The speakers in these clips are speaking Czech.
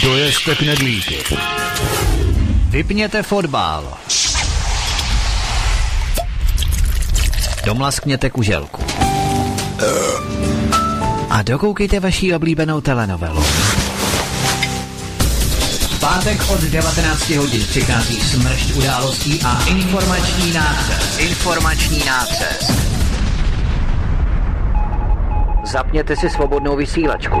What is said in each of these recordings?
Dojezte knedlíky. Vypněte fotbal. Domlaskněte kuželku. A dokoukejte vaší oblíbenou telenovelu. V pátek od 19 hodin přichází smršť událostí a informační nácest. Informační nácest. Zapněte si svobodnou vysílačku.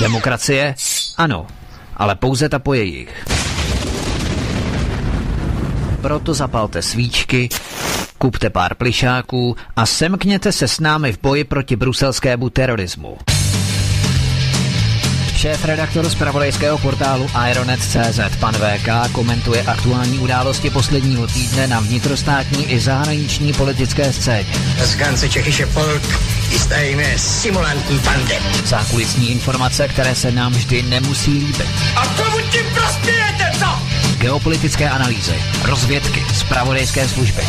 Demokracie? Ano, ale pouze ta po jejich. Proto zapalte svíčky, kupte pár plišáků a semkněte se s námi v boji proti bruselskému terorismu. Šéf redaktor z pravodejského portálu Ironet.cz pan VK komentuje aktuální události posledního týdne na vnitrostátní i zahraniční politické scéně. Das ganze tschechische Volk eine simulantní bande. Zákulisní informace, které se nám vždy nemusí líbit. A komu tím prospějete, co? Geopolitické analýzy, rozvědky, zpravodajské služby.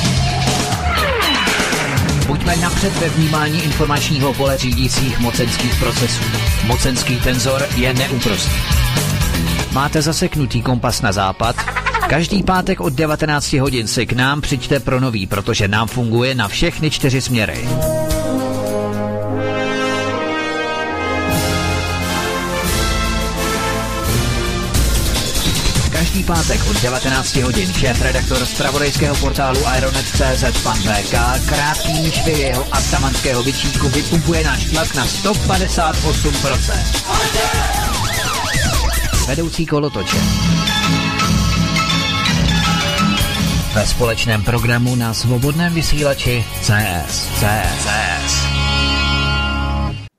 Buďme napřed ve vnímání informačního pole řídících mocenských procesů. Mocenský tenzor je neúprostný. Máte zaseknutý kompas na západ? Každý pátek od 19 hodin si k nám přijďte pro nový, protože nám funguje na všechny čtyři směry. Pátek od 19 hodin šéf redaktor z pravodejského portálu Ironet.cz pan VK krátkým švy jeho atamanského vyčítku vypumpuje náš tlak na 158%. Vedoucí kolotoče. Ve společném programu na svobodném vysílači CS. CS. CS.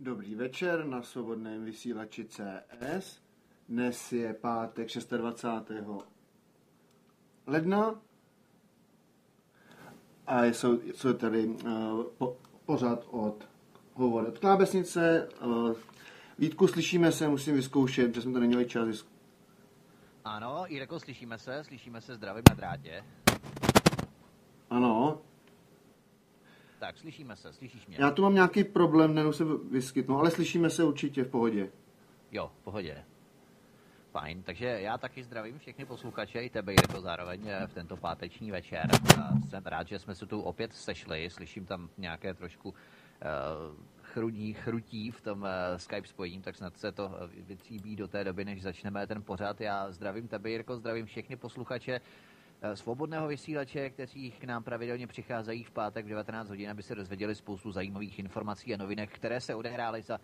Dobrý večer na svobodném vysílači CS. Dnes je pátek 26. ledna a jsou, jsou tady uh, po, pořád od hovor od klábesnice. Uh, Vítku, slyšíme se, musím vyzkoušet, protože jsme to neměli čas vyzkoušet. Ano, Jirko, slyšíme se, slyšíme se, zdravím na drátě. Ano, Tak, slyšíme se, slyšíš mě? já tu mám nějaký problém, nenou se vyskytnout, ale slyšíme se určitě v pohodě. Jo, v pohodě. Fajn, takže já taky zdravím všechny posluchače i tebe, Jirko, zároveň eh, v tento páteční večer. Jsem rád, že jsme se tu opět sešli, slyším tam nějaké trošku uh, chrudí, chrutí v tom uh, Skype spojení, tak snad se to eh, vytříbí do té doby, než začneme ten pořad. Já zdravím tebe, Jirko, zdravím všechny posluchače eh, svobodného vysílače, kteří k nám pravidelně přicházejí v pátek v 19 hodin, aby se dozvěděli spoustu zajímavých informací a novinek, které se odehrály za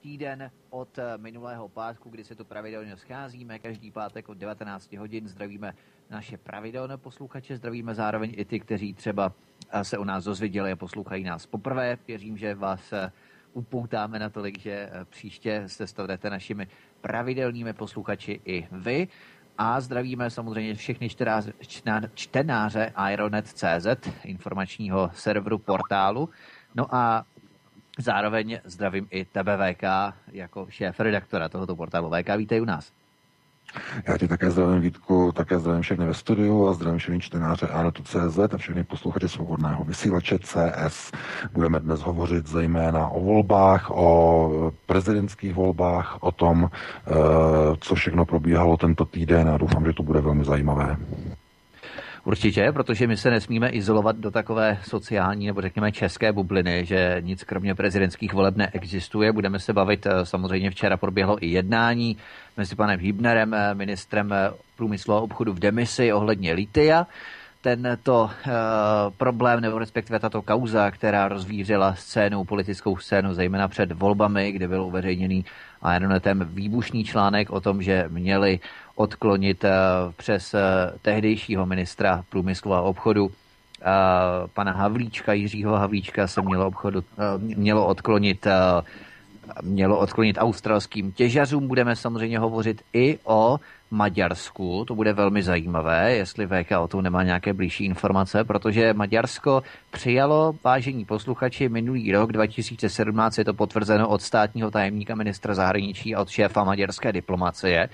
týden od eh, minulého pátku, kdy se tu pravidelně scházíme. Každý pátek od 19 hodin zdravíme naše pravidelné posluchače, zdravíme zároveň i ty, kteří třeba eh, se o nás dozvěděli a poslouchají nás poprvé. Věřím, že vás eh, upoutáme natolik, že příště se stanete našimi pravidelnými posluchači i vy. A zdravíme samozřejmě všechny čtenáře, čtená- čtenáře Ironet.cz, informačního serveru portálu. No a zároveň zdravím i tebe VK jako šéf redaktora tohoto portálu. VK, vítej u nás. Já tě také zdravím Vítku, také zdravím všechny ve studiu a zdravím všechny čtenáře Arotu.cz a všechny posluchače svobodného vysílače CS. Budeme dnes hovořit zejména o volbách, o prezidentských volbách, o tom, eh, co všechno probíhalo tento týden a doufám, že to bude velmi zajímavé. Určitě, protože my se nesmíme izolovat do takové sociální nebo řekněme české bubliny, že nic kromě prezidentských voleb neexistuje. Budeme se bavit, eh, samozřejmě včera proběhlo i jednání mezi panem Hübnerem, eh, ministrem eh, průmyslu a obchodu v demisi ohledně litia. Tento uh, problém, nebo respektive tato kauza, která rozvířila scénu, politickou scénu, zejména před volbami, kde byl uveřejněný Ironetem výbušný článek o tom, že měli odklonit uh, přes uh, tehdejšího ministra průmyslu a obchodu uh, pana Havlíčka, Jiřího Havlíčka se mělo, obchodu, mělo odklonit mělo odklonit australským těžařům. Budeme samozřejmě hovořit i o Maďarsku. To bude velmi zajímavé, jestli VK o tom nemá nějaké blížší informace, protože Maďarsko přijalo, vážení posluchači, minulý rok 2017, je to potvrzeno od státního tajemníka ministra zahraničí a od šéfa maďarské diplomacie,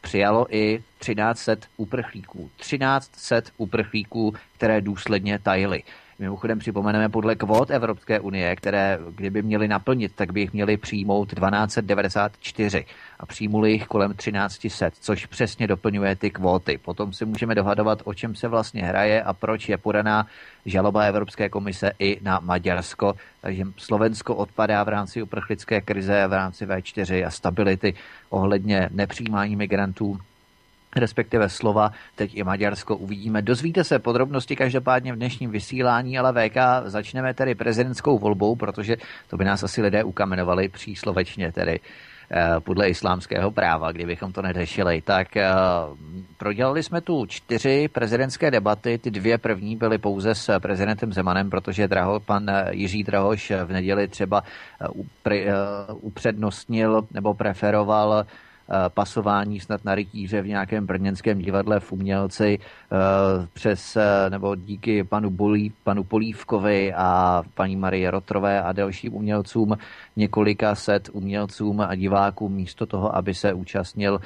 přijalo i 1300 uprchlíků. 1300 uprchlíků, které důsledně tajily. Mimochodem připomeneme podle kvót Evropské unie, které kdyby měly naplnit, tak by jich měli přijmout 1294 a přijmuli jich kolem 1300, což přesně doplňuje ty kvóty. Potom si můžeme dohadovat, o čem se vlastně hraje a proč je podaná žaloba Evropské komise i na Maďarsko. Takže Slovensko odpadá v rámci uprchlické krize, v rámci V4 a stability ohledně nepřijímání migrantů respektive slova, teď i Maďarsko uvidíme. Dozvíte se podrobnosti každopádně v dnešním vysílání, ale VK začneme tedy prezidentskou volbou, protože to by nás asi lidé ukamenovali příslovečně tedy eh, podle islámského práva, kdybychom to neřešili. Tak eh, prodělali jsme tu čtyři prezidentské debaty, ty dvě první byly pouze s prezidentem Zemanem, protože Draho, pan Jiří Drahoš v neděli třeba eh, upřednostnil nebo preferoval Eh, pasování snad na rytíře v nějakém brněnském divadle v Umělci eh, přes, eh, nebo díky panu, Bolí, panu Polívkovi a paní Marie Rotrové a dalším umělcům, několika set umělcům a divákům místo toho, aby se účastnil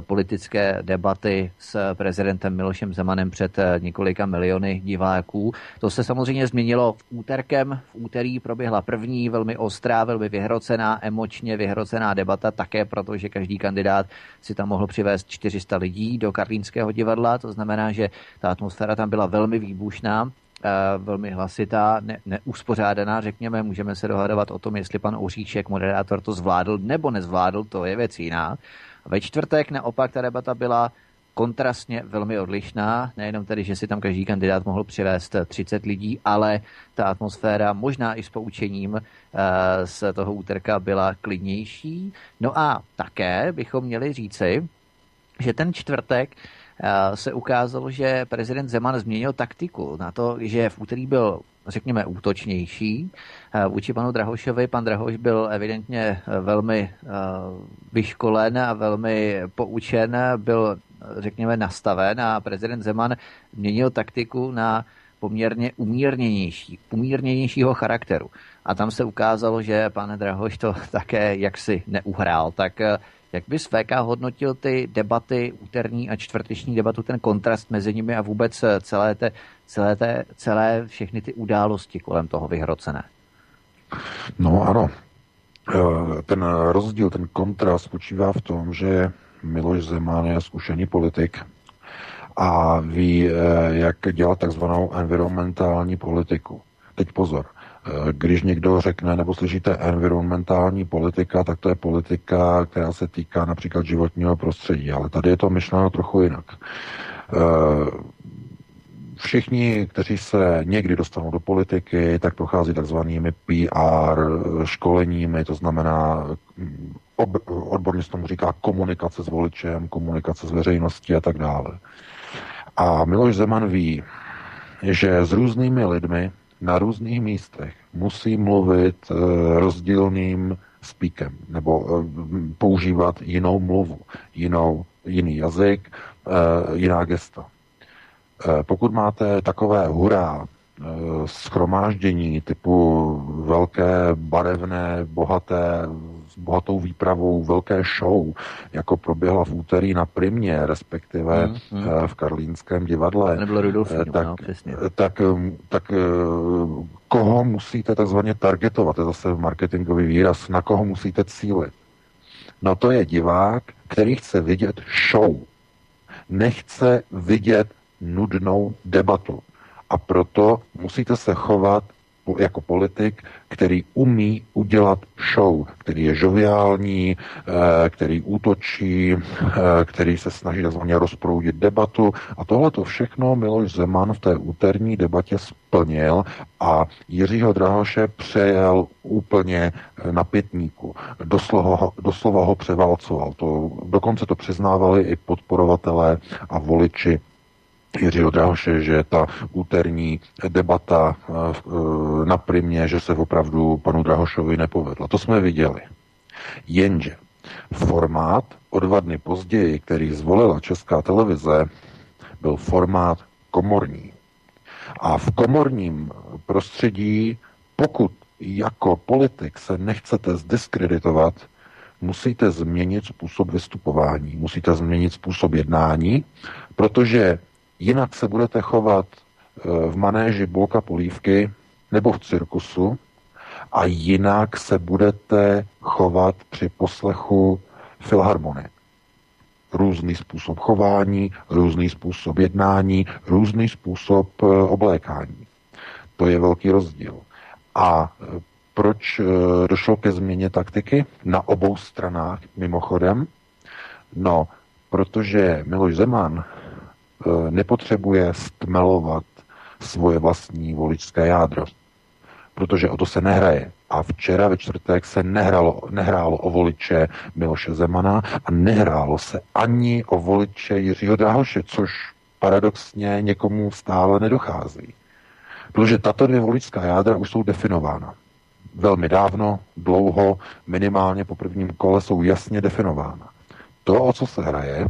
politické debaty s prezidentem Milošem Zemanem před několika miliony diváků. To se samozřejmě změnilo v úterkem. V úterý proběhla první velmi ostrá, velmi vyhrocená, emočně vyhrocená debata, také proto, že každý kandidát si tam mohl přivést 400 lidí do Karlínského divadla, to znamená, že ta atmosféra tam byla velmi výbušná, eh, velmi hlasitá, ne, neuspořádaná, řekněme, můžeme se dohadovat o tom, jestli pan Oříček, moderátor, to zvládl nebo nezvládl, to je věc jiná. Ve čtvrtek naopak ta debata byla kontrastně velmi odlišná. Nejenom tedy, že si tam každý kandidát mohl přivést 30 lidí, ale ta atmosféra možná i s poučením eh, z toho úterka byla klidnější. No a také bychom měli říci, že ten čtvrtek eh, se ukázalo, že prezident Zeman změnil taktiku na to, že v úterý byl řekněme, útočnější eh, vůči panu Drahošovi. Pan Drahoš byl evidentně velmi vyškolen a velmi poučen, byl řekněme, nastaven a prezident Zeman měnil taktiku na poměrně umírněnější, umírněnějšího charakteru. A tam se ukázalo, že pan Drahoš to také jaksi neuhrál. Tak eh, jak bys VK hodnotil ty debaty, úterní a čtvrteční debatu, ten kontrast mezi nimi a vůbec eh, celé, te, celé, te, celé všechny ty události kolem toho vyhrocené? No ano. Eh, ten rozdíl, ten kontrast spočívá v tom, že Miloš Zeman je zkušený politik a ví, eh, jak dělat takzvanou environmentální politiku. Teď pozor, když někdo řekne nebo slyšíte environmentální politika, tak to je politika, která se týká například životního prostředí, ale tady je to myšleno trochu jinak. Eh, všichni, kteří se někdy dostanou do politiky, tak prochází takzvanými PR školeními, to znamená ob, odborně se tomu říká komunikace s voličem, komunikace s veřejností a tak dále. A Miloš Zeman ví, že s různými lidmi na různých místech musí mluvit e, rozdílným speakem nebo e, používat jinou mluvu, jinou, jiný jazyk, e, jiná gesta. Pokud máte takové hurá schromáždění typu velké, barevné, bohaté s bohatou výpravou velké show, jako proběhla v úterý na Primě, respektive mm, mm. v Karlínském divadle. Nebylo Rudolfínu, eh, tak, no, přesně. Eh, tak, tak koho musíte takzvaně targetovat, to je zase marketingový výraz, na koho musíte cílit. No to je divák, který chce vidět show. Nechce vidět nudnou debatu. A proto musíte se chovat jako politik, který umí udělat show, který je žoviální, eh, který útočí, eh, který se snaží takzvaně rozproudit debatu. A tohle to všechno Miloš Zeman v té úterní debatě splnil a Jiřího Drahoše přejel úplně eh, na pětníku. Doslova, doslova ho převálcoval. To, dokonce to přiznávali i podporovatelé a voliči Jiřího Drahoše, že ta úterní debata eh, eh, na primě, že se opravdu panu Drahošovi nepovedla. To jsme viděli. Jenže formát o dva dny později, který zvolila Česká televize, byl formát komorní. A v komorním prostředí, pokud jako politik se nechcete zdiskreditovat, musíte změnit způsob vystupování, musíte změnit způsob jednání, protože jinak se budete chovat eh, v manéži Bolka Polívky nebo v cirkusu a jinak se budete chovat při poslechu filharmonie. Různý způsob chování, různý způsob jednání, různý způsob eh, oblékání. To je velký rozdíl. A eh, proč došlo ke změně taktiky na obou stranách mimochodem? No, protože Miloš Zeman nepotřebuje stmelovat svoje vlastní voličské jádro protože o to se nehraje. A včera ve čtvrtek se nehrálo, nehrálo o voliče Miloše Zemana a nehrálo se ani o voliče Jiřího Drahoše, což paradoxně někomu stále nedochází. Protože tato dvě voličská jádra už jsou definována. Velmi dávno, dlouho, minimálně po prvním kole jsou jasně definována. To, o co se hraje,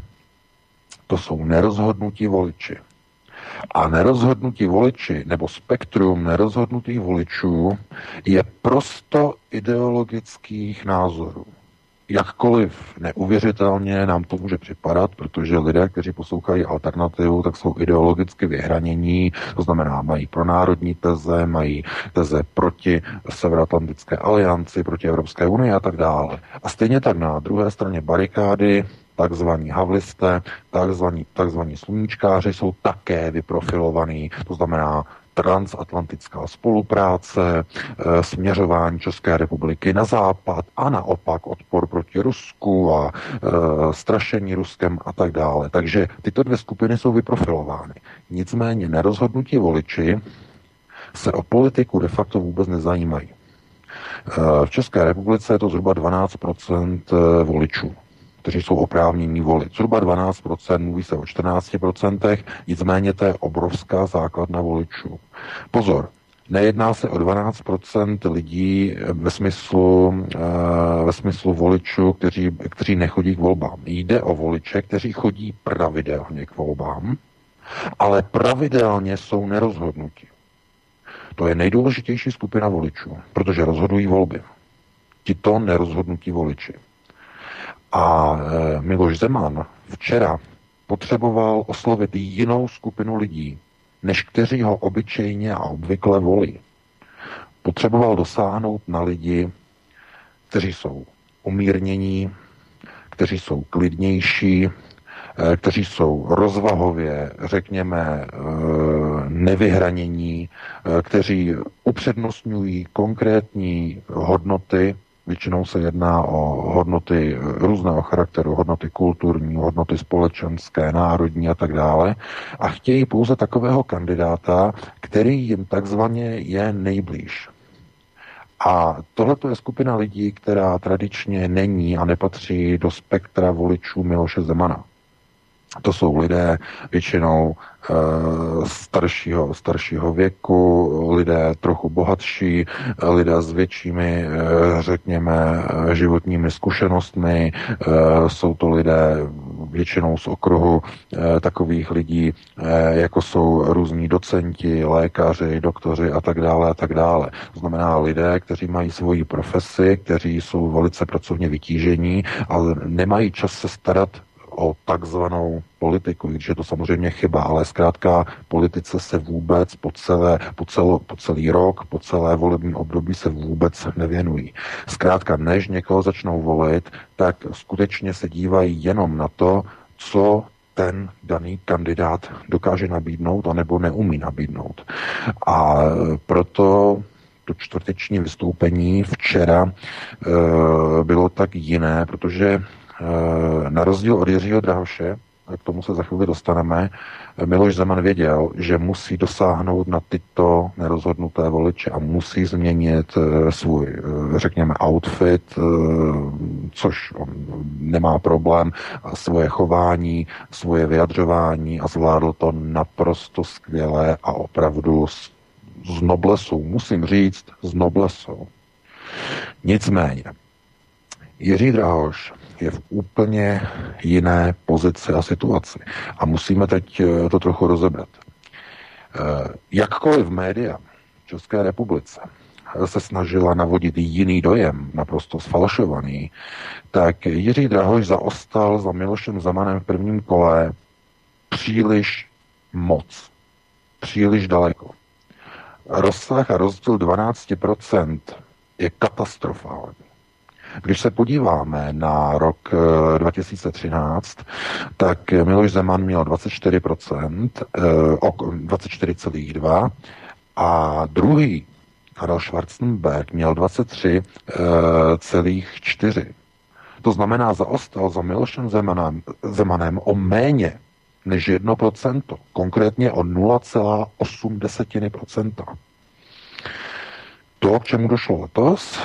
to jsou nerozhodnutí voliči. A nerozhodnutí voliči nebo spektrum nerozhodnutých voličů je prosto ideologických názorů. Jakkoliv neuvěřitelně nám to může připadat, protože lidé, kteří poslouchají alternativu, tak jsou ideologicky vyhranění, to znamená, mají pro národní teze, mají teze proti Severoatlantické alianci, proti Evropské unii a tak dále. A stejně tak na druhé straně barikády takzvaní havlisté, takzvaní, takzvaní sluníčkáři jsou také vyprofilovaní, to znamená transatlantická spolupráce, e, směřování České republiky na západ a naopak odpor proti Rusku a e, strašení Ruskem a tak dále. Takže tyto dvě skupiny jsou vyprofilovány. Nicméně nerozhodnutí voliči se o politiku de facto vůbec nezajímají. E, v České republice je to zhruba 12% voličů kteří jsou oprávnění volit. Zhruba 12%, mluví se o 14%, nicméně to je obrovská základna voličů. Pozor, Nejedná se o 12% lidí ve smyslu, eh, ve smyslu voličů, kteří, kteří nechodí k volbám. Jde o voliče, kteří chodí pravidelně k volbám, ale pravidelně jsou nerozhodnutí. To je nejdůležitější skupina voličů, protože rozhodují volby. Tito nerozhodnutí voliči. A e, Miloš Zeman včera potřeboval oslovit jinou skupinu lidí, než kteří ho obyčejně a obvykle volí. Potřeboval dosáhnout na lidi, kteří jsou umírnění, kteří jsou klidnější, e, kteří jsou rozvahově, řekněme, e, nevyhranění, kteří upřednostňují konkrétní hodnoty, Většinou se jedná o hodnoty různého charakteru, hodnoty kulturní, hodnoty společenské, národní a tak dále. A chtějí pouze takového kandidáta, který jim takzvaně je nejblíž. A tohle je skupina lidí, která tradičně není a nepatří do spektra voličů Miloše Zemana. To jsou lidé většinou e, staršího, staršího věku, lidé trochu bohatší, lidé s většími, e, řekněme, životními zkušenostmi. E, jsou to lidé většinou z okruhu takových lidí, jako jsou různí docenti, lékaři, doktoři a tak dále a tak dále. To znamená lidé, kteří mají svoji profesi, kteří jsou velice pracovně vytížení, ale nemají čas se starat o takzvanou politiku, když je to samozřejmě chyba, ale zkrátka politice se vůbec po, celé, po, celo, po celý rok, po celé volební období se vůbec nevěnují. Zkrátka, než někoho začnou volit, tak skutečně se dívají jenom na to, co ten daný kandidát dokáže nabídnout, anebo neumí nabídnout. A proto to čtvrteční vystoupení včera e, bylo tak jiné, protože na rozdíl od Jiřího Drahoše, k tomu se za chvíli dostaneme, Miloš Zeman věděl, že musí dosáhnout na tyto nerozhodnuté voliče a musí změnit eh, svůj, eh, řekněme, outfit, což on nemá problém, a svoje chování, svoje vyjadřování a zvládl to naprosto skvěle a opravdu s noblesou, musím říct, s noblesou. Nicméně, Jiří Drahoš je v úplně jiné pozici a situaci. A musíme teď eh, to trochu rozebrat. Eh, jakkoliv média v České republice se snažila navodit jiný dojem, naprosto sfalšovaný, tak Jiří Drahoš zaostal za Milošem Zemanem v prvním kole příliš moc. Příliš daleko. Rozsah a rozdíl 12% je katastrofální. Když se podíváme na rok 2013, eh, tak Miloš Zeman měl 24%, 24,2% eh, a druhý Karel Schwarzenberg měl 23,4%. To znamená, zaostal za Milošem Zemanem, Zemanem o méně než 1%, konkrétně o 0,8%. To, k čemu došlo letos,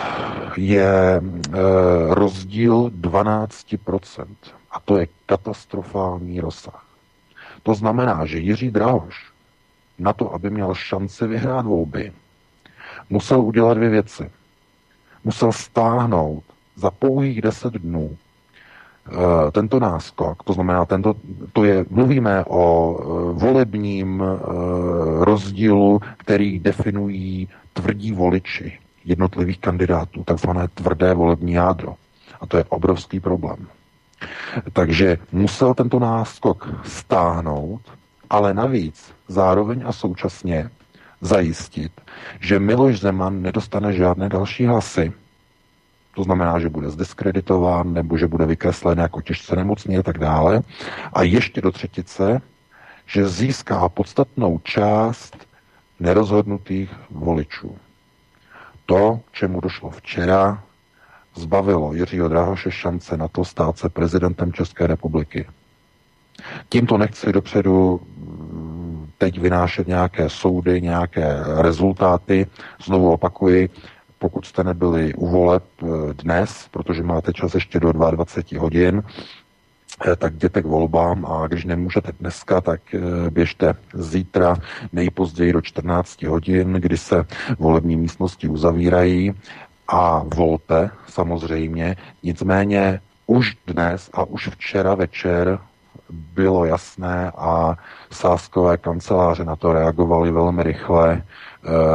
je e, rozdíl 12%. A to je katastrofální rozsah. To znamená, že Jiří Drahoš na to, aby měl šanci vyhrát volby, musel udělat dvě věci. Musel stáhnout za pouhých 10 dnů e, tento náskok, to znamená, tento, to je, mluvíme o e, volebním rozdílu, který definují tvrdí voliči jednotlivých kandidátů, takzvané tvrdé volební jádro. A to je obrovský problém. Takže musel tento náskok stáhnout, ale navíc zároveň a současně zajistit, že Miloš Zeman nedostane žádné další hlasy. To znamená, že bude zdiskreditován nebo že bude vykreslen jako těžce nemocný a tak dále. A ještě do třetice, že získá podstatnou část nerozhodnutých voličů. To, čemu došlo včera, zbavilo Jiřího Drahoše šance na to stát se prezidentem České republiky. Tímto nechci dopředu mm, teď vynášet nějaké soudy, nějaké rezultáty. Znovu opakuji, pokud jste nebyli u voleb eh, dnes, protože máte čas ještě do 22 hodin, tak jděte k volbám a když nemůžete dneska, tak eh, běžte zítra nejpozději do 14 hodin, kdy se volební místnosti uzavírají a volte samozřejmě. Nicméně už dnes a už včera večer bylo jasné a sáskové kanceláře na to reagovaly velmi rychle, Eh,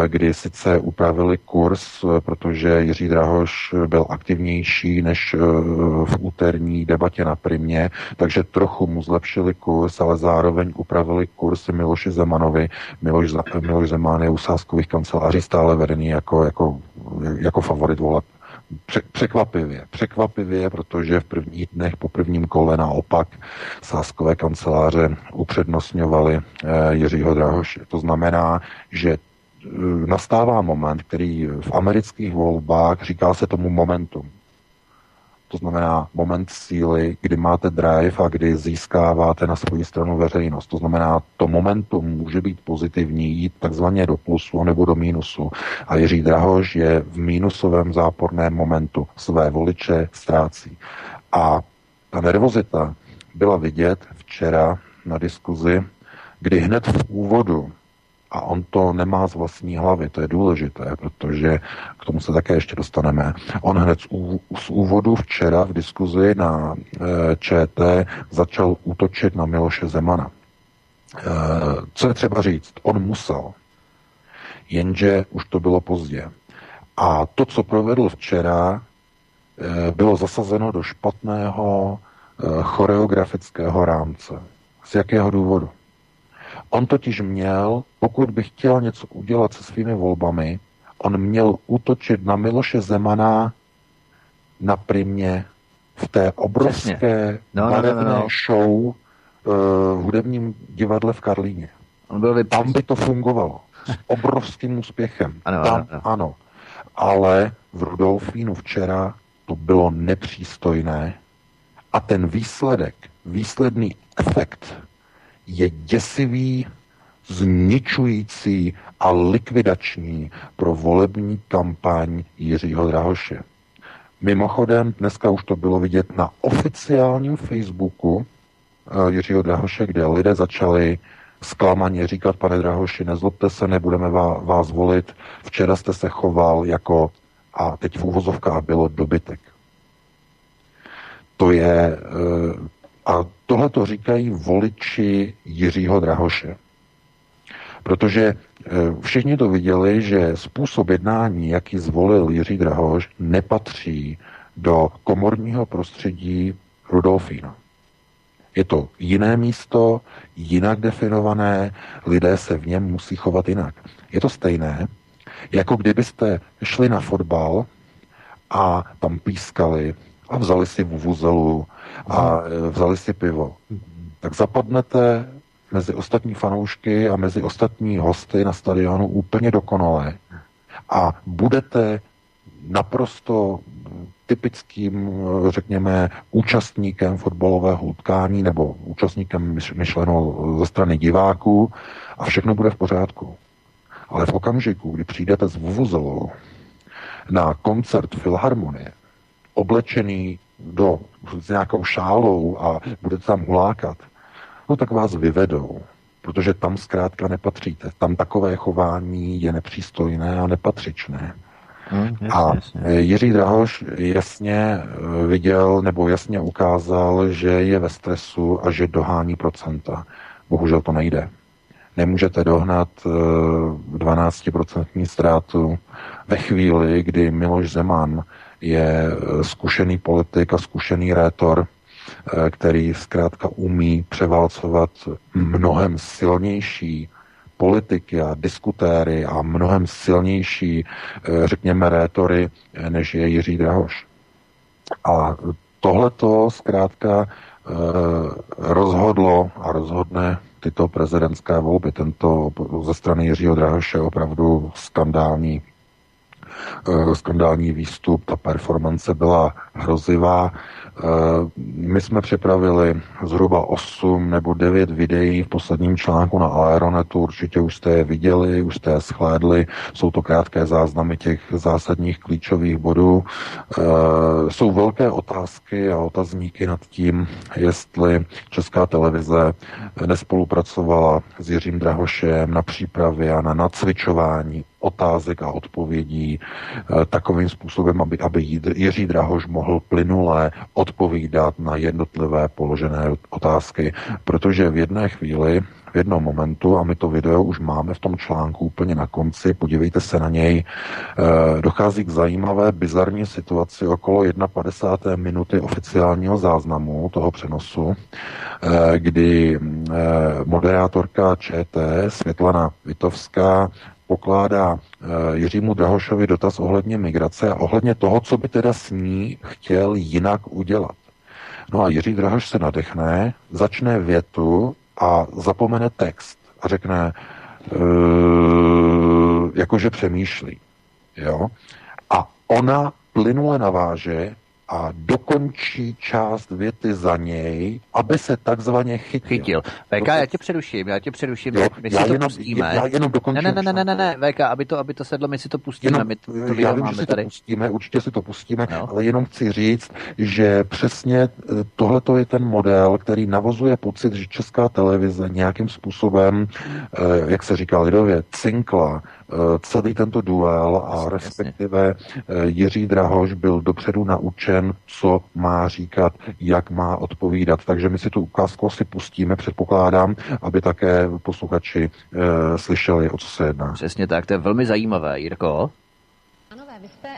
kdy sice upravili kurz, eh, protože Jiří Drahoš byl aktivnější než eh, v úterní debatě na Primě, takže trochu mu zlepšili kurz, ale zároveň upravili kurz Miloši Zemanovi. Miloš, Miloš Zeman je u sáskových kanceláří stále vedený jako, jako, jako favorit voleb. Překvapivě, překvapivě, protože v prvních dnech po prvním kole naopak sáskové kanceláře upřednostňovali Jiřího Drahoše. To znamená, že Eh, nastává moment, který v amerických volbách říká se tomu momentum. To znamená moment síly, kdy máte drive a kdy získáváte na svoji stranu veřejnost. To znamená, to momentum může být pozitivní, jít takzvaně do plusu nebo do mínusu. A Jiří Drahoš je v mínusovém záporném momentu. Své voliče ztrácí. A ta nervozita byla vidět včera na diskuzi, kdy hned v úvodu a on to nemá z vlastní hlavy, to je důležité, protože k tomu se také ještě dostaneme. On hned z, úvodu včera v diskuzi na e, ČT začal útočit na Miloše Zemana. E, co je třeba říct? On musel, jenže už to bylo pozdě. A to, co provedl včera, e, bylo zasazeno do špatného choreografického rámce. Z jakého důvodu? On totiž měl, pokud by chtěl něco udělat se svými volbami, on měl útočit na Miloše Zemana na primě v té obrovské no, barevné no, no, no. show uh, v hudebním divadle v Karlíně. On byl Tam by to fungovalo. S obrovským úspěchem. Ano, Tam, ano, ano. ano. Ale v Rudolfínu včera to bylo nepřístojné a ten výsledek, výsledný efekt je děsivý, zničující a likvidační pro volební kampaň Jiřího Drahoše. Mimochodem, dneska už to bylo vidět na oficiálním Facebooku eh, Jiřího Drahoše, kde lidé začali zklamaně říkat, pane Drahoši, nezlobte se, nebudeme vás volit, včera jste se choval jako, a teď v úvozovkách bylo dobytek. To je, a tohle to říkají voliči Jiřího Drahoše. Protože všichni to viděli, že způsob jednání, jaký zvolil Jiří Drahoš, nepatří do komorního prostředí Rudolfína. Je to jiné místo, jinak definované, lidé se v něm musí chovat jinak. Je to stejné, jako kdybyste šli na fotbal a tam pískali a vzali si vuvuzelu a e, vzali si pivo. Tak zapadnete mezi ostatní fanoušky a mezi ostatní hosty na stadionu úplně dokonale a budete naprosto typickým, řekněme, účastníkem fotbalového utkání nebo účastníkem myšleno ze strany diváků a všechno bude v pořádku. Ale v okamžiku, kdy přijdete s Vuvuzelou na koncert Filharmonie, oblečený do, s nějakou šálou a budete tam hulákat, no tak vás vyvedou, protože tam zkrátka nepatříte. Tam takové chování je nepřístojné a nepatřičné. Hmm, jasně, a jasně. Jiří Drahoš jasně eh, viděl nebo jasně ukázal, že je ve stresu a že dohání procenta. Bohužel to nejde. Nemůžete dohnat 12% eh, ztrátu ve chvíli, kdy Miloš Zeman je eh, zkušený politik a zkušený rétor, který zkrátka umí převálcovat mnohem silnější politiky a diskutéry a mnohem silnější, eh, řekněme, rétory, eh, než je Jiří Drahoš. A tohleto zkrátka eh, rozhodlo a rozhodne tyto prezidentské volby. Tento ze strany Jiřího Drahoše opravdu skandální skandální výstup, ta performance byla hrozivá. Eh, my jsme připravili zhruba 8 nebo 9 videí v posledním článku na Aeronetu, určitě už jste je viděli, už jste je schlédli, jsou to krátké záznamy těch zásadních klíčových bodů. Eh, jsou velké otázky a otazníky nad tím, jestli Česká televize nespolupracovala s Jiřím Drahošem na přípravě a na nacvičování otázek a odpovědí eh, takovým způsobem, aby, aby Jiří Drahoš mohl plynule odpovídat na jednotlivé položené otázky, protože v jedné chvíli v jednom momentu, a my to video už máme v tom článku úplně na konci, podívejte se na něj, eh, dochází k zajímavé, bizarní situaci okolo 51. minuty oficiálního záznamu toho přenosu, eh, kdy moderátorka ČT Světlana Vitovská pokládá eh, Jiřímu Drahošovi dotaz ohledně migrace a ohledně toho, co by teda s ní chtěl jinak udělat. No a Jiří Drahoš se nadechne, začne větu a zapomene text a řekne, e, jakože přemýšlí. Jo? A ona plynule naváže a dokončí část věty za něj, aby se takzvaně chytil. Chytil. VK, já tě přeruším, já tě přeruším, jo, my si to jenom, pustíme. Já jenom dokončím. Ne, ne, ne, ne, ne, ne, VK, aby to, aby to sedlo, my si to pustíme, jenom, my to, to já vím, že si tady. to pustíme, určitě si to pustíme, no. ale jenom chci říct, že přesně eh, tohle je ten model, který navozuje pocit, že česká televize nějakým způsobem, eh, jak se říká lidově, cinkla celý tento duel a respektive eh, Jiří Drahoš byl dopředu naučen, co má říkat, jak má odpovídat. Takže my si tu ukázku si pustíme, předpokládám, aby také posluchači e, slyšeli, o co se jedná. Přesně tak, to je velmi zajímavé. Jirko? Vy jste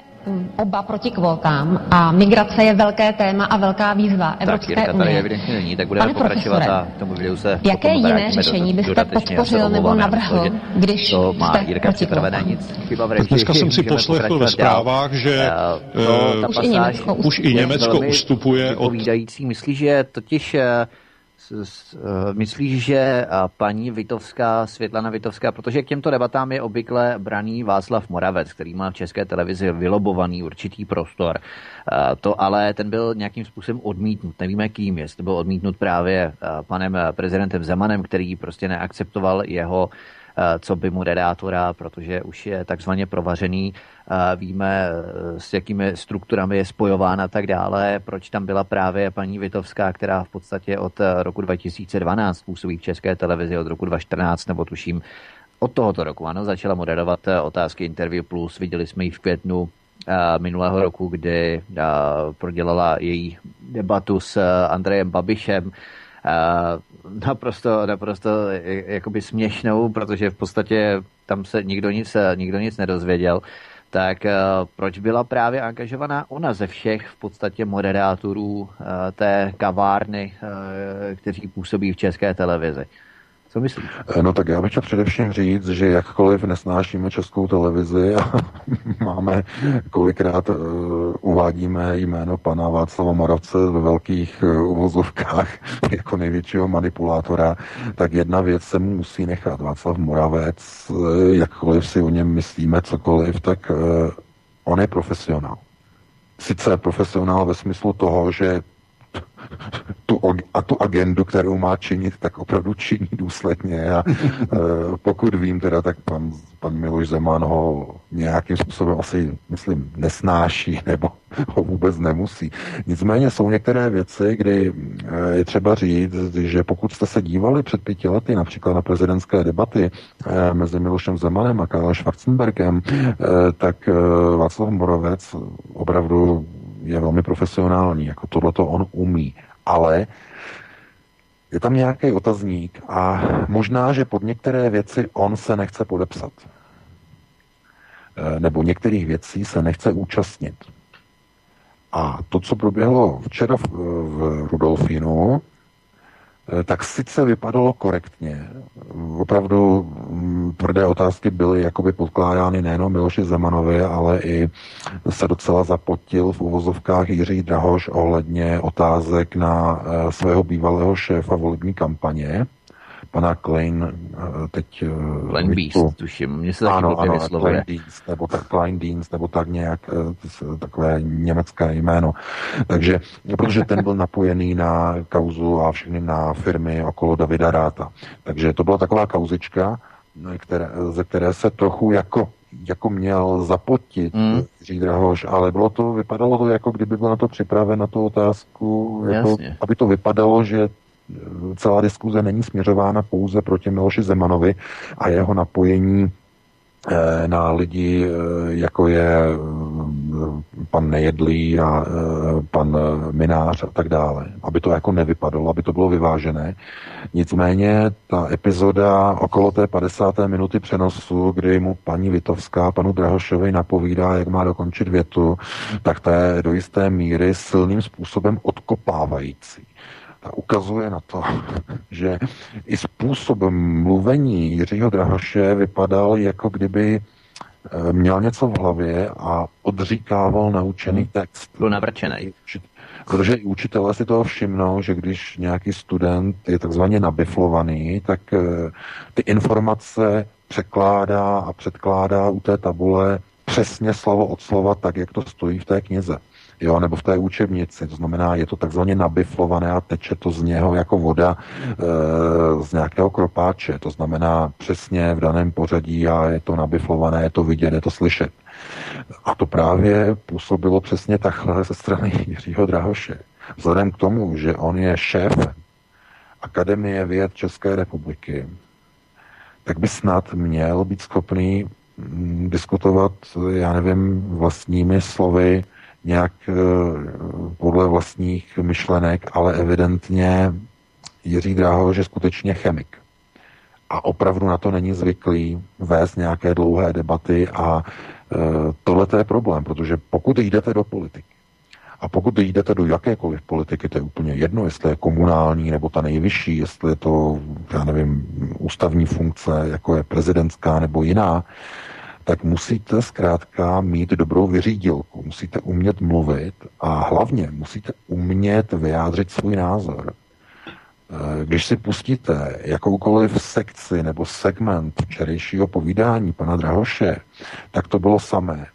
oba proti kvótám a migrace je velké téma a velká výzva Evropské tak, unie. tady evidentně není, tak budeme Pane pokračovat a tomu videu se Jaké jiné řešení byste podpořil nebo navrhl, když to má jste Jirka připravené nic? Chyba v režii, Dneska jsem si poslechl ve zprávách, že uh, už, i Německo, už i Německo ustupuje od... Myslíš, že totiž uh, Myslíš, že paní Vitovská, Světlana Vitovská, protože k těmto debatám je obvykle braný Václav Moravec, který má v české televizi vylobovaný určitý prostor. To ale ten byl nějakým způsobem odmítnut. Nevíme kým, jestli byl odmítnut právě panem prezidentem Zemanem, který prostě neakceptoval jeho Eh, co by moderátora, protože už je takzvaně provařený, eh, víme, eh, s jakými strukturami je spojován a tak dále, proč tam byla právě paní Vitovská, která v podstatě od roku 2012 působí v České televizi, od roku 2014 nebo tuším od tohoto roku, ano, začala moderovat otázky Interview Plus, viděli jsme ji v květnu minulého roku, kdy prodělala její debatu s Andrejem Babišem, naprosto, naprosto jakoby směšnou, protože v podstatě tam se nikdo nic, nikdo nic nedozvěděl tak proč byla právě angažovaná ona ze všech v podstatě moderátorů té kavárny, kteří působí v české televizi? Co myslíš? Eh, no tak já bych chtěl především říct, že jakkoliv nesnášíme českou televizi a máme kolikrát uh, uvádíme jméno pana Václava Moravce ve velkých uh, uvozovkách jako největšího manipulátora, tak jedna věc se mu musí nechat. Václav Moravec, uh, jakkoliv si o něm myslíme cokoliv, tak uh, on je profesionál. Sice profesionál ve smyslu toho, že tu, a tu agendu, kterou má činit, tak opravdu činí důsledně. A e, pokud vím teda, tak pan, pan Miloš Zeman ho nějakým způsobem asi, myslím, nesnáší nebo ho vůbec nemusí. Nicméně jsou některé věci, kdy e, je třeba říct, že pokud jste se dívali před pěti lety například na prezidentské debaty e, mezi Milošem Zemanem a Karlem Schwarzenbergem, tak Václav Moravec opravdu je velmi profesionální, jako tohleto on umí, ale je tam nějaký otazník a možná, že pod některé věci on se nechce podepsat. E, nebo některých věcí se nechce účastnit. A to, co proběhlo včera v, v Rudolfínu, tak sice vypadalo korektně. Opravdu mm, tvrdé otázky byly jakoby podkládány nejenom Miloši Zemanovi, ale i se docela zapotil v uvozovkách Jiří Drahoš ohledně otázek na eh, svého bývalého šéfa volební kampaně pana Klein, eh, teď... Eh, Klein Beast, tuším, mně se taky ano, ano, Klein Dienst, nebo tak Klein Dienst, nebo tak nějak, eh, takové německé jméno. Takže, protože ten byl napojený na kauzu a všechny na firmy okolo Davida Ráta. Takže to byla taková kauzička, které, ze které se trochu jako jako měl zapotit mm. Jiří Drahoš, ale bylo to, vypadalo to jako kdyby byl na to připraven, na tu otázku, jako, aby to vypadalo, že celá diskuze není směřována pouze proti Miloši Zemanovi a jeho napojení eh, na lidi, eh, jako je eh, pan Nejedlý a pan Minář a tak dále. Aby to jako nevypadalo, aby to bylo vyvážené. Nicméně ta epizoda okolo té 50. minuty přenosu, kdy mu paní Vitovská panu Drahošovi napovídá, jak má dokončit větu, tak to je do jisté míry silným způsobem odkopávající ukazuje na to, že i způsobem mluvení Jiřího Drahoše vypadal, jako kdyby eh, měl něco v hlavě a odříkával naučený hmm. text. Byl navrčený. Protože i učitelé si toho všimnou, že když nějaký student je takzvaně nabiflovaný, tak eh, ty informace překládá a předkládá u té tabule přesně slovo od slova tak, jak to stojí v té knize jo, nebo v té učebnici. To znamená, je to takzvaně nabiflované a teče to z něho jako voda e, z nějakého kropáče. To znamená přesně v daném pořadí a je to nabiflované, je to vidět, je to slyšet. A to právě působilo přesně takhle ze strany Jiřího Drahoše. Vzhledem k tomu, že on je šéf Akademie věd České republiky, tak by snad měl být schopný mm, diskutovat, já nevím, vlastními slovy nějak eh, podle vlastních myšlenek, ale evidentně Jiří Dráhoš je skutečně chemik. A opravdu na to není zvyklý vést nějaké dlouhé debaty a e, tohle je problém, protože pokud jdete do politiky, a pokud jdete do jakékoliv politiky, to je úplně jedno, jestli je komunální nebo ta nejvyšší, jestli je to, já nevím, ústavní funkce, jako je prezidentská nebo jiná, tak musíte zkrátka mít dobrou vyřídilku, musíte umět mluvit a hlavně musíte umět vyjádřit svůj názor. Eh, když si pustíte jakoukoliv sekci nebo segment včerejšího povídání pana Drahoše, tak to bylo samé.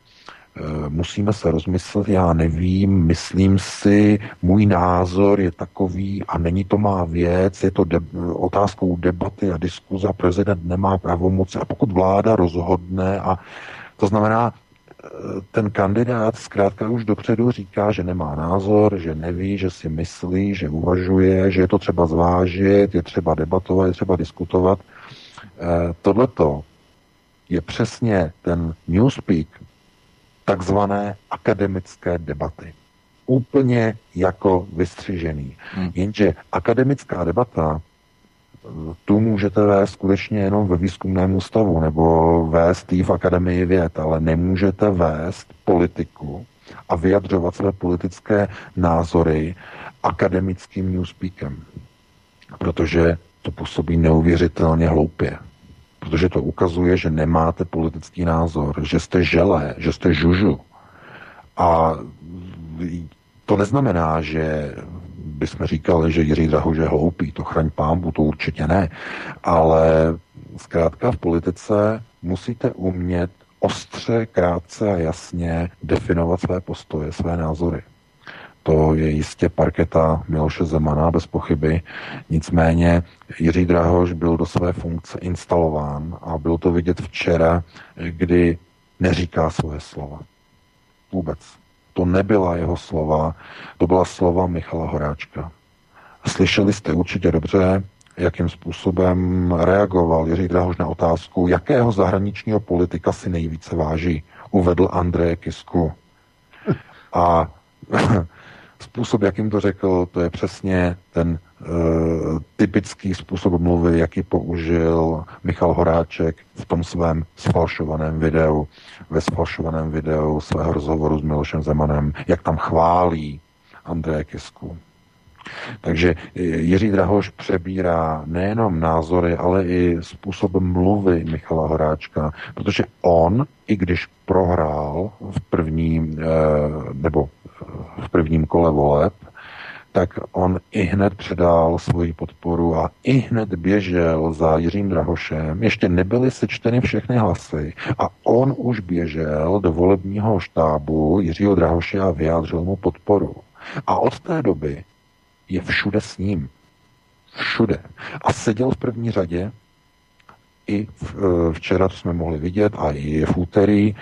Eh, musíme se rozmyslet, já nevím, myslím si, můj názor je takový a není to má věc, je to de- otázkou debaty a diskuze a prezident nemá pravomoci a pokud vláda rozhodne a to znamená, eh, ten kandidát zkrátka už dopředu říká, že nemá názor, že neví, že si myslí, že uvažuje, že je to třeba zvážit, je třeba debatovat, je třeba diskutovat. Eh, tohleto je přesně ten newspeak takzvané akademické debaty. Úplně jako vystřižený. Hmm. Jenže akademická debata tu můžete vést skutečně jenom ve výzkumném ústavu nebo vést ji v akademii věd, ale nemůžete vést politiku a vyjadřovat své politické názory akademickým newspeakem. Protože to působí neuvěřitelně hloupě. Protože to ukazuje, že nemáte politický názor, že jste želé, že jste žužu. A to neznamená, že bychom říkali, že Jiří Drahoš je hloupý, to chraň pámbu, to určitě ne. Ale zkrátka v politice musíte umět ostře, krátce a jasně definovat své postoje, své názory. To je jistě parketa Miloše Zemana, bez pochyby. Nicméně Jiří Drahoš byl do své funkce instalován a bylo to vidět včera, kdy neříká svoje slova. Vůbec. To nebyla jeho slova, to byla slova Michala Horáčka. Slyšeli jste určitě dobře, jakým způsobem reagoval Jiří Drahoš na otázku, jakého zahraničního politika si nejvíce váží. Uvedl Andreje Kisku. A způsob, jakým to řekl, to je přesně ten uh, typický způsob mluvy, jaký použil Michal Horáček v tom svém sfalšovaném videu, ve sfalšovaném videu svého rozhovoru s Milošem Zemanem, jak tam chválí Andreje Kisku. Takže Jiří Drahoš přebírá nejenom názory, ale i způsob mluvy Michala Horáčka, protože on, i když prohrál v první, eh, nebo v prvním kole voleb, tak on i hned předal svoji podporu a i hned běžel za Jiřím Drahošem. Ještě nebyly sečteny všechny hlasy a on už běžel do volebního štábu Jiřího Drahoše a vyjádřil mu podporu. A od té doby je všude s ním. Všude. A seděl v první řadě i e, včera, jsme mohli vidět, a i v úterý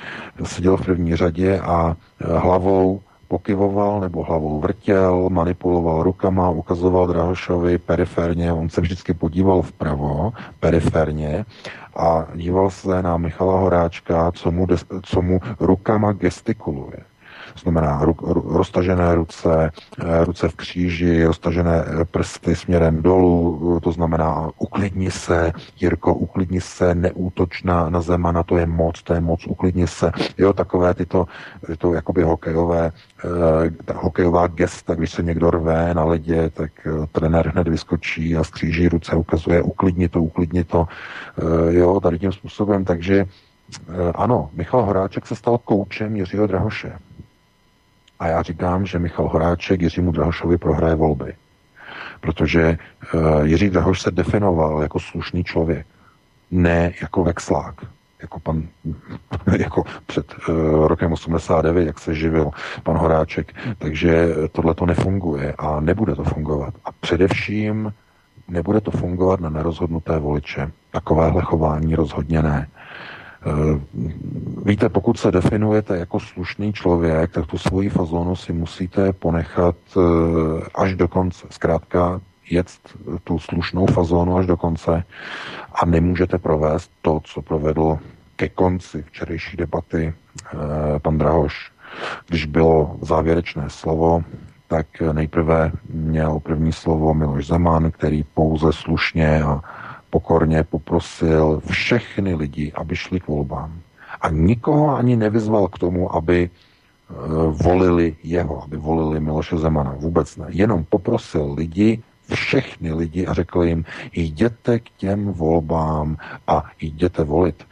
seděl v první řadě a e, hlavou pokyvoval nebo hlavou vrtěl, manipuloval rukama, ukazoval Drahošovi periferně, on se vždycky podíval vpravo, periferně a díval se na Michala Horáčka, co mu, co mu rukama gestikuluje. To znamená ru, ru, roztažené ruce, eh, ruce v kříži, roztažené eh, prsty směrem dolů, eh, to znamená uklidni se, Jirko, uklidni se, neútoč na, na to je moc, to je moc, uklidni se. Jo, takové tyto, tyto jakoby hokejové, ta hokejová gesta, když se někdo rve na ledě, tak trenér hned vyskočí a skříží ruce, ukazuje uklidni to, uklidni to, jo, tady tím způsobem, takže ano, Michal Horáček se stal koučem Jiřího Drahoše. A já říkám, že Michal Horáček Jiřímu Drahošovi prohraje volby. Protože uh, Jiří Drahoš se definoval jako slušný člověk, ne jako vexlák, jako pan, jako před uh, rokem 89, jak se živil pan Horáček. Takže tohle to nefunguje a nebude to fungovat. A především nebude to fungovat na nerozhodnuté voliče. Takovéhle chování rozhodně ne. Eh, víte, pokud se definujete jako slušný člověk, tak tu svoji fazonu si musíte ponechat eh, až do konce. Zkrátka jet tu slušnou fazonu až do konce a nemůžete provést to, co provedl ke konci včerejší debaty eh, pan Drahoš. Když bylo závěrečné slovo, tak nejprve měl první slovo Miloš Zeman, který pouze slušně a pokorně poprosil všechny lidi, aby šli k volbám. A nikoho ani nevyzval k tomu, aby eh, volili jeho, aby volili Miloše Zemana. Vůbec ne. Jenom poprosil lidi, všechny lidi a řekl jim, jděte k těm volbám a jděte volit.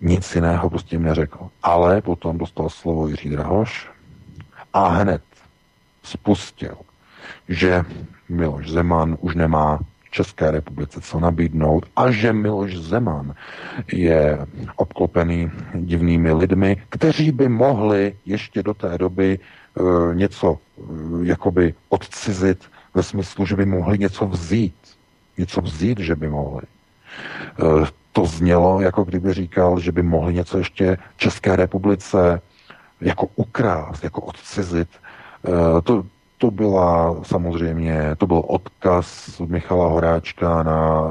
Nic jiného prostě jim neřekl. Ale potom dostal slovo Jiří Drahoš a hned spustil, že Miloš Zeman už nemá České republice co nabídnout a že Miloš Zeman je obklopený divnými lidmi, kteří by mohli ještě do té doby e, něco e, jakoby odcizit ve smyslu, že by mohli něco vzít. Něco vzít, že by mohli. E, to znělo, jako kdyby říkal, že by mohli něco ještě České republice jako ukrást, jako odcizit. E, to, to byla samozřejmě, to byl odkaz Michala Horáčka na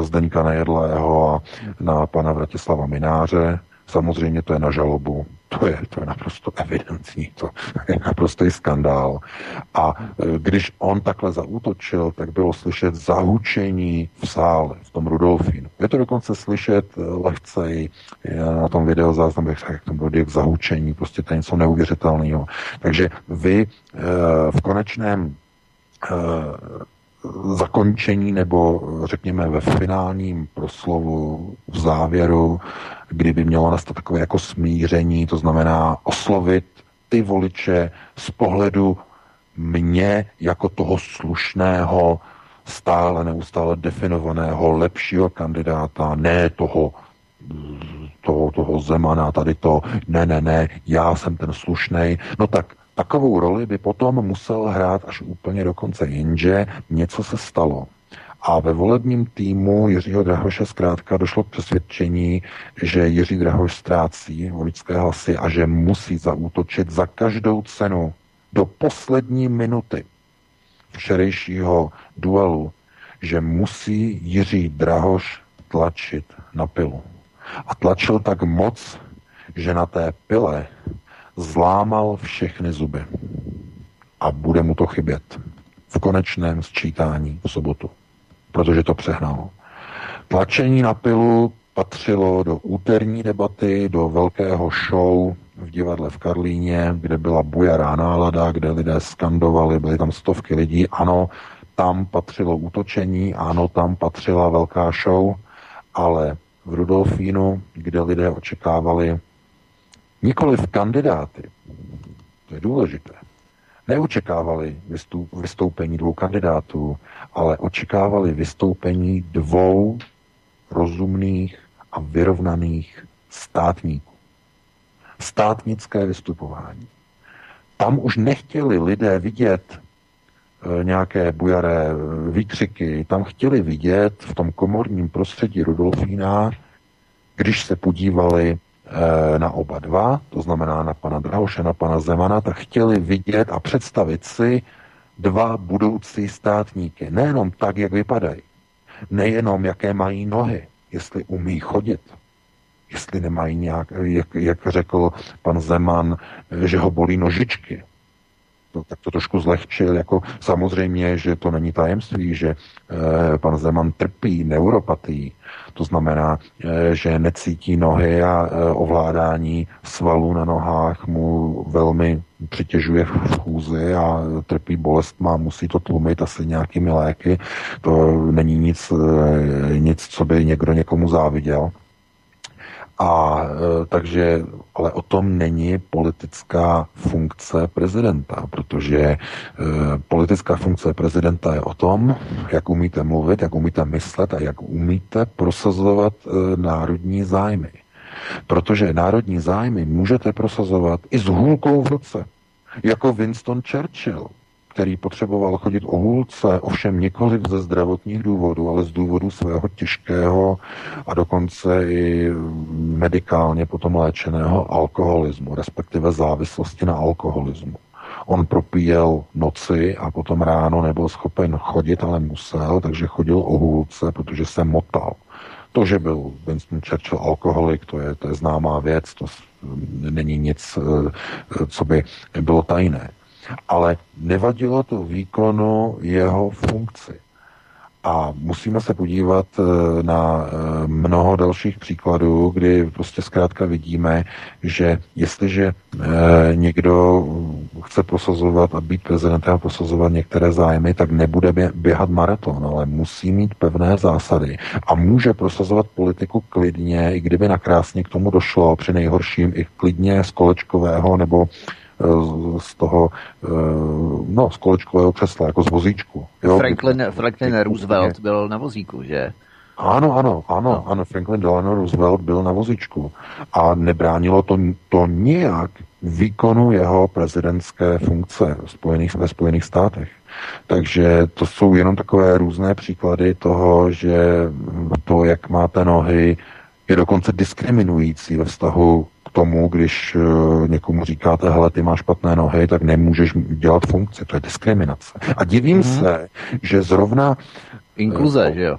e, Zdeňka Nejedlého a na pana Vratislava Mináře. Samozřejmě to je na žalobu. To je, to je naprosto evidentní, to je naprostý skandál. A e, když on takhle zaútočil, tak bylo slyšet zahučení v sále, v tom Rudolfínu. Je to dokonce slyšet e, lehcej na tom videozáznamu, jak to bylo zahučení, prostě to je něco neuvěřitelného. Takže vy e, v konečném zakončení nebo řekněme ve finálním proslovu v závěru, kdyby mělo nastat takové jako smíření, to znamená oslovit ty voliče z pohledu mě jako toho slušného, stále neustále definovaného lepšího kandidáta, ne toho toho, toho Zemana, tady to, ne, ne, ne, já jsem ten slušný. No tak Takovou roli by potom musel hrát až úplně do konce, jenže něco se stalo. A ve volebním týmu Jiřího Drahoše zkrátka došlo k přesvědčení, že Jiří Drahoš ztrácí voličské hlasy a že musí zaútočit za každou cenu do poslední minuty včerejšího duelu, že musí Jiří Drahoš tlačit na pilu. A tlačil tak moc, že na té pile zlámal všechny zuby. A bude mu to chybět v konečném sčítání v sobotu, protože to přehnal. Tlačení na pilu patřilo do úterní debaty, do velkého show v divadle v Karlíně, kde byla bujará nálada, kde lidé skandovali, byly tam stovky lidí. Ano, tam patřilo útočení, ano, tam patřila velká show, ale v Rudolfínu, kde lidé očekávali Nikoli v kandidáty, to je důležité, neočekávali vystoupení dvou kandidátů, ale očekávali vystoupení dvou rozumných a vyrovnaných státníků. Státnické vystupování. Tam už nechtěli lidé vidět e, nějaké bujaré výkřiky, tam chtěli vidět v tom komorním prostředí Rudolfína, když se podívali na oba dva, to znamená na pana Drahoše, na pana Zemana, tak chtěli vidět a představit si dva budoucí státníky. Nejenom tak, jak vypadají, nejenom jaké mají nohy, jestli umí chodit, jestli nemají nějak, jak, jak řekl pan Zeman, že ho bolí nožičky, to, tak to trošku zlehčil, jako samozřejmě, že to není tajemství, že e, pan Zeman trpí neuropatii, to znamená, e, že necítí nohy a e, ovládání svalů na nohách mu velmi přitěžuje v chůzi a trpí bolest, má, musí to tlumit asi nějakými léky. To není nic, e, nic co by někdo někomu záviděl. A e, takže, ale o tom není politická funkce prezidenta, protože e, politická funkce prezidenta je o tom, jak umíte mluvit, jak umíte myslet a jak umíte prosazovat e, národní zájmy. Protože národní zájmy můžete prosazovat i s hůlkou v ruce, jako Winston Churchill který potřeboval chodit o hůlce, ovšem nikoli ze zdravotních důvodů, ale z důvodu svého těžkého a dokonce i medikálně potom léčeného alkoholismu, respektive závislosti na alkoholismu. On propíjel noci a potom ráno nebyl schopen chodit, ale musel, takže chodil o hůlce, protože se motal. To, že byl Winston Churchill alkoholik, to je, to je známá věc, to není nic, eh, co by bylo tajné ale nevadilo to výkonu jeho funkci. A musíme se podívat eh, na eh, mnoho dalších příkladů, kdy prostě zkrátka vidíme, že jestliže eh, někdo chce prosazovat a být prezidentem a prosazovat některé zájmy, tak nebude běhat maraton, ale musí mít pevné zásady a může prosazovat politiku klidně, i kdyby nakrásně k tomu došlo, při nejhorším i klidně z kolečkového nebo z toho, eh, no, z kolečkového křesla, jako z vozíčku. Jo? Franklin, Franklin Roosevelt byl na vozíku, že? Ano, ano, ano, no. ano, Franklin Delano Roosevelt byl na vozíčku a nebránilo to, to nijak výkonu jeho prezidentské funkce v Spojených, ve Spojených státech. Takže to jsou jenom takové různé příklady toho, že to, jak máte nohy, je dokonce diskriminující ve vztahu tomu, když eh, někomu říkáte, hele, ty máš špatné nohy, tak nemůžeš dělat funkci. To je diskriminace. A divím mm-hmm. se, že zrovna... Inkluze, uh, že jo?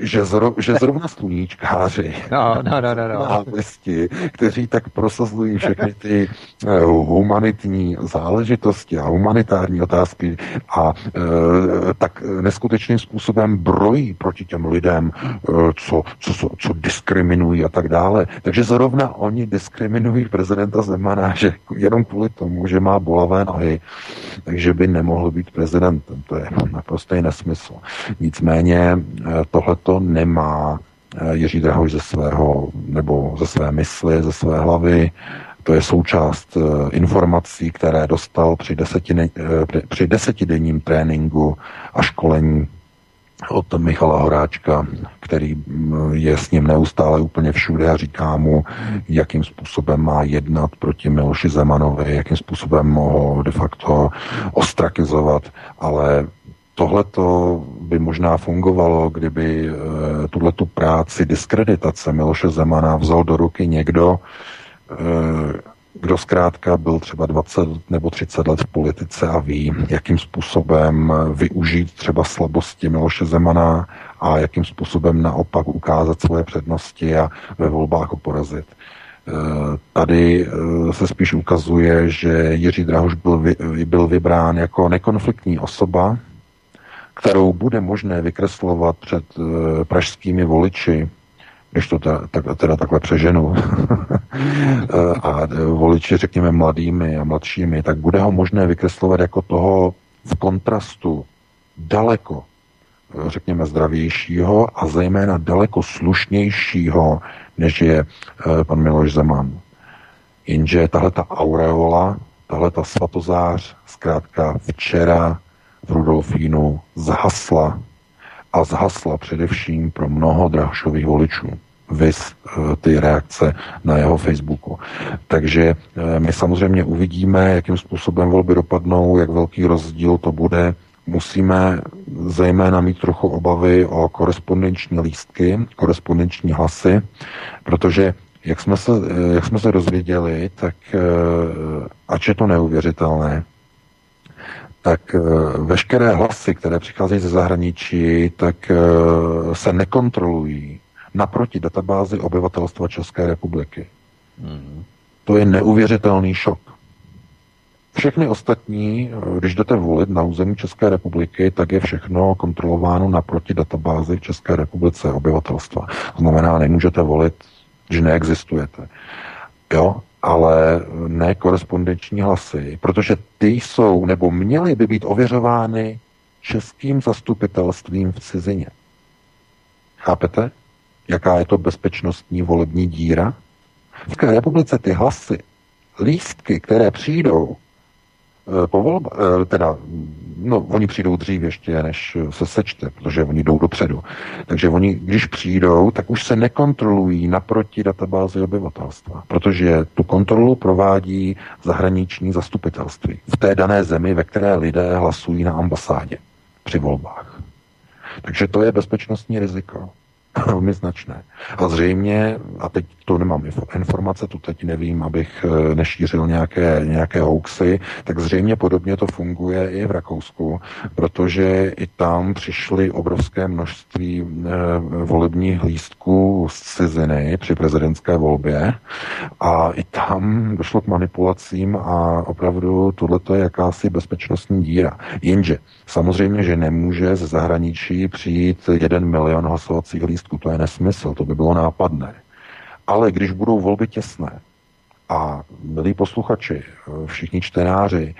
Že, zro, že zrovna sluníčkáři no, no, no, no, no. náměstí, kteří tak prosazují všechny ty uh, humanitní záležitosti a humanitární otázky a uh, tak neskutečným způsobem brojí proti těm lidem, uh, co, co, co, co diskriminují a tak dále. Takže zrovna oni diskriminují prezidenta Zemana, že jenom kvůli tomu, že má bolavé nohy, takže by nemohl být prezidentem. To je naprostý nesmysl. Nicméně tohle to nemá eh, Jiří Drahoš ze svého, nebo ze své mysli, ze své hlavy. To je součást eh, informací, které dostal při, desetine, eh, při desetidenním tréninku a školení od Michala Horáčka, který mm, je s ním neustále úplně všude a říká mu, jakým způsobem má jednat proti Miloši Zemanovi, jakým způsobem ho de facto ostrakizovat, ale Tohle by možná fungovalo, kdyby e, tuhletu práci diskreditace Miloše Zemana vzal do ruky někdo, e, kdo zkrátka byl třeba 20 nebo 30 let v politice a ví, jakým způsobem využít třeba slabosti Miloše Zemana a jakým způsobem naopak ukázat svoje přednosti a ve volbách ho porazit. E, tady se spíš ukazuje, že Jiří Drahoš byl, byl vybrán jako nekonfliktní osoba, kterou bude možné vykreslovat před uh, pražskými voliči, když to teda, tak, teda takhle přeženu, eh, a voliči, řekněme, mladými a mladšími, tak bude ho možné vykreslovat jako toho v kontrastu daleko, eh, řekněme, zdravějšího a zejména daleko slušnějšího, než je pan Miloš Zeman. Jenže tahle ta aureola, tahle ta svatozář, zkrátka včera v Rudolfínu zhasla a zhasla především pro mnoho Drahošových voličů. Vys eh, ty reakce na jeho Facebooku. Takže eh, my samozřejmě uvidíme, jakým způsobem volby dopadnou, jak velký rozdíl to bude. Musíme zejména mít trochu obavy o korespondenční lístky, korespondenční hlasy, protože jak jsme se, eh, jak jsme se dozvěděli, tak ač je to neuvěřitelné, tak eh, veškeré hlasy, které přicházejí ze zahraničí, tak eh, se nekontrolují naproti databázi obyvatelstva České republiky. Mm. To je neuvěřitelný šok. Všechny ostatní, eh, když jdete volit na území České republiky, tak je všechno kontrolováno naproti databázi v České republice obyvatelstva. To znamená, nemůžete volit, že neexistujete. Jo? Ale ne korespondenční hlasy, protože ty jsou nebo měly by být ověřovány českým zastupitelstvím v cizině. Chápete? Jaká je to bezpečnostní volební díra? V České republice ty hlasy, lístky, které přijdou po volba, eh, teda, no, oni přijdou dřív ještě, než se sečte, protože oni jdou dopředu. Takže oni, když přijdou, tak už se nekontrolují naproti databázi obyvatelstva, protože tu kontrolu provádí zahraniční zastupitelství v té dané zemi, ve které lidé hlasují na ambasádě při volbách. Takže to je bezpečnostní riziko. Velmi značné. A zřejmě, a teď to nemám informace, tu teď nevím, abych eh, nešířil nějaké, nějaké hoaxy, tak zřejmě podobně to funguje i v Rakousku, protože i tam přišly obrovské množství e, volebních lístků z ciziny při prezidentské volbě a i tam došlo k manipulacím a opravdu tohle je jakási bezpečnostní díra. Jenže samozřejmě, že nemůže ze zahraničí přijít jeden milion hlasovacích lístků, to je nesmysl, to by bylo nápadné. Ale když budou volby těsné, a milí posluchači, všichni čtenáři,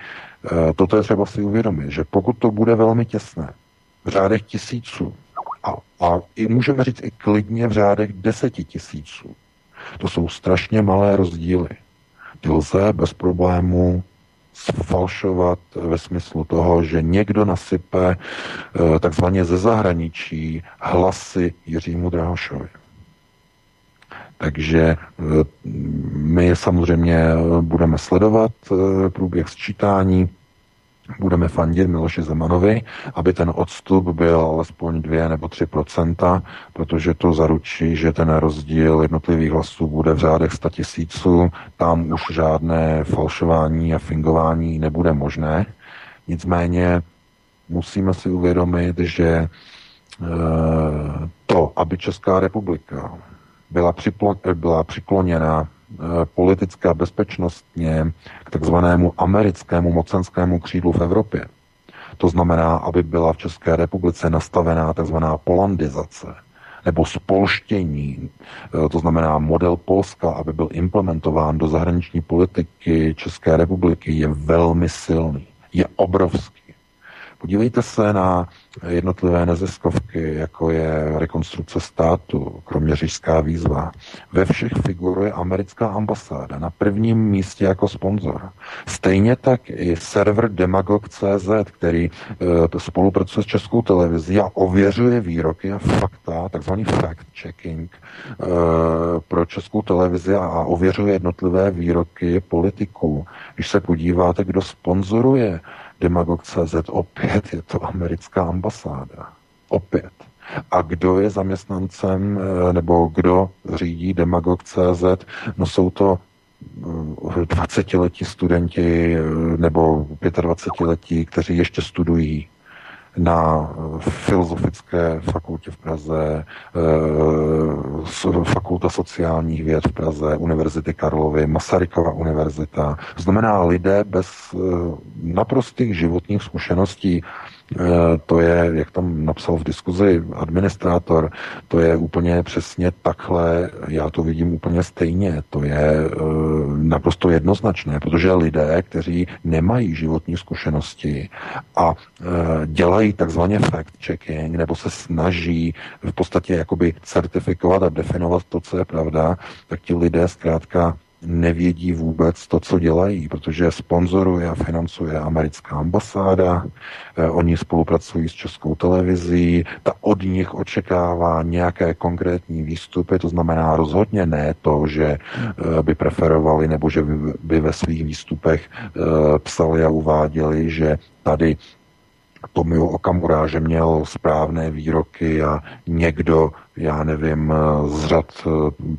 eh, toto je třeba si uvědomit, že pokud to bude velmi těsné, v řádech tisíců, a, a i můžeme říct i klidně v řádech deseti tisíců, to jsou strašně malé rozdíly. Ty lze bez problému sfalšovat ve smyslu toho, že někdo nasype eh, takzvaně ze zahraničí hlasy Jiřímu Drahošovi. Takže eh, my samozřejmě budeme sledovat eh, průběh sčítání, budeme fandit Miloši Zemanovi, aby ten odstup byl alespoň 2 nebo 3% protože to zaručí, že ten rozdíl jednotlivých hlasů bude v řádech 100 tisíců. Tam už žádné falšování a fingování nebude možné. Nicméně musíme si uvědomit, že to, aby Česká republika byla, připlo- byla přikloněna politicky a bezpečnostně k takzvanému americkému mocenskému křídlu v Evropě. To znamená, aby byla v České republice nastavená takzvaná polandizace nebo spolštění, to znamená model Polska, aby byl implementován do zahraniční politiky České republiky, je velmi silný, je obrovský. Podívejte se na jednotlivé neziskovky, jako je rekonstrukce státu, kromě řížská výzva. Ve všech figuruje americká ambasáda na prvním místě jako sponzor. Stejně tak i server Demagog.cz, který e, spolupracuje s českou televizí a ověřuje výroky a fakta, takzvaný fact-checking e, pro českou televizi a ověřuje jednotlivé výroky politiků. Když se podíváte, kdo sponzoruje Demagog.cz opět je to americká ambasáda. Opět. A kdo je zaměstnancem eh, nebo kdo řídí Demagog.cz? No jsou to 20-letí eh, studenti eh, nebo 25-letí, kteří ještě studují na Filozofické fakultě v Praze, Fakulta sociálních věd v Praze, Univerzity Karlovy, Masarykova univerzita. Znamená lidé bez naprostých životních zkušeností Eh, to je, jak tam napsal v diskuzi administrátor, to je úplně přesně takhle, já to vidím úplně stejně, to je eh, naprosto jednoznačné, protože lidé, kteří nemají životní zkušenosti a eh, dělají takzvaně fact-checking, nebo se snaží v podstatě jakoby certifikovat a definovat to, co je pravda, tak ti lidé zkrátka nevědí vůbec to, co dělají, protože sponzoruje a financuje americká ambasáda, eh, oni spolupracují s českou televizí, ta od nich očekává nějaké konkrétní výstupy, to znamená rozhodně ne to, že eh, by preferovali nebo že by ve svých výstupech eh, psali a uváděli, že tady Tomio Okamura, že měl správné výroky a někdo já nevím, z řad eh,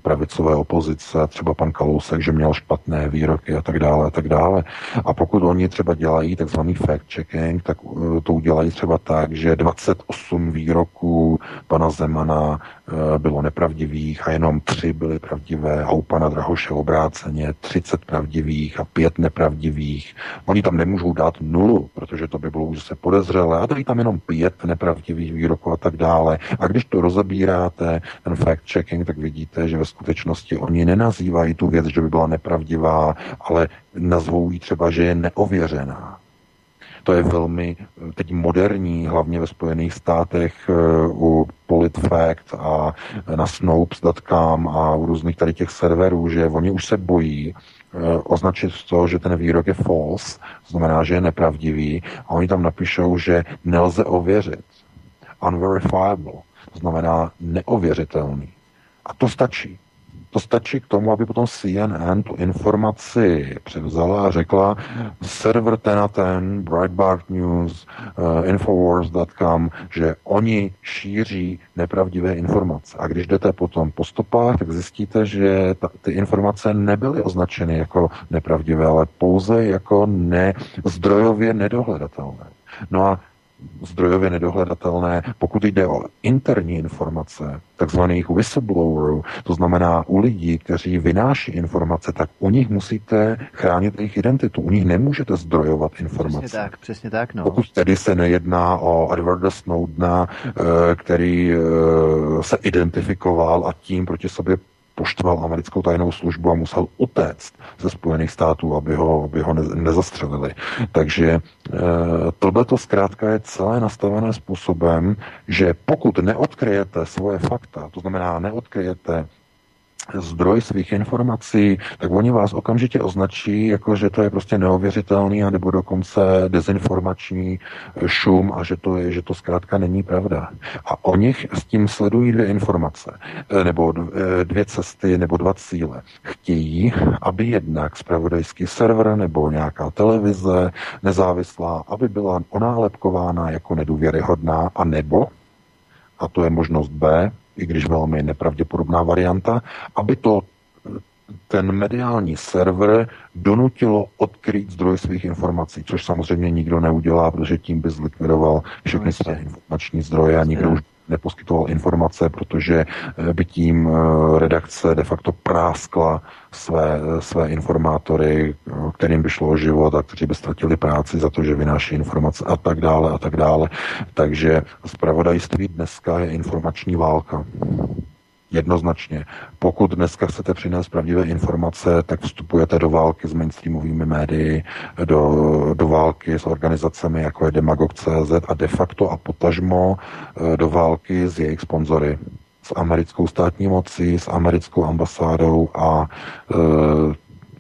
pravicové opozice, třeba pan Kalousek, že měl špatné výroky a tak dále a tak dále. A pokud oni třeba dělají takzvaný fact-checking, tak eh, to udělají třeba tak, že 28 výroků pana Zemana eh, bylo nepravdivých a jenom tři byly pravdivé a u pana Drahoše obráceně 30 pravdivých a pět nepravdivých. Oni tam nemůžou dát nulu, protože to by bylo už se podezřelé a dají tam jenom pět nepravdivých výroků a tak dále. A když to rozebírá děláte ten fact-checking, tak vidíte, že ve skutečnosti oni nenazývají tu věc, že by byla nepravdivá, ale nazvou ji třeba, že je neověřená. To je velmi teď moderní, hlavně ve Spojených státech eh, u PolitFact a na Snopes.com a u různých tady těch serverů, že oni už se bojí eh, označit to, že ten výrok je false, znamená, že je nepravdivý a oni tam napíšou, že nelze ověřit. Unverifiable. To znamená neověřitelný. A to stačí. To stačí k tomu, aby potom CNN tu informaci převzala a řekla server ten a ten, Breitbart News, uh, Infowars.com, že oni šíří nepravdivé informace. A když jdete potom po stopách, tak zjistíte, že ta, ty informace nebyly označeny jako nepravdivé, ale pouze jako nezdrojově nedohledatelné. No a zdrojově nedohledatelné, pokud jde o interní informace, takzvaných whistleblowerů, to znamená u lidí, kteří vynáší informace, tak u nich musíte chránit jejich identitu. U nich nemůžete zdrojovat informace. Přesně tak, přesně tak. No. Pokud tedy se nejedná o Edwarda Snowdena, eh, který eh, se identifikoval a tím proti sobě poštval americkou tajnou službu a musel utéct ze Spojených států, aby ho, aby ho ne, nezastřelili. Takže e, tohle to zkrátka je celé nastavené způsobem, že pokud neodkryjete svoje fakta, to znamená neodkryjete zdroj svých informací, tak oni vás okamžitě označí, jako že to je prostě neověřitelný, nebo dokonce dezinformační šum a že to, je, že to zkrátka není pravda. A o nich s tím sledují dvě informace, eh, nebo eh, dvě cesty, nebo dva cíle. Chtějí, aby jednak spravodajský server nebo nějaká televize nezávislá, aby byla onálepkována jako nedůvěryhodná, a nebo, a to je možnost B, i když velmi nepravděpodobná varianta, aby to ten mediální server donutilo odkryt zdroj svých informací, což samozřejmě nikdo neudělá, protože tím by zlikvidoval všechny své informační zdroje a nikdo už neposkytoval informace, protože by tím redakce de facto práskla své, své informátory, kterým by šlo o život a kteří by ztratili práci za to, že vynáší informace a tak dále a tak dále. Takže zpravodajství dneska je informační válka. Jednoznačně. Pokud dneska chcete přinést pravdivé informace, tak vstupujete do války s mainstreamovými médii, do, do války s organizacemi, jako je Demagog.cz a de facto a potažmo eh, do války s jejich sponzory s americkou státní mocí, s americkou ambasádou a e,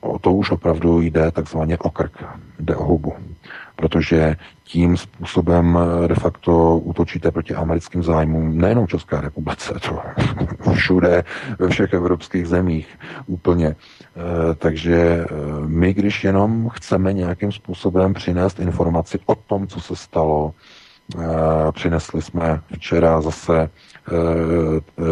o to už opravdu jde takzvaně o krk, jde o hubu. Protože tím způsobem e, de facto útočíte proti americkým zájmům nejenom České republice, to všude, ve všech evropských zemích úplně. E, takže e, my, když jenom chceme nějakým způsobem přinést informaci o tom, co se stalo, přinesli jsme včera zase Eh,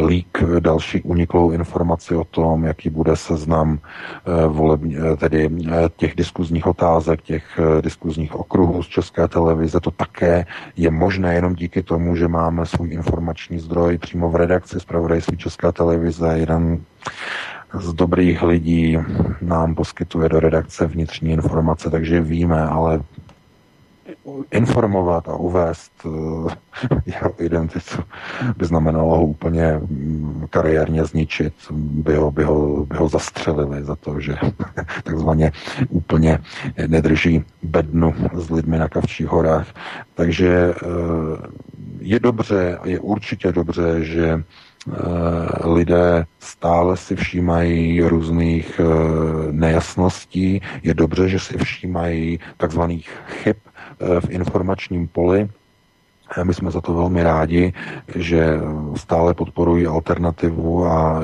lík další uniklou informaci o tom, jaký bude seznam eh, volební, eh, tedy těch diskuzních otázek, těch diskuzních okruhů z České televize. To také je možné jenom díky tomu, že máme svůj informační zdroj přímo v redakci zpravodajství České televize. Jeden z dobrých lidí nám poskytuje do redakce vnitřní informace, takže víme, ale informovat a uvést eh, jeho identitu by znamenalo ho úplně mm, kariérně zničit, by ho, by ho, by ho zastřelili za to, že takzvaně úplně nedrží bednu s lidmi na Kavčích horách. Takže eh, je dobře, je určitě dobře, že eh, lidé stále si všímají různých nejasností. Je dobře, že si všímají takzvaných chyb v informačním poli. My jsme za to velmi rádi, že stále podporují alternativu a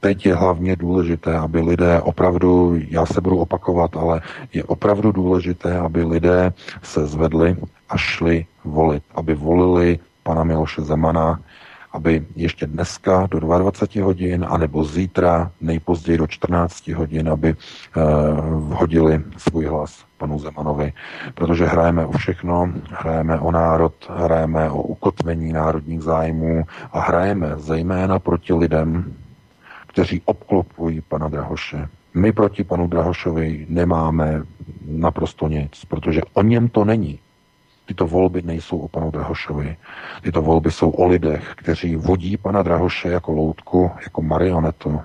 teď je hlavně důležité, aby lidé opravdu, já se budu opakovat, ale je opravdu důležité, aby lidé se zvedli a šli volit, aby volili pana Miloše Zemana, aby ještě dneska do 22 hodin, anebo zítra nejpozději do 14 hodin, aby uh, vhodili svůj hlas panu Zemanovi, protože hrajeme o všechno, hrajeme o národ, hrajeme o ukotvení národních zájmů a hrajeme zejména proti lidem, kteří obklopují pana Drahoše. My proti panu Drahošovi nemáme naprosto nic, protože o něm to není. Tyto volby nejsou o panu Drahošovi. Tyto volby jsou o lidech, kteří vodí pana Drahoše jako loutku, jako marionetu.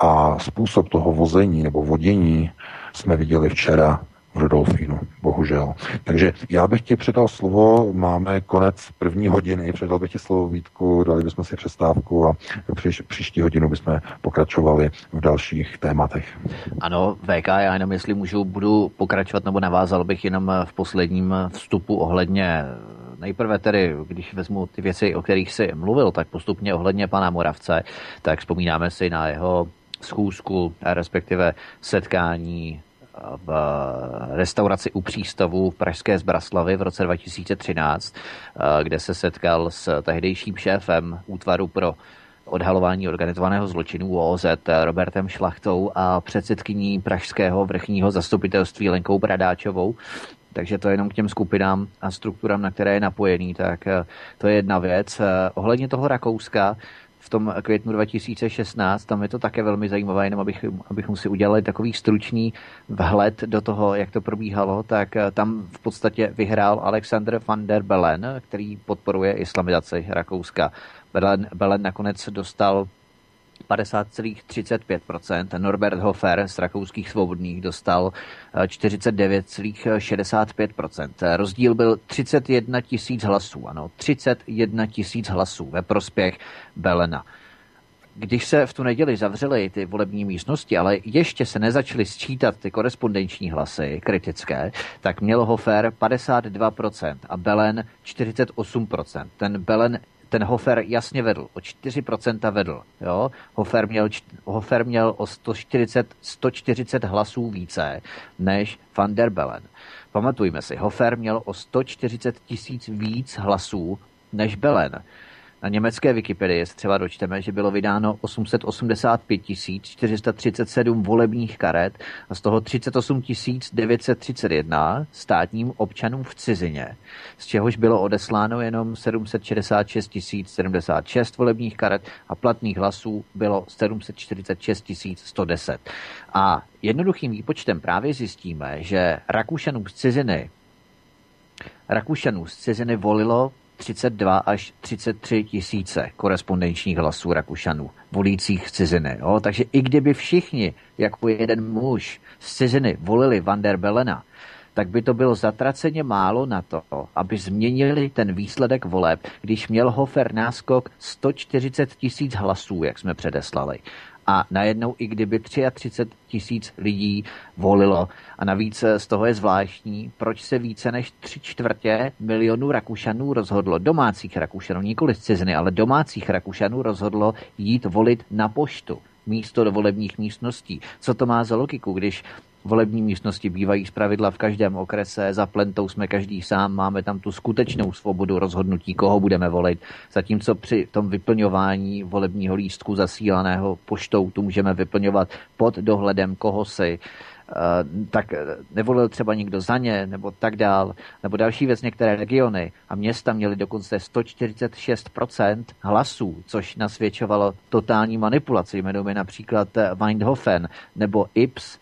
A způsob toho vození nebo vodění jsme viděli včera Rudolfínu, bohužel. Takže já bych ti předal slovo, máme konec první hodiny, předal bych ti slovo Vítku, dali bychom si přestávku a příš, příští hodinu bychom pokračovali v dalších tématech. Ano, VK, já jenom jestli můžu, budu pokračovat nebo navázal bych jenom v posledním vstupu ohledně Nejprve tedy, když vezmu ty věci, o kterých si mluvil, tak postupně ohledně pana Moravce, tak vzpomínáme si na jeho schůzku, respektive setkání v restauraci u přístavu Pražské Zbraslavy v roce 2013, eh, kde se setkal s tehdejším šéfem útvaru pro odhalování organizovaného zločinu OOZ Robertem Šlachtou a předsedkyní Pražského vrchního zastupitelství Lenkou Bradáčovou. Takže to je jenom k těm skupinám a strukturám, na které je napojený. Tak eh, to je jedna věc. Eh, ohledně toho Rakouska, v tom květnu 2016, tam je to také velmi zajímavé, jenom abych, abychom si udělali takový stručný vhled do toho, jak to probíhalo, tak eh, tam v podstatě vyhrál Alexander van der Bellen, který podporuje islamizaci Rakouska. Bellen, Bellen nakonec dostal 50,35%. Norbert Hofer z rakouských svobodných dostal 49,65%. Eh, Rozdíl byl 31 tisíc hlasů. Ano, 31 tisíc hlasů ve prospěch Belena. Když se v tu neděli zavřely ty volební místnosti, ale ještě se nezačaly sčítat ty korespondenční hlasy kritické, tak měl Hofer 52% a Belen 48%. Ten Belen ten Hofer jasně vedl, o 4% vedl. Jo? Hofer, měl, Hofer měl o 140, 140 hlasů více než Van der Bellen. Pamatujme si, Hofer měl o 140 tisíc víc hlasů než Belen. Na německé Wikipedii se třeba dočteme, že bylo vydáno 885 437 volebních karet a z toho 38 931 státním občanům v cizině, z čehož bylo odesláno jenom 766 076 volebních karet a platných hlasů bylo 746 110. A jednoduchým výpočtem právě zjistíme, že Rakušanů z ciziny Rakušanů z ciziny volilo 32 až 33 tisíce korespondenčních hlasů Rakušanů, volících z ciziny. Jo? Takže i kdyby všichni, jako jeden muž z ciziny, volili Van der Belena, tak by to bylo zatraceně málo na to, aby změnili ten výsledek voleb, když měl Hofer náskok 140 tisíc hlasů, jak jsme předeslali a najednou i kdyby 33 tisíc lidí volilo a navíc z toho je zvláštní, proč se více než tři čtvrtě milionů Rakušanů rozhodlo, domácích Rakušanů, nikoli z ciziny, ale domácích Rakušanů rozhodlo jít volit na poštu místo do volebních místností. Co to má za logiku, když volební místnosti bývají zpravidla v každém okrese, za plentou jsme každý sám, máme tam tu skutečnou svobodu rozhodnutí, koho budeme volit, zatímco při tom vyplňování volebního lístku zasílaného poštou tu můžeme vyplňovat pod dohledem koho si, eh, tak nevolil třeba nikdo za ně, nebo tak dál, nebo další věc, některé regiony a města měly dokonce 146% hlasů, což nasvědčovalo totální manipulaci, jmenujeme například Windhofen nebo Ips,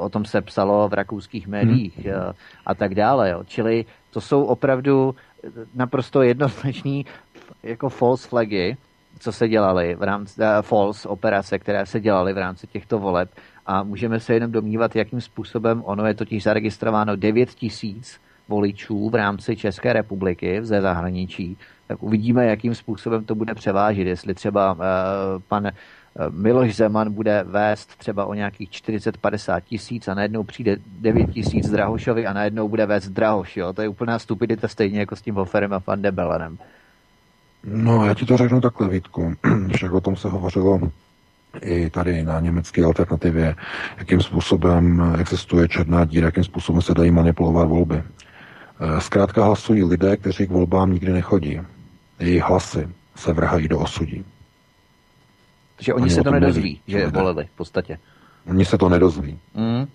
o tom se psalo v rakouských médiích hmm. a tak dále. Jo. Čili to jsou opravdu naprosto jednoznační jako false flagy, co se dělali v rámci uh, false operace, které se dělaly v rámci těchto voleb a můžeme se jenom domnívat, jakým způsobem ono je totiž zaregistrováno 9 tisíc voličů v rámci České republiky ze zahraničí, tak uvidíme, jakým způsobem to bude převážit. Jestli třeba uh, pan Miloš Zeman bude vést třeba o nějakých 40-50 tisíc a najednou přijde 9 tisíc Drahošovi a najednou bude vést Drahoš, jo? To je úplná stupidita stejně jako s tím Hoferem a Van de Belenem. No, já ti to řeknu takhle, Vítku. Však o tom se hovořilo i tady na německé alternativě, jakým způsobem existuje černá díra, jakým způsobem se dají manipulovat volby. Eh, zkrátka hlasují lidé, kteří k volbám nikdy nechodí. Jejich hlasy se vrhají do osudí. Že oni, oni se to nedozví, neví, že lidé. volili v podstatě. Oni se to nedozví. Mm.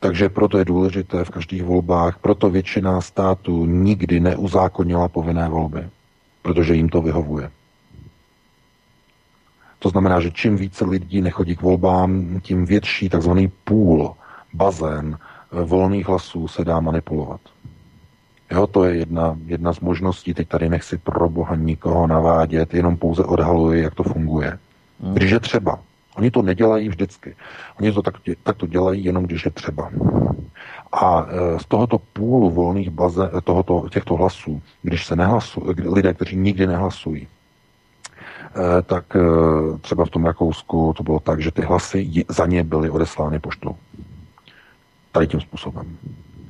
Takže proto je důležité v každých volbách, proto většina států nikdy neuzákonila povinné volby, protože jim to vyhovuje. To znamená, že čím více lidí nechodí k volbám, tím větší takzvaný půl, bazén eh, volných hlasů se dá manipulovat. Jo, to je jedna, jedna z možností, teď tady nechci pro boha nikoho navádět, jenom pouze odhaluji, jak to funguje. Hmm. Když je třeba. Oni to nedělají vždycky. Oni to tak, tak to dělají jenom, když je třeba. A e, z tohoto půlu volných baze, tohoto, těchto hlasů, když se nehlasují, lidé, kteří nikdy nehlasují, e, tak e, třeba v tom Rakousku to bylo tak, že ty hlasy za ně byly odeslány poštou. Tady tím způsobem.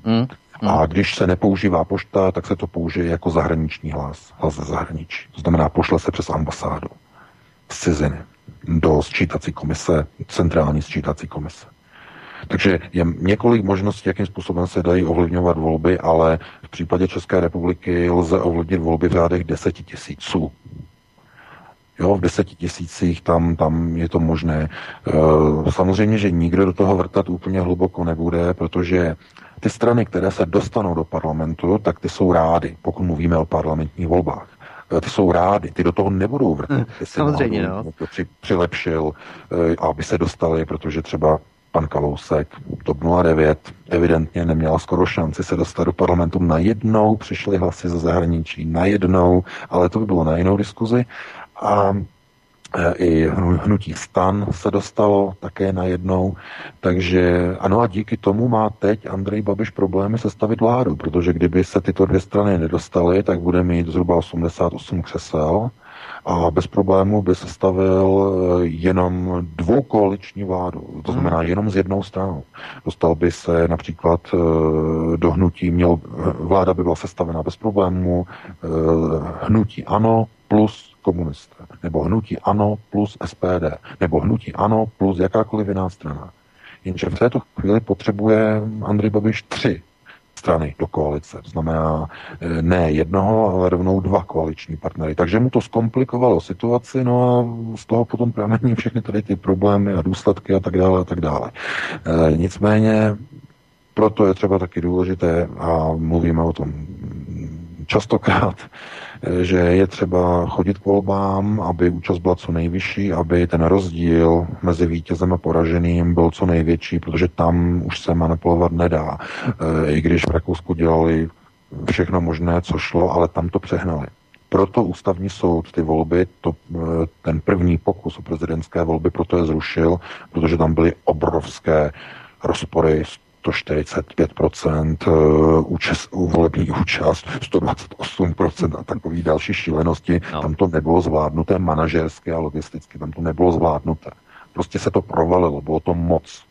Mm. A když se nepoužívá pošta, tak se to použije jako zahraniční hlas. Hlas ze zahraničí. To znamená, pošle se přes ambasádu z ciziny do sčítací komise, centrální sčítací komise. Takže je několik možností, jakým způsobem se dají ovlivňovat volby, ale v případě České republiky lze ovlivnit volby v řádech deseti tisíců. Jo, v deseti tisících tam, tam je to možné. E, samozřejmě, že nikdo do toho vrtat úplně hluboko nebude, protože ty strany, které se dostanou do parlamentu, tak ty jsou rády, pokud mluvíme o parlamentních volbách. Eh, ty jsou rády, ty do toho nebudou vrtat. Hmm, samozřejmě, no. Při, přilepšil, eh, aby se dostali, protože třeba pan Kalousek, TOP 09, evidentně neměla skoro šanci se dostat do parlamentu. Najednou přišly hlasy ze zahraničí, najednou, ale to by bylo na jinou diskuzi. A i hnutí stan se dostalo také najednou. Takže ano a díky tomu má teď Andrej Babiš problémy sestavit vládu, protože kdyby se tyto dvě strany nedostaly, tak bude mít zhruba 88 křesel a bez problému by se stavil eh, jenom dvoukoaliční vládu, to hmm. znamená jenom z jednou stranou. Dostal by se například eh, do hnutí, měl, eh, vláda by byla sestavena bez problému, hnutí ano plus komunisté, nebo hnutí ANO plus SPD, nebo hnutí ANO plus jakákoliv jiná strana. Jenže v této chvíli potřebuje Andrej Babiš tři strany do koalice. To znamená eh, ne jednoho, ale rovnou dva koaliční partnery. Takže mu to zkomplikovalo situaci, no a z toho potom pramení všechny tady ty problémy a důsledky a tak dále a tak dále. E, nicméně proto je třeba taky důležité, a mluvíme o tom častokrát, že je třeba chodit k volbám, aby účast byla co nejvyšší, aby ten rozdíl mezi vítězem a poraženým byl co největší, protože tam už se manipulovat nedá. E, I když v Rakousku dělali všechno možné, co šlo, ale tam to přehnali. Proto ústavní soud ty volby, to, e, ten první pokus o prezidentské volby, proto je zrušil, protože tam byly obrovské rozpory 145% eh, účast, volební účast, 128% a takové další šílenosti. No. Tam to nebylo zvládnuté manažersky a logisticky, tam to nebylo zvládnuté. Prostě se to provalilo, bylo to moc.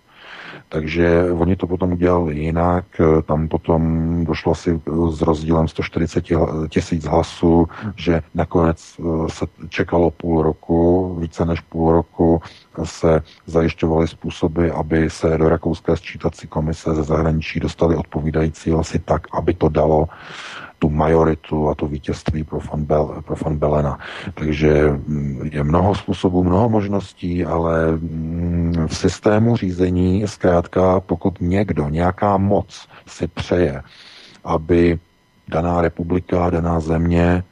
Takže oni to potom udělali jinak, tam potom došlo asi s rozdílem 140 tisíc hlasů, že nakonec eh, se čekalo půl roku, více než půl roku se zajišťovaly způsoby, aby se do rakouské sčítací komise ze zahraničí dostali odpovídající hlasy tak, aby to dalo tu majoritu a to vítězství pro fan, Bel, pro fan Belena. Takže mm, je mnoho způsobů, mnoho možností, ale mm, v systému řízení zkrátka, pokud někdo, nějaká moc si přeje, aby daná republika, daná země e,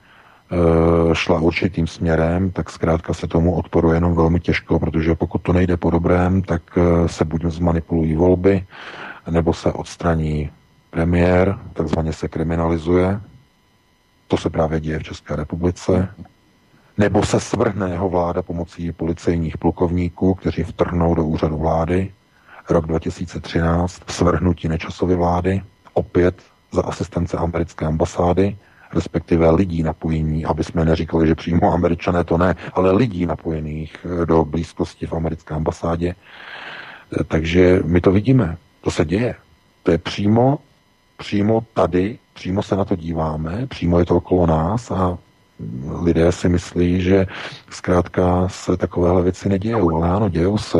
šla určitým směrem, tak zkrátka se tomu odporuje jenom velmi těžko, protože pokud to nejde po dobrém, tak e, se buď zmanipulují volby, nebo se odstraní premiér takzvaně se kriminalizuje, to se právě děje v České republice, nebo se svrhne jeho vláda pomocí policejních plukovníků, kteří vtrhnou do úřadu vlády. Rok 2013, svrhnutí nečasové vlády, opět za asistence americké ambasády, respektive lidí napojení, aby jsme neříkali, že přímo američané to ne, ale lidí napojených do blízkosti v americké ambasádě. Takže my to vidíme, to se děje. To je přímo přímo tady, přímo se na to díváme, přímo je to okolo nás a lidé si myslí, že zkrátka se takovéhle věci nedějou, ale ano, dějou se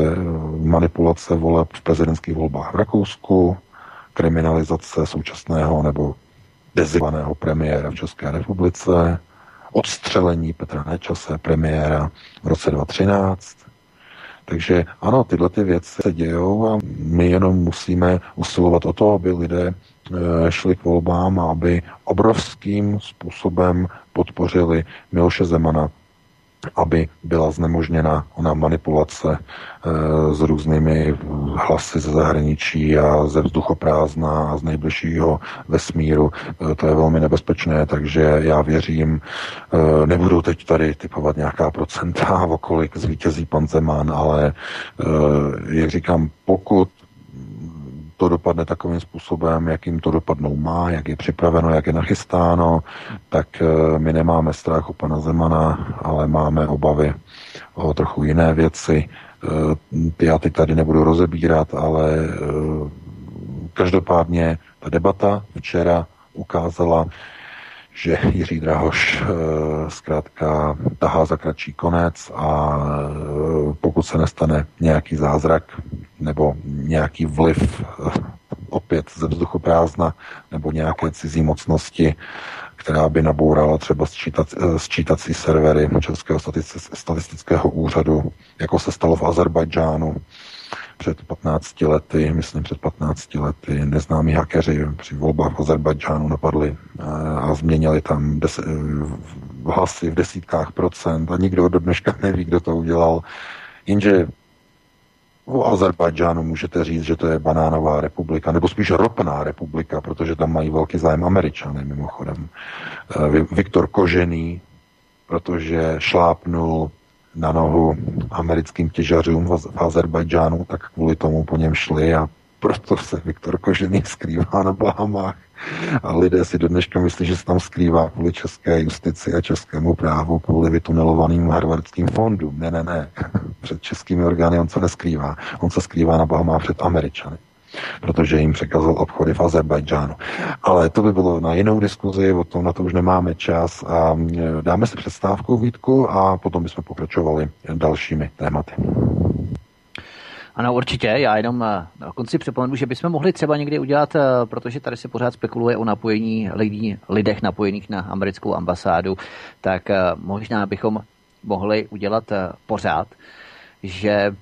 manipulace voleb v prezidentských volbách v Rakousku, kriminalizace současného nebo dezivovaného premiéra v České republice, odstřelení Petra Nečase, premiéra v roce 2013. Takže ano, tyhle ty věci se dějou a my jenom musíme usilovat o to, aby lidé šli k volbám a aby obrovským způsobem podpořili Miloše Zemana, aby byla znemožněna ona manipulace e, s různými hlasy ze zahraničí a ze vzduchoprázdna a z nejbližšího vesmíru. E, to je velmi nebezpečné, takže já věřím, nebudu teď tady typovat nějaká procenta, o kolik zvítězí pan Zeman, ale jak říkám, pokud to dopadne takovým způsobem, jakým to dopadnou má, jak je připraveno, jak je nachystáno, tak eh, my nemáme strach u pana Zemana, ale máme obavy o trochu jiné věci. Eh, já teď tady nebudu rozebírat, ale eh, každopádně ta debata včera ukázala, že Jiří Drahoš zkrátka tahá za kratší konec a pokud se nestane nějaký zázrak, nebo nějaký vliv eh, opět ze vzduchu prázdna nebo nějaké cizí mocnosti, která by nabourala třeba sčítat, eh, sčítací servery Českého statistického úřadu, jako se stalo v Azerbajdžánu před 15 lety, myslím před 15 lety, neznámí hakeři při volbách v Azerbajdžánu napadli eh, a změnili tam des, hlasy v desítkách procent a nikdo do dneška neví, kdo to udělal. Jenže O Azerbajdžánu můžete říct, že to je banánová republika, nebo spíš ropná republika, protože tam mají velký zájem američany mimochodem. Eh, Viktor Kožený, protože šlápnul na nohu americkým těžařům v Azerbajdžánu, tak kvůli tomu po něm šli a proto se Viktor Kožený skrývá na Bahamách. A lidé si do dneška myslí, že se tam skrývá kvůli české justici a českému právu, kvůli vytunelovaným harvardským fondům. Ne, ne, ne. Před českými orgány on se neskrývá. On se skrývá na Bahamách před Američany protože jim překazal obchody v Azerbajdžánu. Ale to by bylo na jinou diskuzi, o tom na to už nemáme čas a e, dáme si přestávku, Vítku, a potom bychom pokračovali dalšími tématy. Ano, určitě. Já jenom eh, na konci připomenu, že bychom mohli třeba někdy udělat, eh, protože tady se pořád spekuluje o napojení lidí, lidech napojených na americkou ambasádu, tak možná bychom mohli udělat pořád, že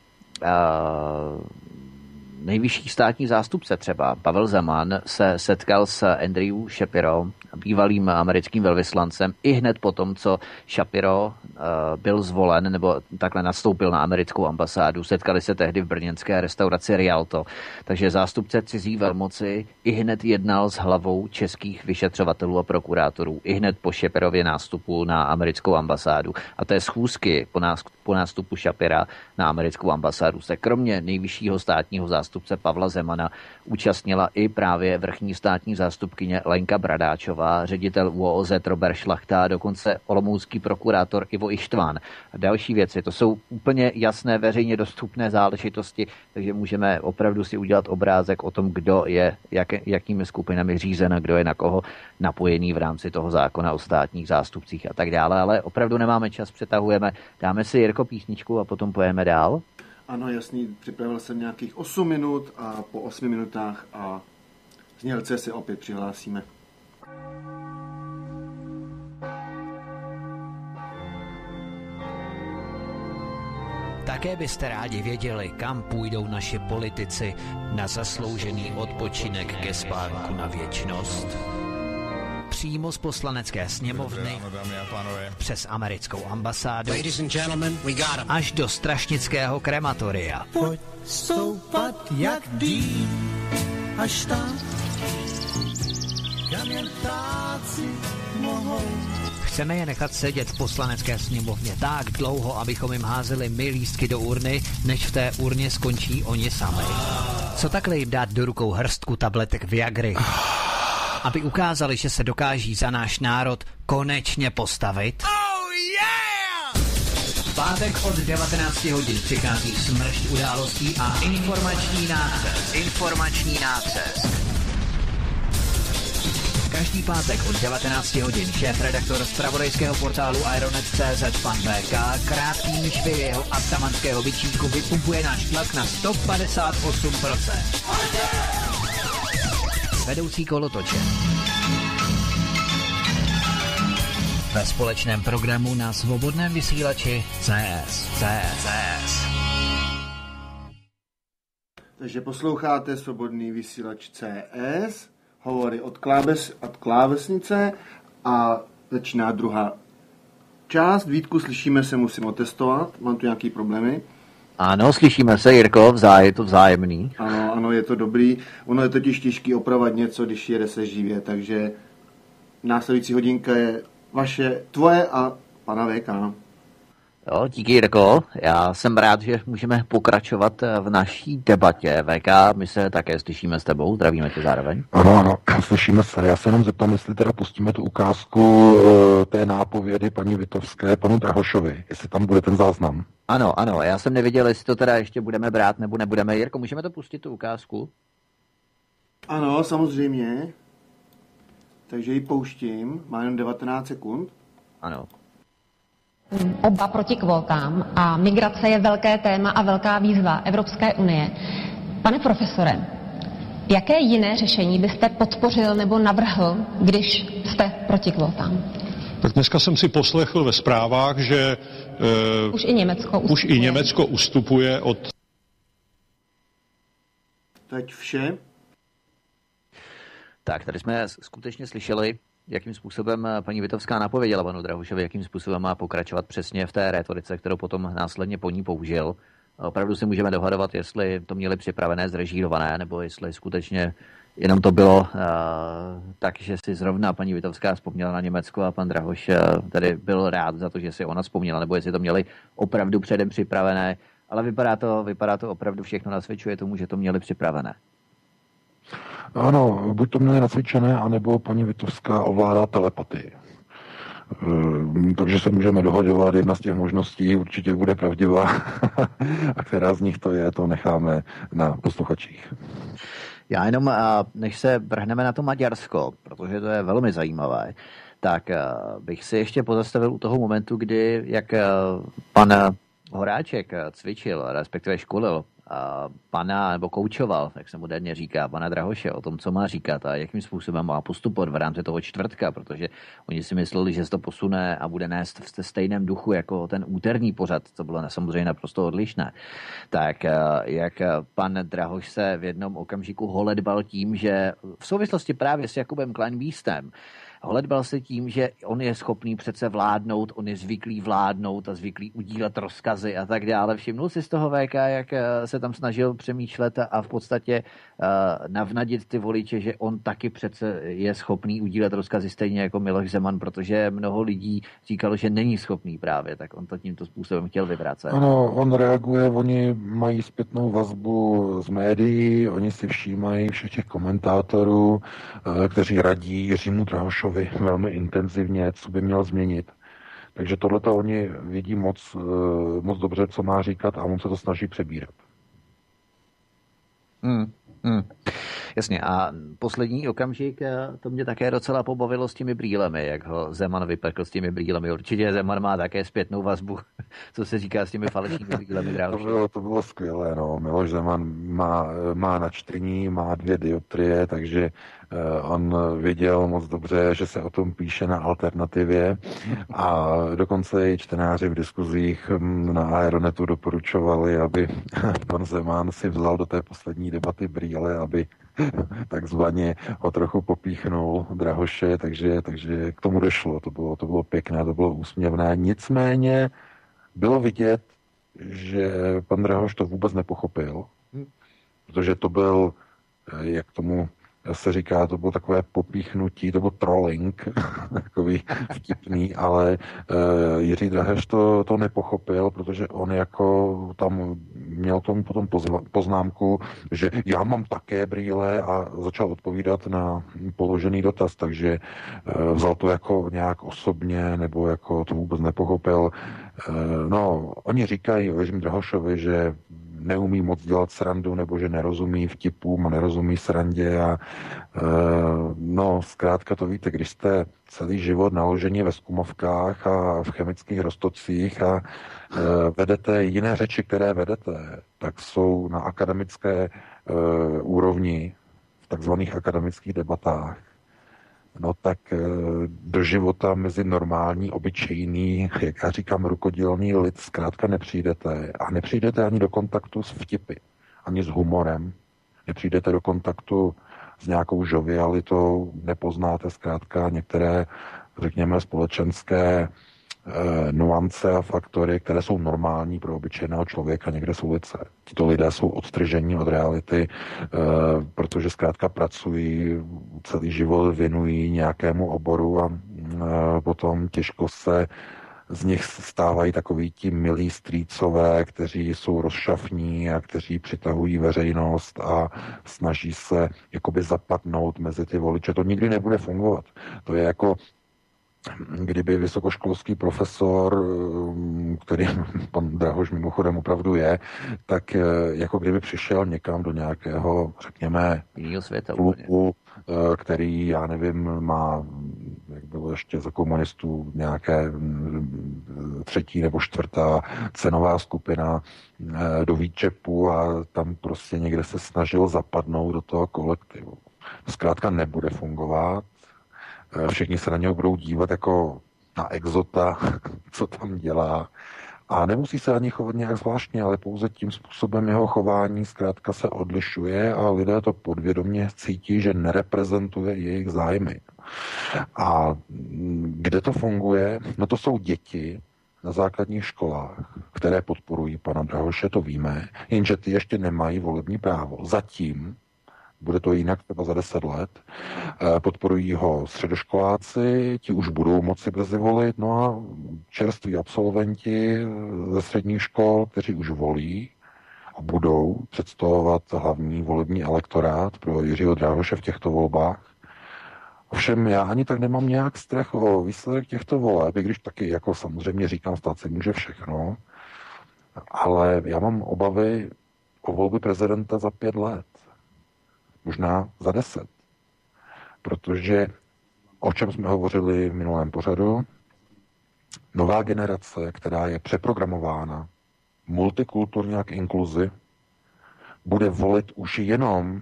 nejvyšší státní zástupce třeba Pavel Zeman se setkal s Andrew Shapiro, bývalým americkým velvyslancem, i hned po tom, co Shapiro uh, byl zvolen nebo takhle nastoupil na americkou ambasádu. Setkali se tehdy v brněnské restauraci Rialto. Takže zástupce cizí velmoci i hned jednal s hlavou českých vyšetřovatelů a prokurátorů, i hned po Shapirově nástupu na americkou ambasádu. A té schůzky po nástupu Shapira na americkou ambasádu se kromě nejvyššího státního zástupce Pavla Zemana účastnila i právě vrchní státní zástupkyně Lenka Bradáčová, ředitel UOZ Robert Šlachta, dokonce olomoucký prokurátor Ivo Ištván. A další věci, to jsou úplně jasné veřejně dostupné záležitosti, takže můžeme opravdu si udělat obrázek o tom, kdo je, jak, jakými skupinami řízen a kdo je na koho napojený v rámci toho zákona o státních zástupcích a tak dále, ale opravdu nemáme čas, přetahujeme. Dáme si Jirko písničku a potom pojeme dál. Ano, jasný, připravil jsem nějakých 8 minut a po 8 minutách a znělce se opět přihlásíme. Také byste rádi věděli, kam půjdou naši politici na zasloužený odpočinek ke spánku na věčnost? Přímo z poslanecké sněmovny přes americkou ambasádu až do strašnického krematoria. Pojď stoupat jak dým, až tam, kam jen mohou. Chceme je nechat sedět v poslanecké sněmovně tak dlouho, abychom jim házeli my lístky do urny, než v té urně skončí oni sami. Co takhle jim dát do rukou hrstku tabletek Viagry? Aby ukázali, že se dokáží za náš národ konečně postavit? Oh yeah! V pátek od 19 hodin přichází smršť událostí a informační nácest. Informační nácest. Každý pátek od 19 hodin šéf-redaktor z pravodejského portálu Ironet.cz pan VK krátkým švy jeho atamanského vyčínku vypumpuje náš tlak na 158% vedoucí kolotoče. Ve společném programu na svobodném vysílači CS. CS. CS. Takže posloucháte svobodný vysílač CS, hovory od, kláves, od klávesnice a začíná druhá část. Vítku, slyšíme se, musím otestovat, mám tu nějaký problémy. Ano, slyšíme se, Jirko, vzá, je to vzájemný. Ano, ano, je to dobrý. Ono je totiž těžký opravovat něco, když jede se živě, takže následující hodinka je vaše, tvoje a pana VK. Jo, díky Jirko. Já jsem rád, že můžeme pokračovat v naší debatě. VK, my se také slyšíme s tebou, zdravíme tě zároveň. Ano, ano, slyšíme se. Já se jenom zeptám, jestli teda pustíme tu ukázku uh, té nápovědy paní Vitovské panu Drahošovi, jestli tam bude ten záznam. Ano, ano, já jsem neviděl, jestli to teda ještě budeme brát nebo nebudeme. Jirko, můžeme to pustit, tu ukázku? Ano, samozřejmě. Takže ji pouštím, má jen 19 sekund. Ano. Oba proti kvótám a migrace je velké téma a velká výzva Evropské unie. Pane profesore, jaké jiné řešení byste podpořil nebo navrhl, když jste proti kvótám? Tak dneska jsem si poslechl ve zprávách, že uh, už i Německo ustupuje. Už i Německo ustupuje od... Teď vše. Tak, tady jsme skutečně slyšeli, jakým způsobem paní Vitovská napověděla panu Drahušovi, jakým způsobem má pokračovat přesně v té retorice, kterou potom následně po ní použil. Opravdu si můžeme dohadovat, jestli to měli připravené, zrežírované, nebo jestli skutečně Jenom to bylo uh, tak, že si zrovna paní Vitovská vzpomněla na Německo a pan Drahoš uh, tady byl rád za to, že si ona vzpomněla, nebo jestli to měli opravdu předem připravené, ale vypadá to, vypadá to opravdu všechno nasvědčuje tomu, že to měli připravené. Ano, buď to měli nacvičené, anebo paní Vitovská ovládá telepatii. Takže se můžeme dohodovat, jedna z těch možností určitě bude pravdivá a která z nich to je, to necháme na posluchačích. Já jenom, než se vrhneme na to Maďarsko, protože to je velmi zajímavé, tak bych si ještě pozastavil u toho momentu, kdy jak pan Horáček cvičil, respektive školil pana, nebo koučoval, jak se moderně říká, pana Drahoše o tom, co má říkat a jakým způsobem má postupovat v rámci toho čtvrtka, protože oni si mysleli, že se to posune a bude nést v stejném duchu jako ten úterní pořad, co bylo samozřejmě naprosto odlišné. Tak eh, jak pan Drahoš se v jednom okamžiku holedbal tím, že v souvislosti právě s Jakubem Kleinbístem, Holedbal se tím, že on je schopný přece vládnout, on je zvyklý vládnout a zvyklý udílet rozkazy a tak dále. Všimnul si z toho VK, jak eh, se tam snažil přemýšlet a v podstatě navnadit ty voliče, že on taky přece je schopný udílet rozkazy stejně jako Miloš Zeman, protože mnoho lidí říkalo, že není schopný právě, tak on to tímto způsobem chtěl vyvracet. Ano, on reaguje, oni mají zpětnou vazbu z médií, oni si všímají všech těch komentátorů, eh, kteří radí Jiřímu Drahošovi velmi intenzivně, co by měl změnit. Takže tohleto oni vidí moc, eh, moc dobře, co má říkat a on se to snaží přebírat. Hmm, hmm. Jasně, a poslední okamžik, eh, to mě také docela pobavilo s těmi brýlemi, jak ho Zeman vypekl s těmi brýlemi. Určitě Zeman má také zpětnou vazbu, co se říká s těmi falešnými brýlemi. to, bylo, to bylo skvělé, no. Miloš Zeman má, má načtení, má dvě dioptrie, takže on věděl moc dobře, že se o tom píše na alternativě a dokonce i čtenáři v diskuzích hm, na Aeronetu doporučovali, aby pan Zeman si vzal do té poslední debaty brýle, aby takzvaně ho trochu popíchnul Drahoše, takže, takže k tomu došlo. To bylo, to bylo pěkné, to bylo úsměvné. Nicméně bylo vidět, že pan Drahoš to vůbec nepochopil, protože to byl, eh, jak tomu se říká, to bylo takové popíchnutí, to byl trolling, takový vtipný, ale uh, Jiří Draheš to, to nepochopil, protože on jako tam měl tomu potom poznámku, že já mám také brýle a začal odpovídat na položený dotaz, takže uh, vzal to jako nějak osobně, nebo jako to vůbec nepochopil. Uh, no, oni říkají o Jiřím Drahošovi, že neumí moc dělat srandu nebo že nerozumí vtipům nerozumí srandě a e, no zkrátka to víte, když jste celý život naložení ve skumovkách a v chemických roztocích a e, vedete jiné řeči, které vedete, tak jsou na akademické e, úrovni v takzvaných akademických debatách no tak eh, do života mezi normální, obyčejný, jak já říkám, rukodělný lid zkrátka nepřijdete. A nepřijdete ani do kontaktu s vtipy, ani s humorem. Nepřijdete do kontaktu s nějakou žovialitou, nepoznáte zkrátka některé, řekněme, společenské nuance a faktory, které jsou normální pro obyčejného člověka někde z ulice. Tito lidé jsou odtržení od reality, eh, protože zkrátka pracují, celý život věnují nějakému oboru a eh, potom těžko se z nich stávají takový ti milí strýcové, kteří jsou rozšafní a kteří přitahují veřejnost a snaží se jakoby zapadnout mezi ty voliče. To nikdy nebude fungovat. To je jako kdyby vysokoškolský profesor, um, který pan Drahoš mimochodem opravdu je, tak eh, jako kdyby přišel někam do nějakého, řekněme, světa, klubu, eh, který, já nevím, má, jak bylo ještě za komunistů, nějaké mm, třetí nebo čtvrtá cenová skupina eh, do výčepu a tam prostě někde se snažil zapadnout do toho kolektivu. Zkrátka nebude fungovat, Eh, všichni se na něho budou dívat jako na exota, co tam dělá. A nemusí se ani chovat nějak zvláštně, ale pouze tím způsobem jeho chování zkrátka se odlišuje a lidé to podvědomě cítí, že nereprezentuje jejich zájmy. A kde to funguje? No to jsou děti na základních školách, které podporují pana Drahoše, to víme, jenže ty ještě nemají volební právo. Zatím bude to jinak třeba za deset let. Eh, podporují ho středoškoláci, ti už budou moci brzy volit, no a čerství absolventi ze středních škol, kteří už volí a budou představovat hlavní volební elektorát pro Jiřího Dráhoše v těchto volbách. Ovšem já ani tak nemám nějak strach o výsledek těchto voleb, i když taky jako samozřejmě říkám, stát se může všechno, ale já mám obavy o volby prezidenta za pět let možná za deset. Protože o čem jsme hovořili v minulém pořadu, nová generace, která je přeprogramována multikulturně k inkluzi, bude volit už jenom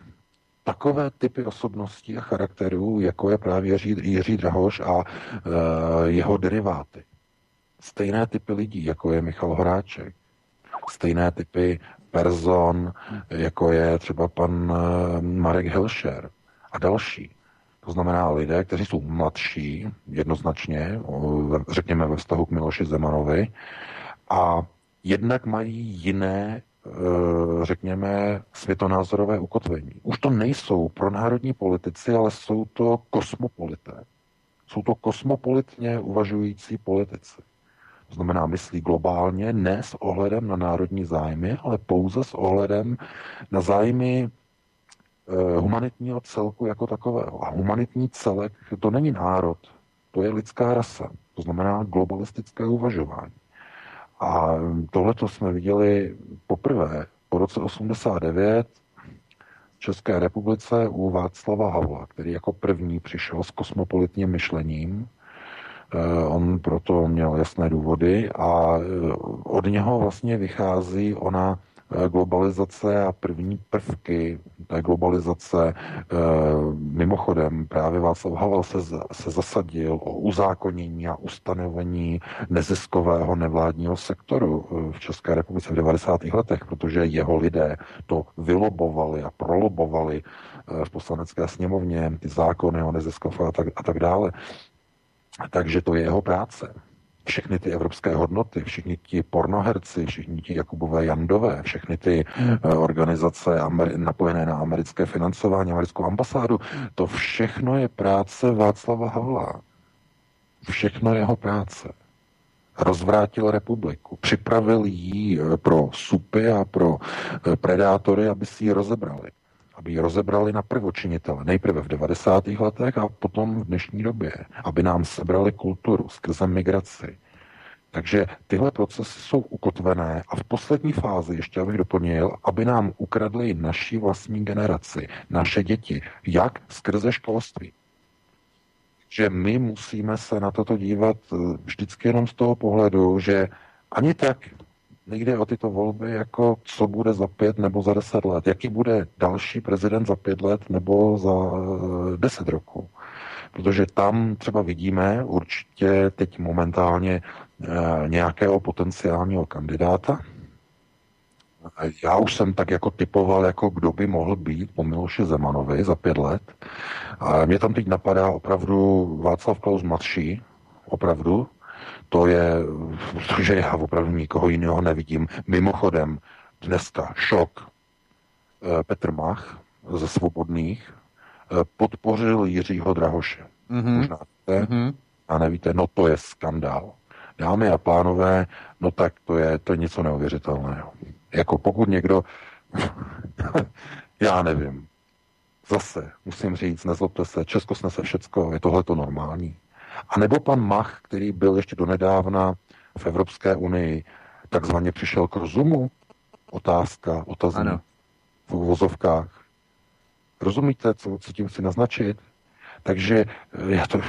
takové typy osobností a charakterů, jako je právě Jiří, Jiří Drahoš a e, jeho deriváty. Stejné typy lidí, jako je Michal Horáček. Stejné typy person, jako je třeba pan e, Marek Hilšer a další. To znamená lidé, kteří jsou mladší, jednoznačně, řekněme ve vztahu k Miloši Zemanovi, a jednak mají jiné Eh, řekněme, světonázorové ukotvení. Už to nejsou pro národní politici, ale jsou to kosmopolité. Jsou to kosmopolitně uvažující politici. To znamená, myslí globálně, ne s ohledem na národní zájmy, ale pouze s ohledem na zájmy eh, humanitního celku jako takového. A humanitní celek to není národ, to je lidská rasa. To znamená globalistické uvažování. A tohle to jsme viděli poprvé po roce 89 v České republice u Václava Havla, který jako první přišel s kosmopolitním myšlením. Eh, on proto měl jasné důvody a eh, od něho vlastně vychází ona Eh, globalizace a první prvky té globalizace. Mimochodem, právě Václav Havel se, se zasadil o uzákonění a ustanovení neziskového nevládního sektoru v České republice v 90. letech, protože jeho lidé to vylobovali a prolobovali v poslanecké sněmovně, ty zákony o neziskov a tak, a tak dále. Takže to je jeho práce všechny ty evropské hodnoty, všichni ti pornoherci, všichni ti Jakubové Jandové, všechny ty uh, organizace Ameri- napojené na americké financování, americkou ambasádu, to všechno je práce Václava Havla. Všechno jeho práce. Rozvrátil republiku, připravil ji eh, pro supy a pro eh, predátory, aby si ji rozebrali aby ji rozebrali na prvočinitele. Nejprve v 90. letech a potom v dnešní době. Aby nám sebrali kulturu skrze migraci. Takže tyhle procesy jsou ukotvené a v poslední fázi, ještě abych doplnil, aby nám ukradli naší vlastní generaci, naše děti. Jak? Skrze školství. Že my musíme se na toto dívat eh, vždycky jenom z toho pohledu, že ani tak nejde o tyto volby, jako co bude za pět nebo za deset let, jaký bude další prezident za pět let nebo za eh, deset roků. Protože tam třeba vidíme určitě teď momentálně eh, nějakého potenciálního kandidáta. Já už jsem tak jako typoval, jako kdo by mohl být po Miloši Zemanovi za pět let. A mě tam teď napadá opravdu Václav Klaus mladší, opravdu, to je, protože já opravdu nikoho jiného nevidím. Mimochodem, dneska šok. Eh, Petr Mach ze Svobodných eh, podpořil Jiřího Drahoše. Mm-hmm. Možná víte, mm-hmm. a nevíte, no to je skandál. Dámy a pánové, no tak to je, to je něco neuvěřitelného. Jako pokud někdo, já nevím, zase musím říct, nezlobte se, Česko snese všecko, je tohle to normální. A nebo pan Mach, který byl ještě donedávna v Evropské unii, takzvaně přišel k rozumu? Otázka, otazní v uvozovkách. Rozumíte, co, co tím chci naznačit? Takže eh, já to,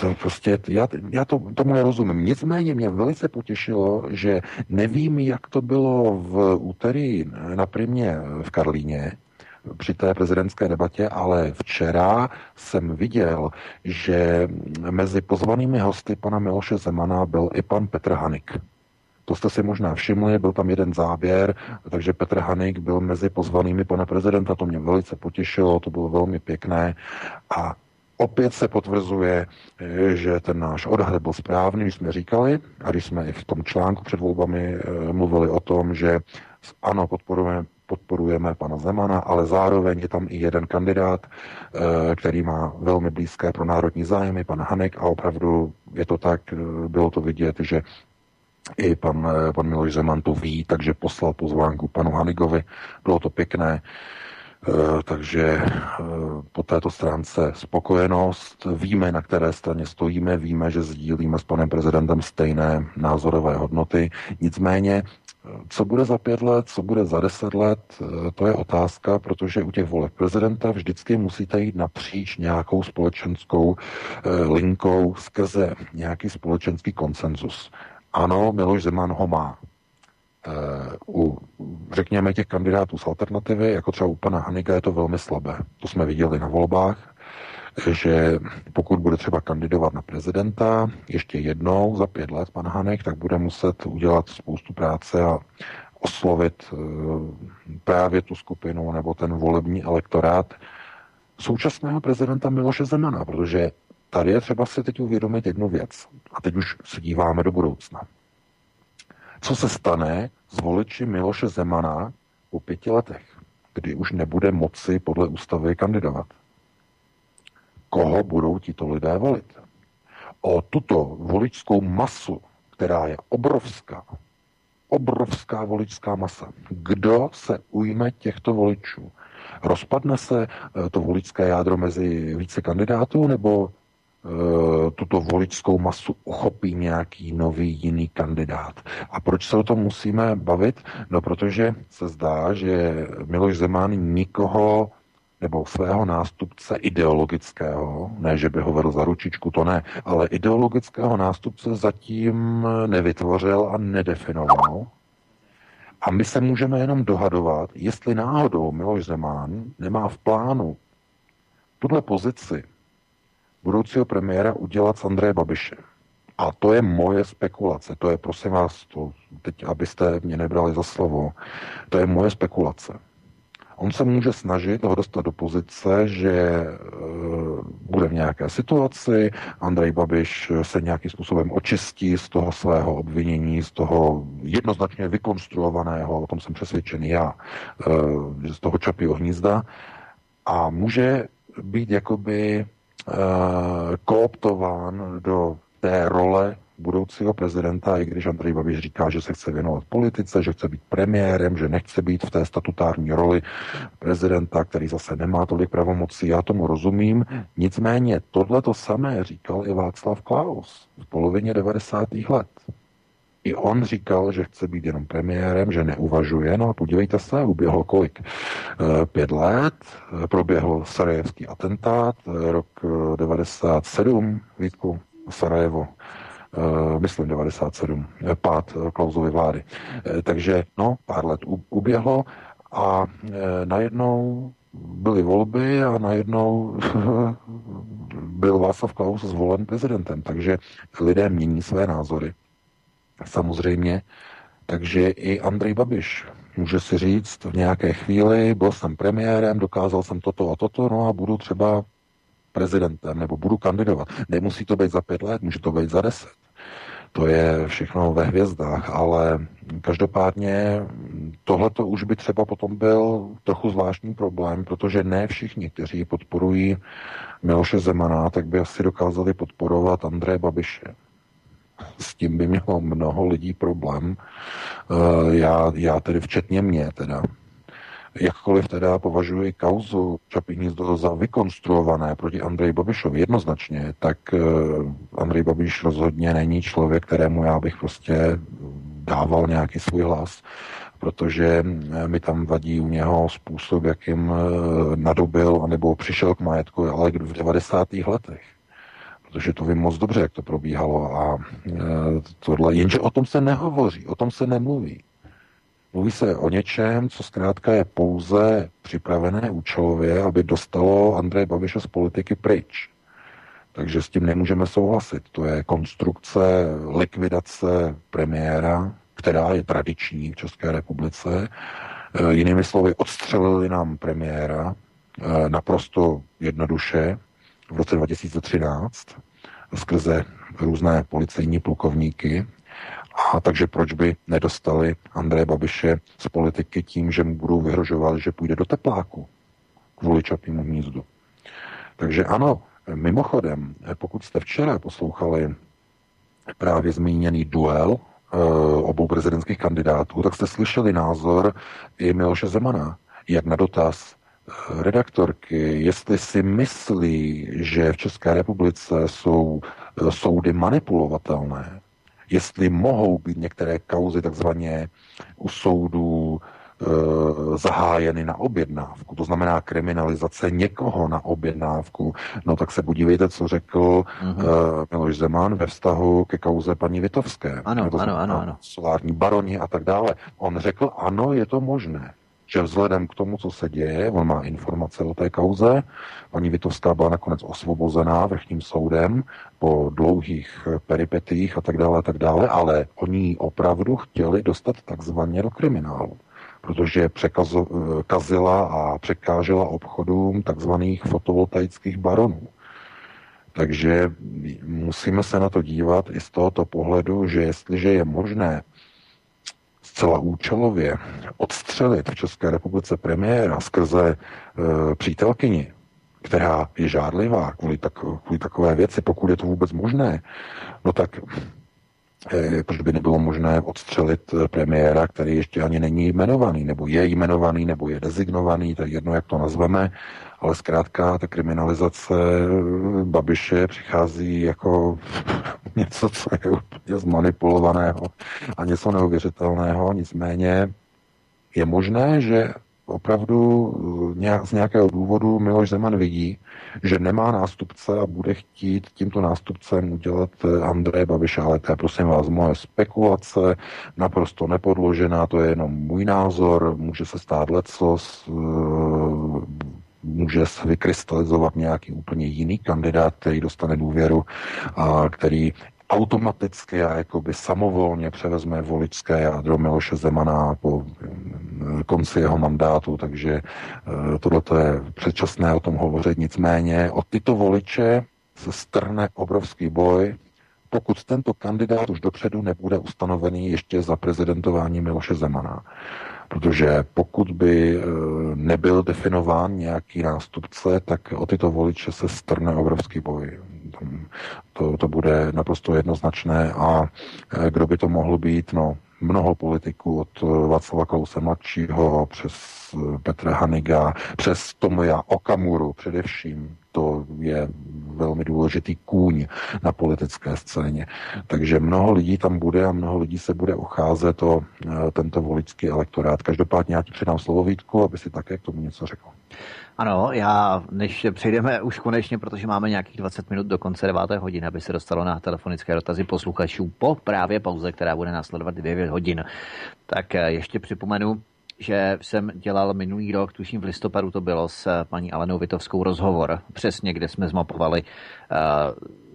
to prostě, já, já to, tomu nerozumím. Nicméně mě velice potěšilo, že nevím, jak to bylo v úterý na primě v Karlíně, při té prezidentské debatě, ale včera jsem viděl, že mezi pozvanými hosty pana Miloše Zemana byl i pan Petr Hanik. To jste si možná všimli, byl tam jeden záběr, takže Petr Hanik byl mezi pozvanými pana prezidenta, to mě velice potěšilo, to bylo velmi pěkné a opět se potvrzuje, že ten náš odhad byl správný, když jsme říkali, a když jsme i v tom článku před volbami eh, mluvili o tom, že ano, podporujeme podporujeme pana Zemana, ale zároveň je tam i jeden kandidát, eh, který má velmi blízké pro národní zájmy, pan Hanek, a opravdu je to tak, eh, bylo to vidět, že i pan, eh, pan Miloš Zeman to ví, takže poslal pozvánku panu Hanigovi, bylo to pěkné. Takže po této stránce spokojenost. Víme, na které straně stojíme, víme, že sdílíme s panem prezidentem stejné názorové hodnoty. Nicméně co bude za pět let, co bude za deset let, eh, to je otázka, protože u těch voleb prezidenta vždycky musíte jít napříč nějakou společenskou eh, linkou skrze nějaký společenský konsenzus. Ano, Miloš Zeman ho má. u, řekněme, těch kandidátů z alternativy, jako třeba u pana Hanika, je to velmi slabé. To jsme viděli na volbách, že pokud bude třeba kandidovat na prezidenta ještě jednou za pět let pan Hanek, tak bude muset udělat spoustu práce a oslovit eh, právě tu skupinu nebo ten volební elektorát současného prezidenta Miloše Zemana, protože tady je třeba si teď uvědomit jednu věc. A teď už se díváme do budoucna. Co se stane s voliči Miloše Zemana po pěti letech, kdy už nebude moci podle ústavy kandidovat? Koho budou tito lidé volit? O tuto voličskou masu, která je obrovská, obrovská voličská masa. Kdo se ujme těchto voličů? Rozpadne se eh, to voličské jádro mezi více kandidátů, nebo e, tuto voličskou masu uchopí nějaký nový jiný kandidát. A proč se o tom musíme bavit? No, protože se zdá, že Miloš Zeman nikoho nebo svého nástupce ideologického, ne, že by ho vedl za ručičku, to ne, ale ideologického nástupce zatím nevytvořil a nedefinoval. A my se můžeme jenom dohadovat, jestli náhodou Miloš Zeman nemá v plánu tuhle pozici budoucího premiéra udělat s Andreje Babišem. A to je moje spekulace, to je prosím vás, to, teď abyste mě nebrali za slovo, to je moje spekulace. On se může snažit ho dostat do pozice, že e, bude v nějaké situaci, Andrej Babiš se nějakým způsobem očistí z toho svého obvinění, z toho jednoznačně vykonstruovaného, o tom jsem přesvědčený já, e, z toho čapího hnízda a může být jakoby e, kooptován do té role budoucího prezidenta, i když Andrej Babiš říká, že se chce věnovat politice, že chce být premiérem, že nechce být v té statutární roli prezidenta, který zase nemá tolik pravomocí, já tomu rozumím. Nicméně tohle to samé říkal i Václav Klaus v polovině 90. let. I on říkal, že chce být jenom premiérem, že neuvažuje. No a podívejte se, uběhlo kolik? Eh, pět let, eh, proběhl sarajevský atentát, eh, rok 97, Vítku, Sarajevo. Eh, myslím 97, eh, pád eh, Klausovy vlády. Takže no, pár let uběhlo a najednou byly volby a najednou byl Václav Klaus zvolen prezidentem. Takže lidé mění své názory. Samozřejmě. Takže i Andrej Babiš může si říct v nějaké chvíli, byl jsem premiérem, dokázal jsem toto a toto, no a budu třeba prezidentem, nebo budu kandidovat. Nemusí to být za pět let, může to být za deset. To je všechno ve hvězdách, ale každopádně tohle už by třeba potom byl trochu zvláštní problém, protože ne všichni, kteří podporují Miloše Zemana, tak by asi dokázali podporovat Andreje Babiše. S tím by mělo mnoho lidí problém. Eh, já, já tedy včetně mě teda. Jakkoliv teda považuji kauzu Čapí za vykonstruované proti Andreji Babišovi jednoznačně, tak eh, Andrej Babiš rozhodně není člověk, kterému já bych prostě dával nějaký svůj hlas, protože eh, mi tam vadí u něho způsob, jakým eh, nadobil anebo přišel k majetku, ale v 90. letech protože to vím moc dobře, jak to probíhalo a tohle, jenže o tom se nehovoří, o tom se nemluví. Mluví se o něčem, co zkrátka je pouze připravené účelově, aby dostalo Andreje Babiše z politiky pryč. Takže s tím nemůžeme souhlasit. To je konstrukce likvidace premiéra, která je tradiční v České republice. E, jinými slovy, odstřelili nám premiéra e, naprosto jednoduše v roce 2013 skrze různé policejní plukovníky, a takže proč by nedostali Andreje Babiše z politiky tím, že mu budou vyhrožovat, že půjde do tepláku kvůli čapímu hnízdu. Takže ano, mimochodem, pokud jste včera poslouchali právě zmíněný duel e, obou prezidentských kandidátů, tak jste slyšeli názor i Miloše Zemana, jak na dotaz eh, redaktorky, jestli si myslí, že v České republice jsou eh, soudy manipulovatelné, jestli mohou být některé kauzy takzvaně u soudu zahájeny na objednávku, to znamená kriminalizace někoho na objednávku, no tak se podívejte, co řekl uh-huh. uh, Miloš Zeman ve vztahu ke kauze paní Vitovské. Ano, to ano, ano, ano. Solární baroni a tak dále. On řekl, ano, je to možné že vzhledem k tomu, co se děje, on má informace o té kauze, paní Vitovská byla nakonec osvobozená vrchním soudem po dlouhých peripetích a tak dále, a tak dále, ale oni opravdu chtěli dostat takzvaně do kriminálu protože překazila a překážela obchodům takzvaných fotovoltaických baronů. Takže musíme se na to dívat i z tohoto pohledu, že jestliže je možné zcela účelově odstřelit v České republice premiéra skrze e, přítelkyni, která je žádlivá kvůli, tak, kvůli takové věci, pokud je to vůbec možné, no tak e, proč by nebylo možné odstřelit premiéra, který ještě ani není jmenovaný, nebo je jmenovaný, nebo je dezignovaný, tak jedno, jak to nazveme, ale zkrátka ta kriminalizace Babiše přichází jako něco, co je úplně zmanipulovaného a něco neuvěřitelného. Nicméně je možné, že opravdu z nějakého důvodu Miloš Zeman vidí, že nemá nástupce a bude chtít tímto nástupcem udělat Andreje Babiše, ale to je prosím vás moje spekulace, naprosto nepodložená, to je jenom můj názor, může se stát lecos, může se vykrystalizovat nějaký úplně jiný kandidát, který dostane důvěru a který automaticky a jakoby samovolně převezme voličské jádro Miloše Zemana po mm, konci jeho mandátu, takže eh, tohle je předčasné o tom hovořit. Nicméně o tyto voliče se strne obrovský boj, pokud tento kandidát už dopředu nebude ustanovený ještě za prezidentování Miloše Zemana. Protože pokud by eh, nebyl definován nějaký nástupce, tak o tyto voliče se strne obrovský boj. To, to bude naprosto jednoznačné. A eh, kdo by to mohl být? No, mnoho politiků od Václava Klause mladšího přes Petra Haniga, přes Tomoja Okamuru především, to je velmi důležitý kůň na politické scéně. Takže mnoho lidí tam bude a mnoho lidí se bude ucházet o e, tento voličský elektorát. Každopádně já ti předám slovo Vítku, aby si také k tomu něco řekl. Ano, já, než přejdeme už konečně, protože máme nějakých 20 minut do konce 9. hodiny, aby se dostalo na telefonické dotazy posluchačů po právě pauze, která bude následovat 9 hodin. Tak e, ještě připomenu, že jsem dělal minulý rok, tuším v listopadu to bylo, s paní Alenou Vitovskou rozhovor, přesně kde jsme zmapovali uh,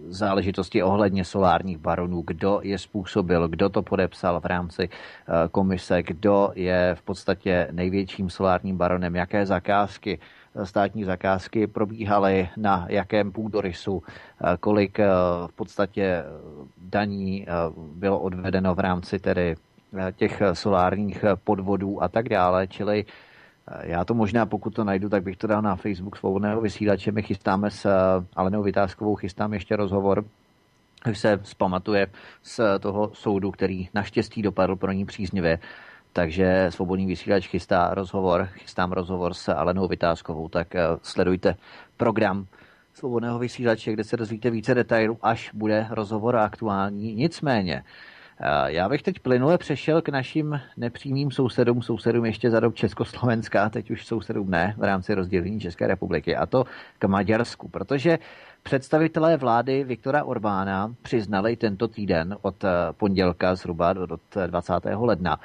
záležitosti ohledně solárních baronů, kdo je způsobil, kdo to podepsal v rámci uh, komise, kdo je v podstatě největším solárním baronem, jaké zakázky, uh, státní zakázky probíhaly, na jakém půdorysu, kolik v podstatě daní bylo odvedeno v rámci tedy Eh, těch eh, solárních eh, podvodů a tak dále, čili já to možná, pokud to najdu, tak bych to dal na Facebook svobodného vysílače. My chystáme s Alenou Vytázkovou, chystám ještě rozhovor, už se zpamatuje z toho soudu, který naštěstí dopadl pro ní příznivě. Takže svobodný vysílač chystá rozhovor, chystám rozhovor s Alenou Vytázkovou, tak sledujte program svobodného vysílače, kde se dozvíte více detailů, až bude rozhovor aktuální. Nicméně, Eh, já bych teď plynule přešel k našim nepřímým sousedům, sousedům ještě za rok Československá, teď už sousedům ne, v rámci rozdělení České republiky, a to k Maďarsku, protože Představitelé vlády Viktora Orbána přiznali tento týden od eh, pondělka zhruba do 20. ledna,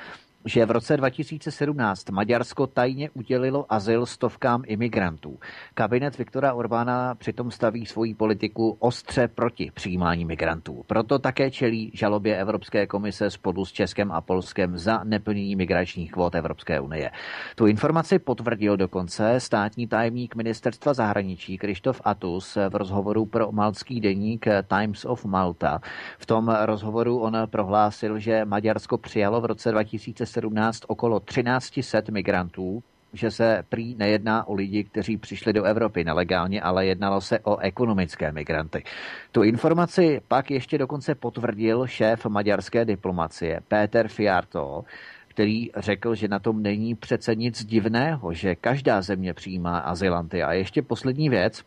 že v roce 2017 Maďarsko tajně udělilo azyl stovkám imigrantů. Kabinet Viktora Orbána přitom staví svoji politiku ostře proti přijímání migrantů. Proto také čelí žalobě Evropské komise spolu s Českem a Polskem za neplnění migračních kvót Evropské unie. Tu informaci potvrdil dokonce státní tajemník ministerstva zahraničí Krištof Atus v rozhovoru pro maltský deník Times of Malta. V tom rozhovoru on prohlásil, že Maďarsko přijalo v roce 2017 2017 okolo 1300 migrantů, že se prý nejedná o lidi, kteří přišli do Evropy nelegálně, ale jednalo se o ekonomické migranty. Tu informaci pak ještě dokonce potvrdil šéf maďarské diplomacie Péter Fiarto, který řekl, že na tom není přece nic divného, že každá země přijímá azylanty. A ještě poslední věc,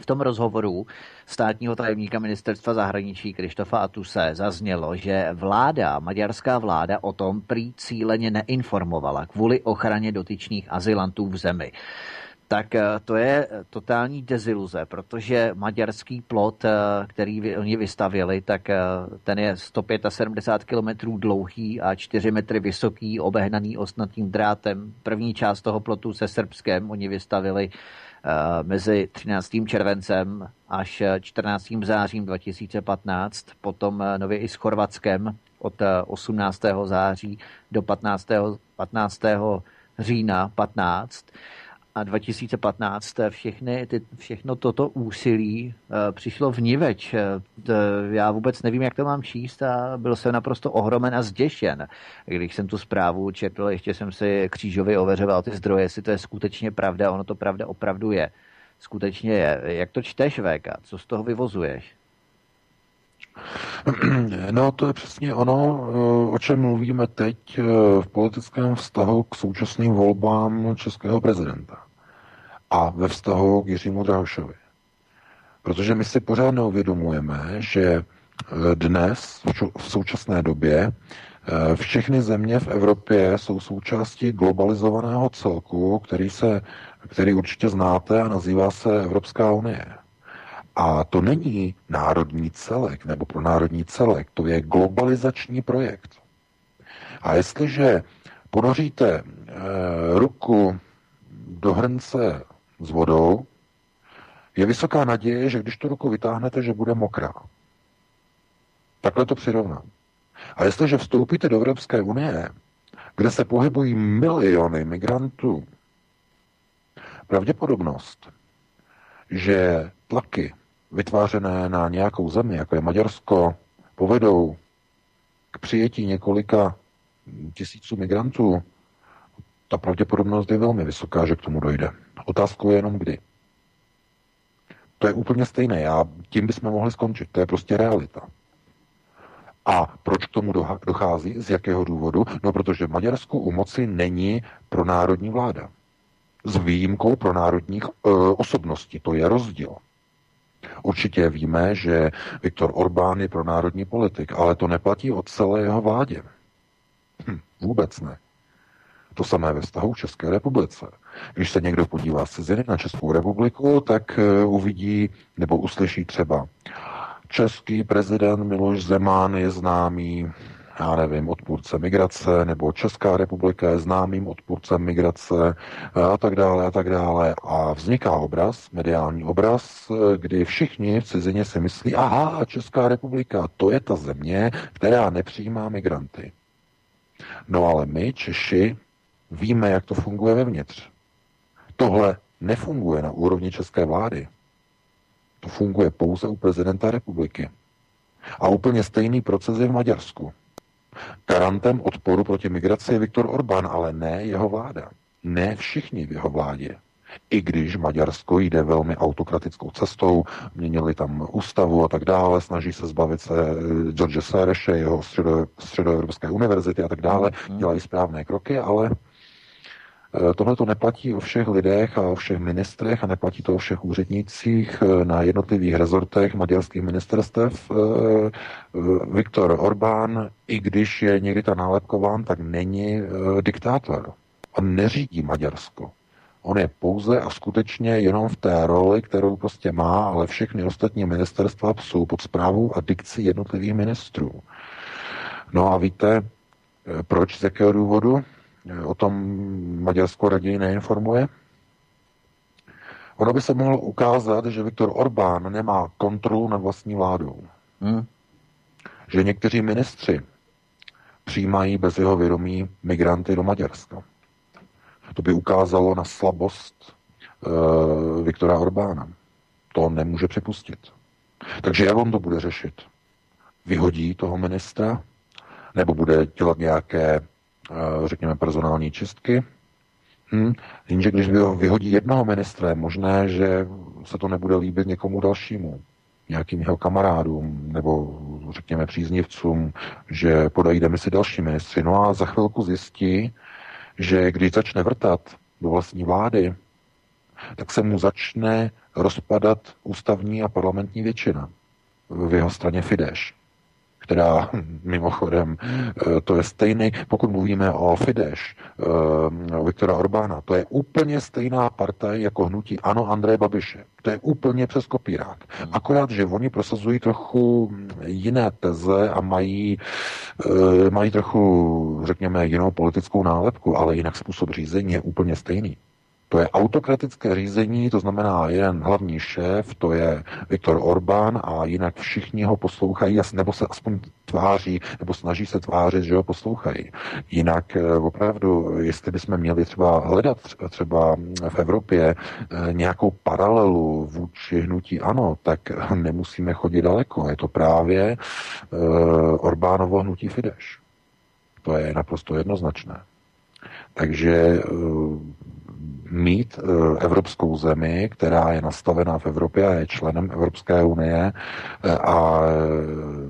v tom rozhovoru státního tajemníka ministerstva zahraničí Krištofa Atuse zaznělo, že vláda, maďarská vláda o tom prý cíleně neinformovala kvůli ochraně dotyčných azylantů v zemi tak eh, to je totální deziluze, protože maďarský plot, eh, který oni vystavili, tak eh, ten je 175 km dlouhý a 4 metry vysoký, obehnaný osnatým drátem. První část toho plotu se Srbskem oni vystavili mezi 13. červencem až 14. zářím 2015, potom nově i s Chorvatskem od 18. září do 15. 15. října 15 a 2015 všechny, ty, všechno toto úsilí uh, přišlo v niveč. Uh, já vůbec nevím, jak to mám číst a byl jsem naprosto ohromen a zděšen. Když jsem tu zprávu četl, ještě jsem si křížově ověřoval ty zdroje, jestli to je skutečně pravda, ono to pravda opravdu je. Skutečně je. Jak to čteš, VK? Co z toho vyvozuješ? No, to je přesně ono, eh, o čem mluvíme teď v politickém vztahu k současným volbám českého prezidenta a ve vztahu k Jiřímu Drahošovi. Protože my si pořád neuvědomujeme, že eh, dnes, v současné době, eh, všechny země v Evropě jsou součástí globalizovaného celku, který, se, který určitě znáte a nazývá se Evropská unie. A to není národní celek nebo pro národní celek, to je globalizační projekt. A jestliže ponoříte e, ruku do hrnce s vodou, je vysoká naděje, že když tu ruku vytáhnete, že bude mokrá. Takhle to přirovnám. A jestliže vstoupíte do Evropské unie, kde se pohybují miliony migrantů, pravděpodobnost, že tlaky vytvářené na nějakou zemi, jako je Maďarsko, povedou k přijetí několika tisíců migrantů, ta pravděpodobnost je velmi vysoká, že k tomu dojde. Otázkou je jenom kdy. To je úplně stejné. A tím bychom mohli skončit. To je prostě realita. A proč k tomu dochází? Z jakého důvodu? No, protože v Maďarsku u moci není pro národní vláda. S výjimkou pro národních e, osobností. To je rozdíl. Určitě víme, že Viktor Orbán je pro národní politik, ale to neplatí o celé jeho vládě. Hm, vůbec ne. To samé ve vztahu České republice. Když se někdo podívá z ciziny na Českou republiku, tak eh, uvidí nebo uslyší třeba český prezident Miloš Zeman je známý já nevím, odpůrce migrace, nebo Česká republika je známým odpůrcem migrace eh, a tak dále a tak dále. A vzniká obraz, mediální obraz, eh, kdy všichni v cizině si myslí, aha, Česká republika, to je ta země, která nepřijímá migranty. No ale my, Češi, víme, jak to funguje vevnitř. Tohle nefunguje na úrovni české vlády. To funguje pouze u prezidenta republiky. A úplně stejný proces je v Maďarsku. Garantem odporu proti migraci je Viktor Orbán, ale ne jeho vláda. Ne všichni v jeho vládě. I když Maďarsko jde velmi autokratickou cestou, měnili tam ústavu a tak dále, snaží se zbavit se eh, George Sereše, jeho středo, středoevropské univerzity a tak dále, mhm. dělají správné kroky, ale tohle to neplatí o všech lidech a o všech ministrech a neplatí to o všech úřednících eh, na jednotlivých rezortech maďarských ministerstev. Eh, Viktor Orbán, i když je někdy ta nálepkován, tak není diktátor. On neřídí Maďarsko. On je pouze a skutečně jenom v té roli, kterou prostě má, ale všechny ostatní ministerstva jsou pod zprávou a dikci jednotlivých ministrů. No a víte, proč, z jakého důvodu? O tom Maďarsko raději neinformuje. Ono by se mohlo ukázat, že Viktor Orbán nemá kontrolu nad vlastní vládou. Hmm. Že někteří ministři přijímají bez jeho vědomí migranty do Maďarska. To by ukázalo na slabost uh, Viktora Orbána. To on nemůže připustit. Takže jak on to bude řešit? Vyhodí toho ministra? Nebo bude dělat nějaké řekněme, personální čistky. Hm. Jenže když vyhodí jednoho ministra, je možné, že se to nebude líbit někomu dalšímu, nějakým jeho kamarádům nebo řekněme příznivcům, že podají demisi další ministři. No a za chvilku zjistí, že když začne vrtat do vlastní vlády, tak se mu začne rozpadat ústavní a parlamentní většina v jeho straně Fidesz která mimochodem, eh, to je stejný, pokud mluvíme o Fidesz, eh, Viktora Orbána, to je úplně stejná partaj jako hnutí Ano Andreje Babiše. To je úplně přes kopírák. Akorát, že oni prosazují trochu jiné teze a mají, eh, mají trochu, řekněme, jinou politickou nálepku, ale jinak způsob řízení je úplně stejný. To je autokratické řízení, to znamená jeden hlavní šéf, to je Viktor Orbán a jinak všichni ho poslouchají, nebo se aspoň tváří, nebo snaží se tvářit, že ho poslouchají. Jinak eh, opravdu, jestli bychom měli třeba hledat třeba v Evropě eh, nějakou paralelu vůči hnutí ano, tak nemusíme chodit daleko. Je to právě eh, Orbánovo hnutí Fidesz. To je naprosto jednoznačné. Takže mít eh, evropskou zemi, která je nastavená v Evropě a je členem Evropské unie eh, a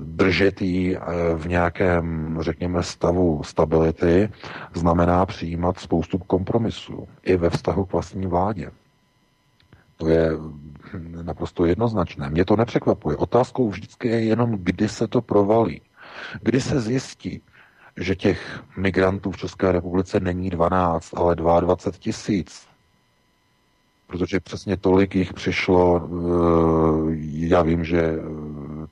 držet ji eh, v nějakém, řekněme, stavu stability, znamená přijímat spoustu kompromisů i ve vztahu k vlastní vládě. To je naprosto jednoznačné. Mě to nepřekvapuje. Otázkou vždycky je jenom, kdy se to provalí. Kdy se zjistí, že těch migrantů v České republice není 12, ale 22 tisíc protože přesně tolik jich přišlo. Eh, já vím, že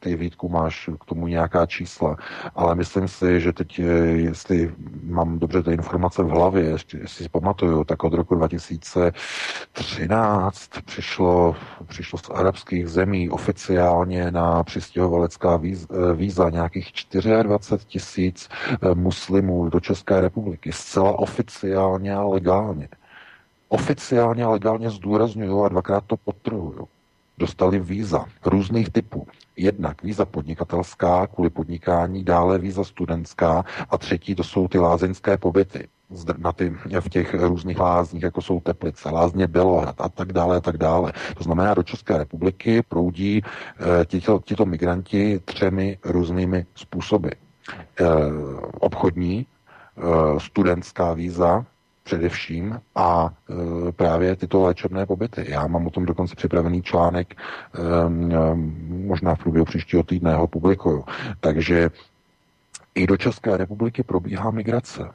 eh, ty Vítku máš k tomu nějaká čísla, ale myslím si, že teď, jestli mám dobře ty informace v hlavě, jestli si pamatuju, tak od roku 2013 přišlo, přišlo z arabských zemí oficiálně na přistěhovalecká víza, eh, víza nějakých 24 tisíc muslimů do České republiky. Zcela oficiálně a legálně oficiálně a legálně zdůraznuju a dvakrát to potrhuju. Dostali víza různých typů. Jednak víza podnikatelská kvůli podnikání, dále víza studentská a třetí to jsou ty lázeňské pobyty na ty, v těch různých lázních, jako jsou Teplice, lázně Bělohrad a tak dále a tak dále. To znamená, do České republiky proudí e, tito, tito migranti třemi různými způsoby. E, obchodní, e, studentská víza, především a e, právě tyto léčebné pobyty. Já mám o tom dokonce připravený článek, e, možná v průběhu příštího týdne ho publikuju. Takže i do České republiky probíhá migrace.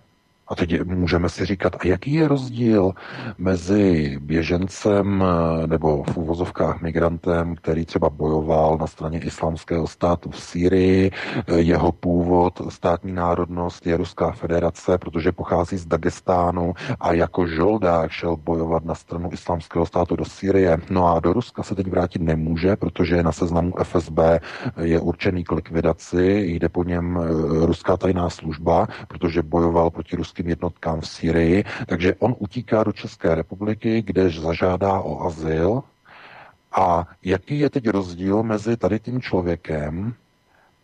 A teď můžeme si říkat, a jaký je rozdíl mezi běžencem nebo v úvozovkách migrantem, který třeba bojoval na straně islámského státu v Sýrii, jeho původ, státní národnost je Ruská federace, protože pochází z Dagestánu a jako žoldák šel bojovat na stranu islámského státu do Sýrie. No a do Ruska se teď vrátit nemůže, protože na seznamu FSB je určený k likvidaci, jde po něm ruská tajná služba, protože bojoval proti ruským americkým jednotkám v Syrii, takže on utíká do České republiky, kde zažádá o azyl. A jaký je teď rozdíl mezi tady tím člověkem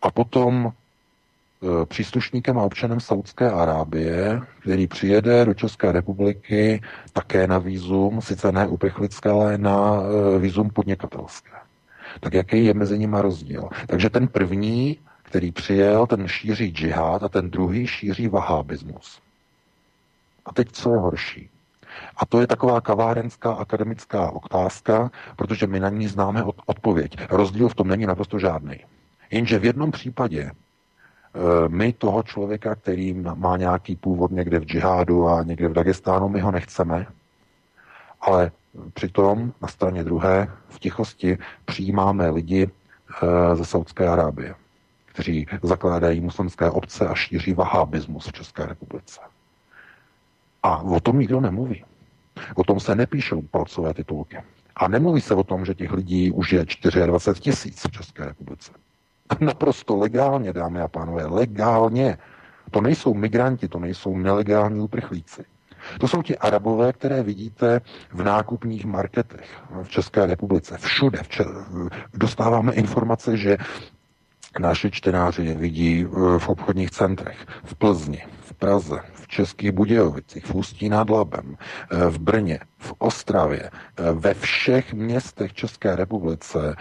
a potom e, příslušníkem a občanem Saudské Arábie, který přijede do České republiky také na výzum, sice ne uprchlické, ale na e, výzum podnikatelské. Tak jaký je mezi nimi rozdíl? Takže ten první, který přijel, ten šíří džihad a ten druhý šíří vahábismus. A teď co je horší? A to je taková kavárenská akademická otázka, protože my na ní známe odpověď. Rozdíl v tom není naprosto žádný. Jenže v jednom případě e, my toho člověka, který má nějaký původ někde v džihádu a někde v Dagestánu, my ho nechceme, ale přitom na straně druhé v tichosti přijímáme lidi e, ze Saudské Arábie, kteří zakládají muslimské obce a šíří vahábismus v České republice. A o tom nikdo nemluví. O tom se nepíšou palcové titulky. A nemluví se o tom, že těch lidí už je 24 tisíc v České republice. Naprosto legálně, dámy a pánové, legálně. To nejsou migranti, to nejsou nelegální uprchlíci. To jsou ti arabové, které vidíte v nákupních marketech v České republice. Všude. V Če- dostáváme informace, že naši čtenáři vidí eh, v obchodních centrech v Plzni, Praze, v Českých Budějovicích, v Ústí nad Labem, eh, v Brně, v Ostravě, eh, ve všech městech České republice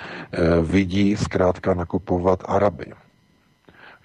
vidí zkrátka nakupovat Araby.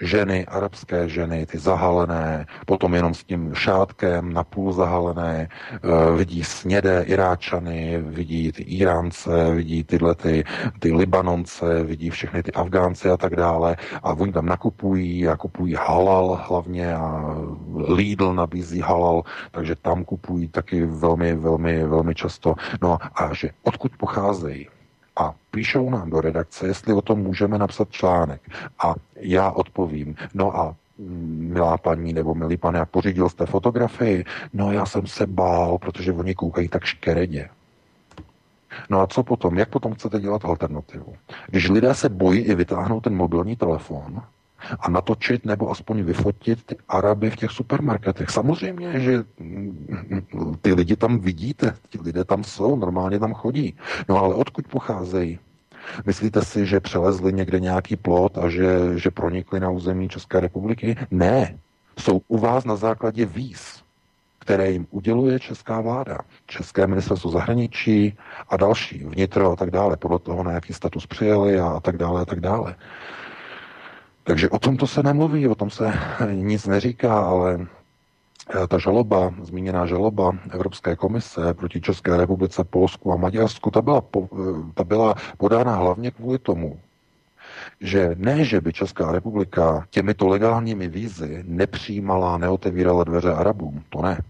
Ženy, arabské ženy, ty zahalené, potom jenom s tím šátkem, napůl zahalené, e, vidí snědé Iráčany, vidí ty Iránce, vidí tyhle ty, ty Libanonce, vidí všechny ty Afgánce a tak dále a oni tam nakupují a kupují halal hlavně a Lidl nabízí halal, takže tam kupují taky velmi, velmi, velmi často. No a že odkud pocházejí? A píšou nám do redakce, jestli o tom můžeme napsat článek. A já odpovím, no a mm, milá paní nebo milý pane, a pořídil jste fotografii? No já jsem se bál, protože oni koukají tak škeredě. No a co potom? Jak potom chcete dělat alternativu? Když lidé se bojí i vytáhnout ten mobilní telefon, a natočit nebo aspoň vyfotit ty Araby v těch supermarketech. Samozřejmě, že ty lidi tam vidíte, ti lidé tam jsou, normálně tam chodí. No ale odkud pocházejí? Myslíte si, že přelezli někde nějaký plot a že, že pronikli na území České republiky? Ne. Jsou u vás na základě víz, které jim uděluje česká vláda, České ministerstvo zahraničí a další, vnitro a tak dále, podle toho, na jaký status přijeli a, a tak dále a tak dále. Takže o tom to se nemluví, o tom se nic neříká, ale eh, ta žaloba, zmíněná žaloba Evropské komise proti České republice, Polsku a Maďarsku, ta byla, po, eh, ta byla podána hlavně kvůli tomu, že ne, že by Česká republika těmito legálními vízy nepřijímala, neotevírala dveře Arabům, to ne.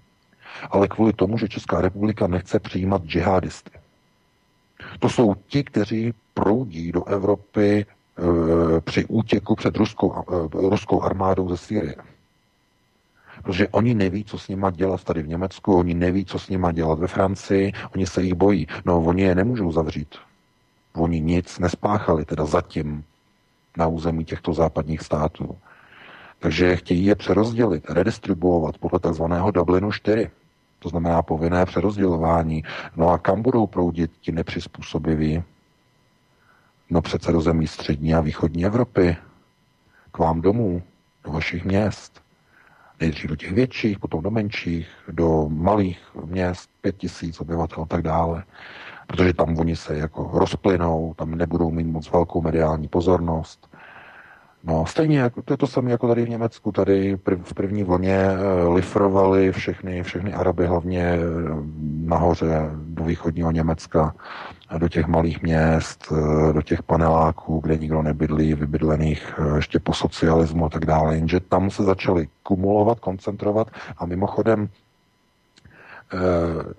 Ale kvůli tomu, že Česká republika nechce přijímat džihadisty. To jsou ti, kteří proudí do Evropy při útěku před ruskou, eh, ruskou armádou ze Sýrie. Protože oni neví, co s nima dělat tady v Německu, oni neví, co s nima dělat ve Francii, oni se jich bojí. No, oni je nemůžou zavřít. Oni nic nespáchali, teda zatím na území těchto západních států. Takže chtějí je přerozdělit, redistribuovat podle takzvaného Dublinu 4. To znamená povinné přerozdělování. No a kam budou proudit ti nepřizpůsobiví? No přece do zemí střední a východní Evropy. K vám domů, do vašich měst. Nejdřív do těch větších, potom do menších, do malých měst, pět tisíc obyvatel a tak dále. Protože tam oni se jako rozplynou, tam nebudou mít moc velkou mediální pozornost. No, stejně jako, to je to samé jako tady v Německu. Tady v první vlně eh, lifrovali všechny, všechny Araby, hlavně eh, nahoře do východního Německa, do těch malých měst, eh, do těch paneláků, kde nikdo nebydlí, vybydlených ještě po socialismu a tak dále. Jenže tam se začali kumulovat, koncentrovat a mimochodem Uh,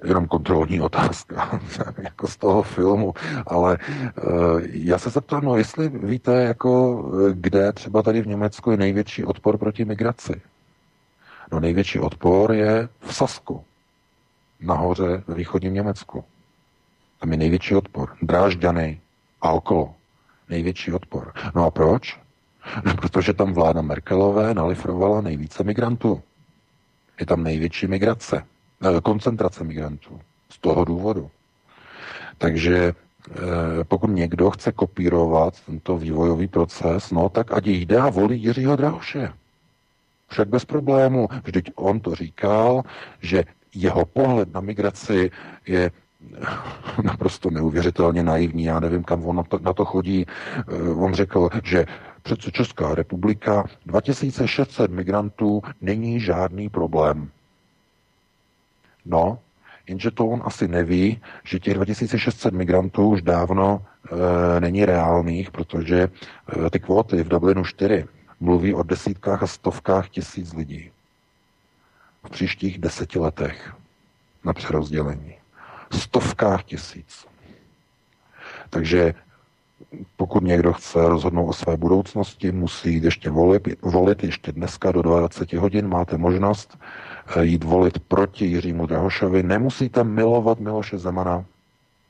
jenom kontrolní otázka, jako z toho filmu, ale uh, já se zeptám, no jestli víte, jako kde třeba tady v Německu je největší odpor proti migraci. No největší odpor je v Sasku, nahoře ve východním Německu. Tam je největší odpor. Drážďany a okolo. Největší odpor. No a proč? No, protože tam vláda Merkelové nalifrovala nejvíce migrantů. Je tam největší migrace. Koncentrace migrantů. Z toho důvodu. Takže eh, pokud někdo chce kopírovat tento vývojový proces, no tak ať jde a volí Jiřího Drahoše. Však bez problému. Vždyť on to říkal, že jeho pohled na migraci je naprosto neuvěřitelně naivní. Já nevím, kam on na to, na to chodí. Eh, on řekl, že přece Česká republika 2600 migrantů není žádný problém. No, jenže to on asi neví, že těch 2600 migrantů už dávno e, není reálných, protože e, ty kvóty v Dublinu 4 mluví o desítkách a stovkách tisíc lidí v příštích deseti letech na přerozdělení. Stovkách tisíc. Takže pokud někdo chce rozhodnout o své budoucnosti, musí jít ještě volit, volit ještě dneska do 20 hodin, máte možnost jít volit proti Jiřímu Drahošovi. Nemusíte milovat Miloše Zemana,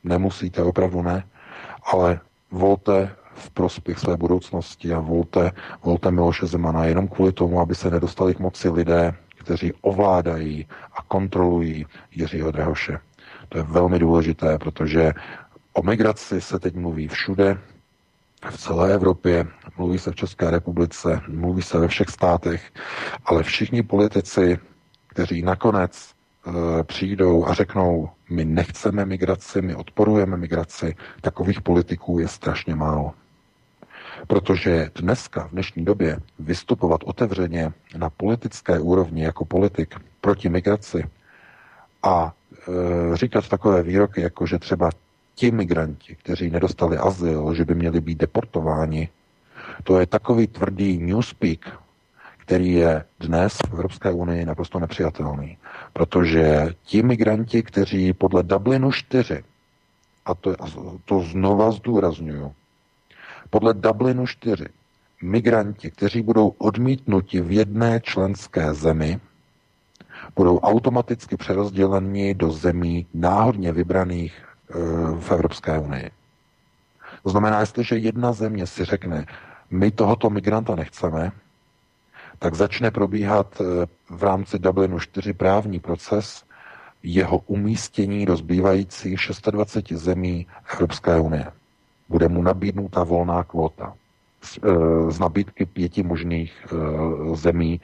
nemusíte, opravdu ne, ale volte v prospěch své budoucnosti a volte, volte Miloše Zemana jenom kvůli tomu, aby se nedostali k moci lidé, kteří ovládají a kontrolují Jiřího Drahoše. To je velmi důležité, protože o migraci se teď mluví všude, v celé Evropě, mluví se v České republice, mluví se ve všech státech, ale všichni politici kteří nakonec e, přijdou a řeknou, my nechceme migraci, my odporujeme migraci, takových politiků je strašně málo. Protože dneska, v dnešní době, vystupovat otevřeně na politické úrovni jako politik proti migraci a e, říkat takové výroky, jako že třeba ti migranti, kteří nedostali azyl, že by měli být deportováni, to je takový tvrdý newspeak, který je dnes v Evropské unii naprosto nepřijatelný. Protože ti migranti, kteří podle Dublinu 4, a to, to znova zdůraznuju, podle Dublinu 4, migranti, kteří budou odmítnuti v jedné členské zemi, budou automaticky přerozděleni do zemí náhodně vybraných e, v Evropské unii. To znamená, jestliže jedna země si řekne, my tohoto migranta nechceme, tak začne probíhat eh, v rámci Dublinu 4 právní proces jeho umístění do zbývajících 26 zemí Evropské unie. Bude mu nabídnuta volná kvota z, eh, z nabídky pěti možných eh, zemí,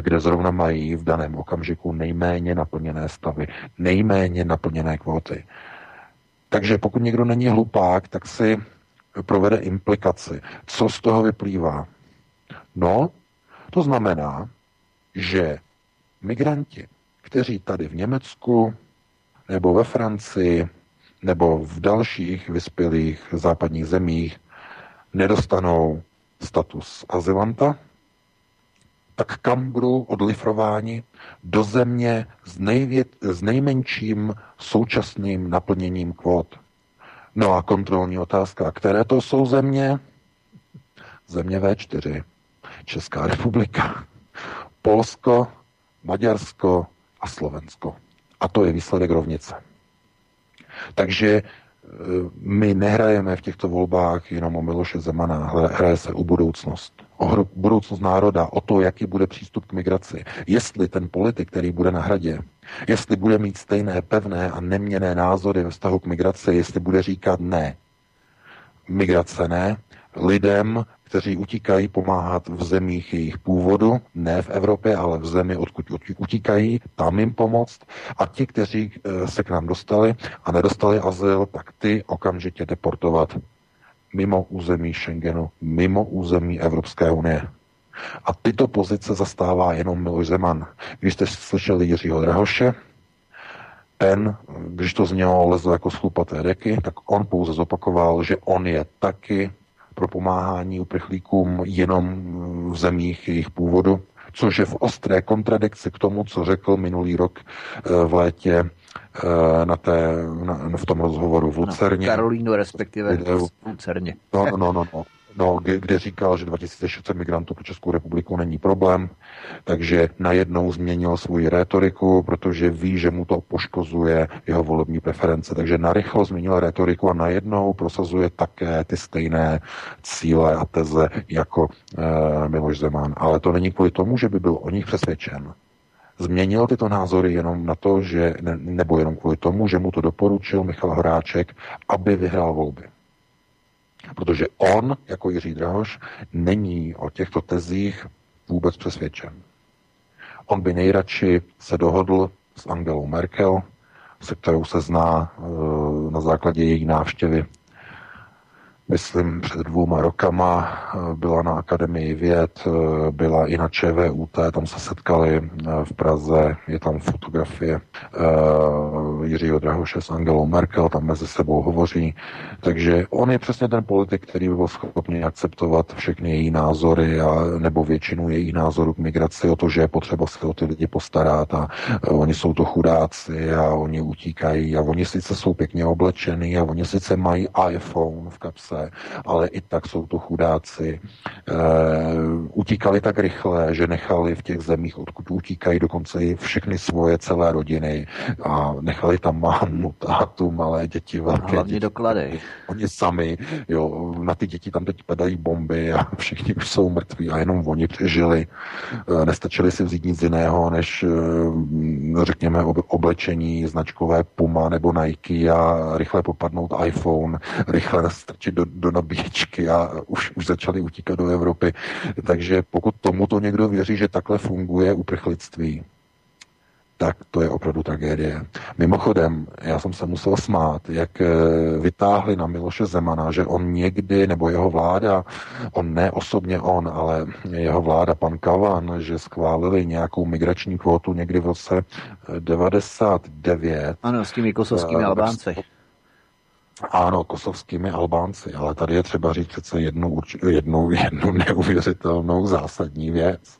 kde zrovna mají v daném okamžiku nejméně naplněné stavy, nejméně naplněné kvóty. Takže pokud někdo není hlupák, tak si provede implikaci. Co z toho vyplývá? No, to znamená, že migranti, kteří tady v Německu nebo ve Francii nebo v dalších vyspělých západních zemích nedostanou status azylanta, tak kam budou odlifrováni? Do země s, nejvě- s nejmenším současným naplněním kvót. No a kontrolní otázka, které to jsou země? Země V4. Česká republika, Polsko, Maďarsko a Slovensko. A to je výsledek rovnice. Takže e, my nehrajeme v těchto volbách jenom o Miloše Zemana, hraje se o budoucnost. O budoucnost národa, o to, jaký bude přístup k migraci. Jestli ten politik, který bude na hradě, jestli bude mít stejné pevné a neměné názory ve vztahu k migraci, jestli bude říkat ne, migrace ne, lidem, kteří utíkají pomáhat v zemích jejich původu, ne v Evropě, ale v zemi, odkud utíkají, tam jim pomoct. A ti, kteří eh, se k nám dostali a nedostali azyl, tak ty okamžitě deportovat mimo území Schengenu, mimo území Evropské unie. A tyto pozice zastává jenom Miloš Zeman. Když jste slyšeli Jiřího Drahoše, ten, když to znělo lezo jako schlupaté deky, tak on pouze zopakoval, že on je taky pro pomáhání uprchlíkům jenom v zemích jejich původu, což je v ostré kontradikci k tomu, co řekl minulý rok eh, v létě eh, na té, na, v tom rozhovoru v Lucerně. No, Karolínu, respektive v Lucerně. No, no, no, no no, kde, říkal, že 2600 migrantů pro Českou republiku není problém, takže najednou změnil svou retoriku, protože ví, že mu to poškozuje jeho volební preference. Takže narychlo změnil retoriku a najednou prosazuje také ty stejné cíle a teze jako e, Miloš Zeman. Ale to není kvůli tomu, že by byl o nich přesvědčen. Změnil tyto názory jenom na to, že, ne, nebo jenom kvůli tomu, že mu to doporučil Michal Horáček, aby vyhrál volby. Protože on, jako Jiří Drahoš, není o těchto tezích vůbec přesvědčen. On by nejradši se dohodl s Angelou Merkel, se kterou se zná eh, na základě její návštěvy myslím, před dvouma rokama eh, byla na Akademii věd, eh, byla i na ČVUT, tam se setkali eh, v Praze, je tam fotografie Jiřího Drahoše s Angelou Merkel, tam mezi sebou hovoří. Takže on je přesně ten politik, který by byl schopný akceptovat všechny její názory a, nebo většinu jejich názorů k migraci, o to, že je potřeba se o ty lidi postarat a oni jsou to chudáci a oni utíkají a oni sice jsou pěkně oblečený a oni sice mají iPhone v kapse, ale i tak jsou to chudáci. E, utíkali tak rychle, že nechali v těch zemích, odkud utíkají, dokonce i všechny svoje celé rodiny a nechali tam mámu, tátu, malé děti, velké Hlavně děti. doklady. Oni sami, jo, na ty děti tam teď padají bomby a všichni už jsou mrtví a jenom oni přežili. E, nestačili si vzít nic jiného, než e, řekněme oblečení značkové Puma nebo Nike a rychle popadnout iPhone, rychle strčit do, do nabíječky a už, už začali utíkat do Evropy. Takže pokud tomuto někdo věří, že takhle funguje uprchlictví, tak to je opravdu tragédie. Mimochodem, já jsem se musel smát, jak eh, vytáhli na Miloše Zemana, že on někdy, nebo jeho vláda, on ne osobně on, ale jeho vláda, pan Kavan, že schválili nějakou migrační kvotu někdy v roce 99. Ano, s těmi kosovskými Albánci. Ano, kosovskými Albánci, ale tady je třeba říct přece jednu, jednu, jednu neuvěřitelnou zásadní věc.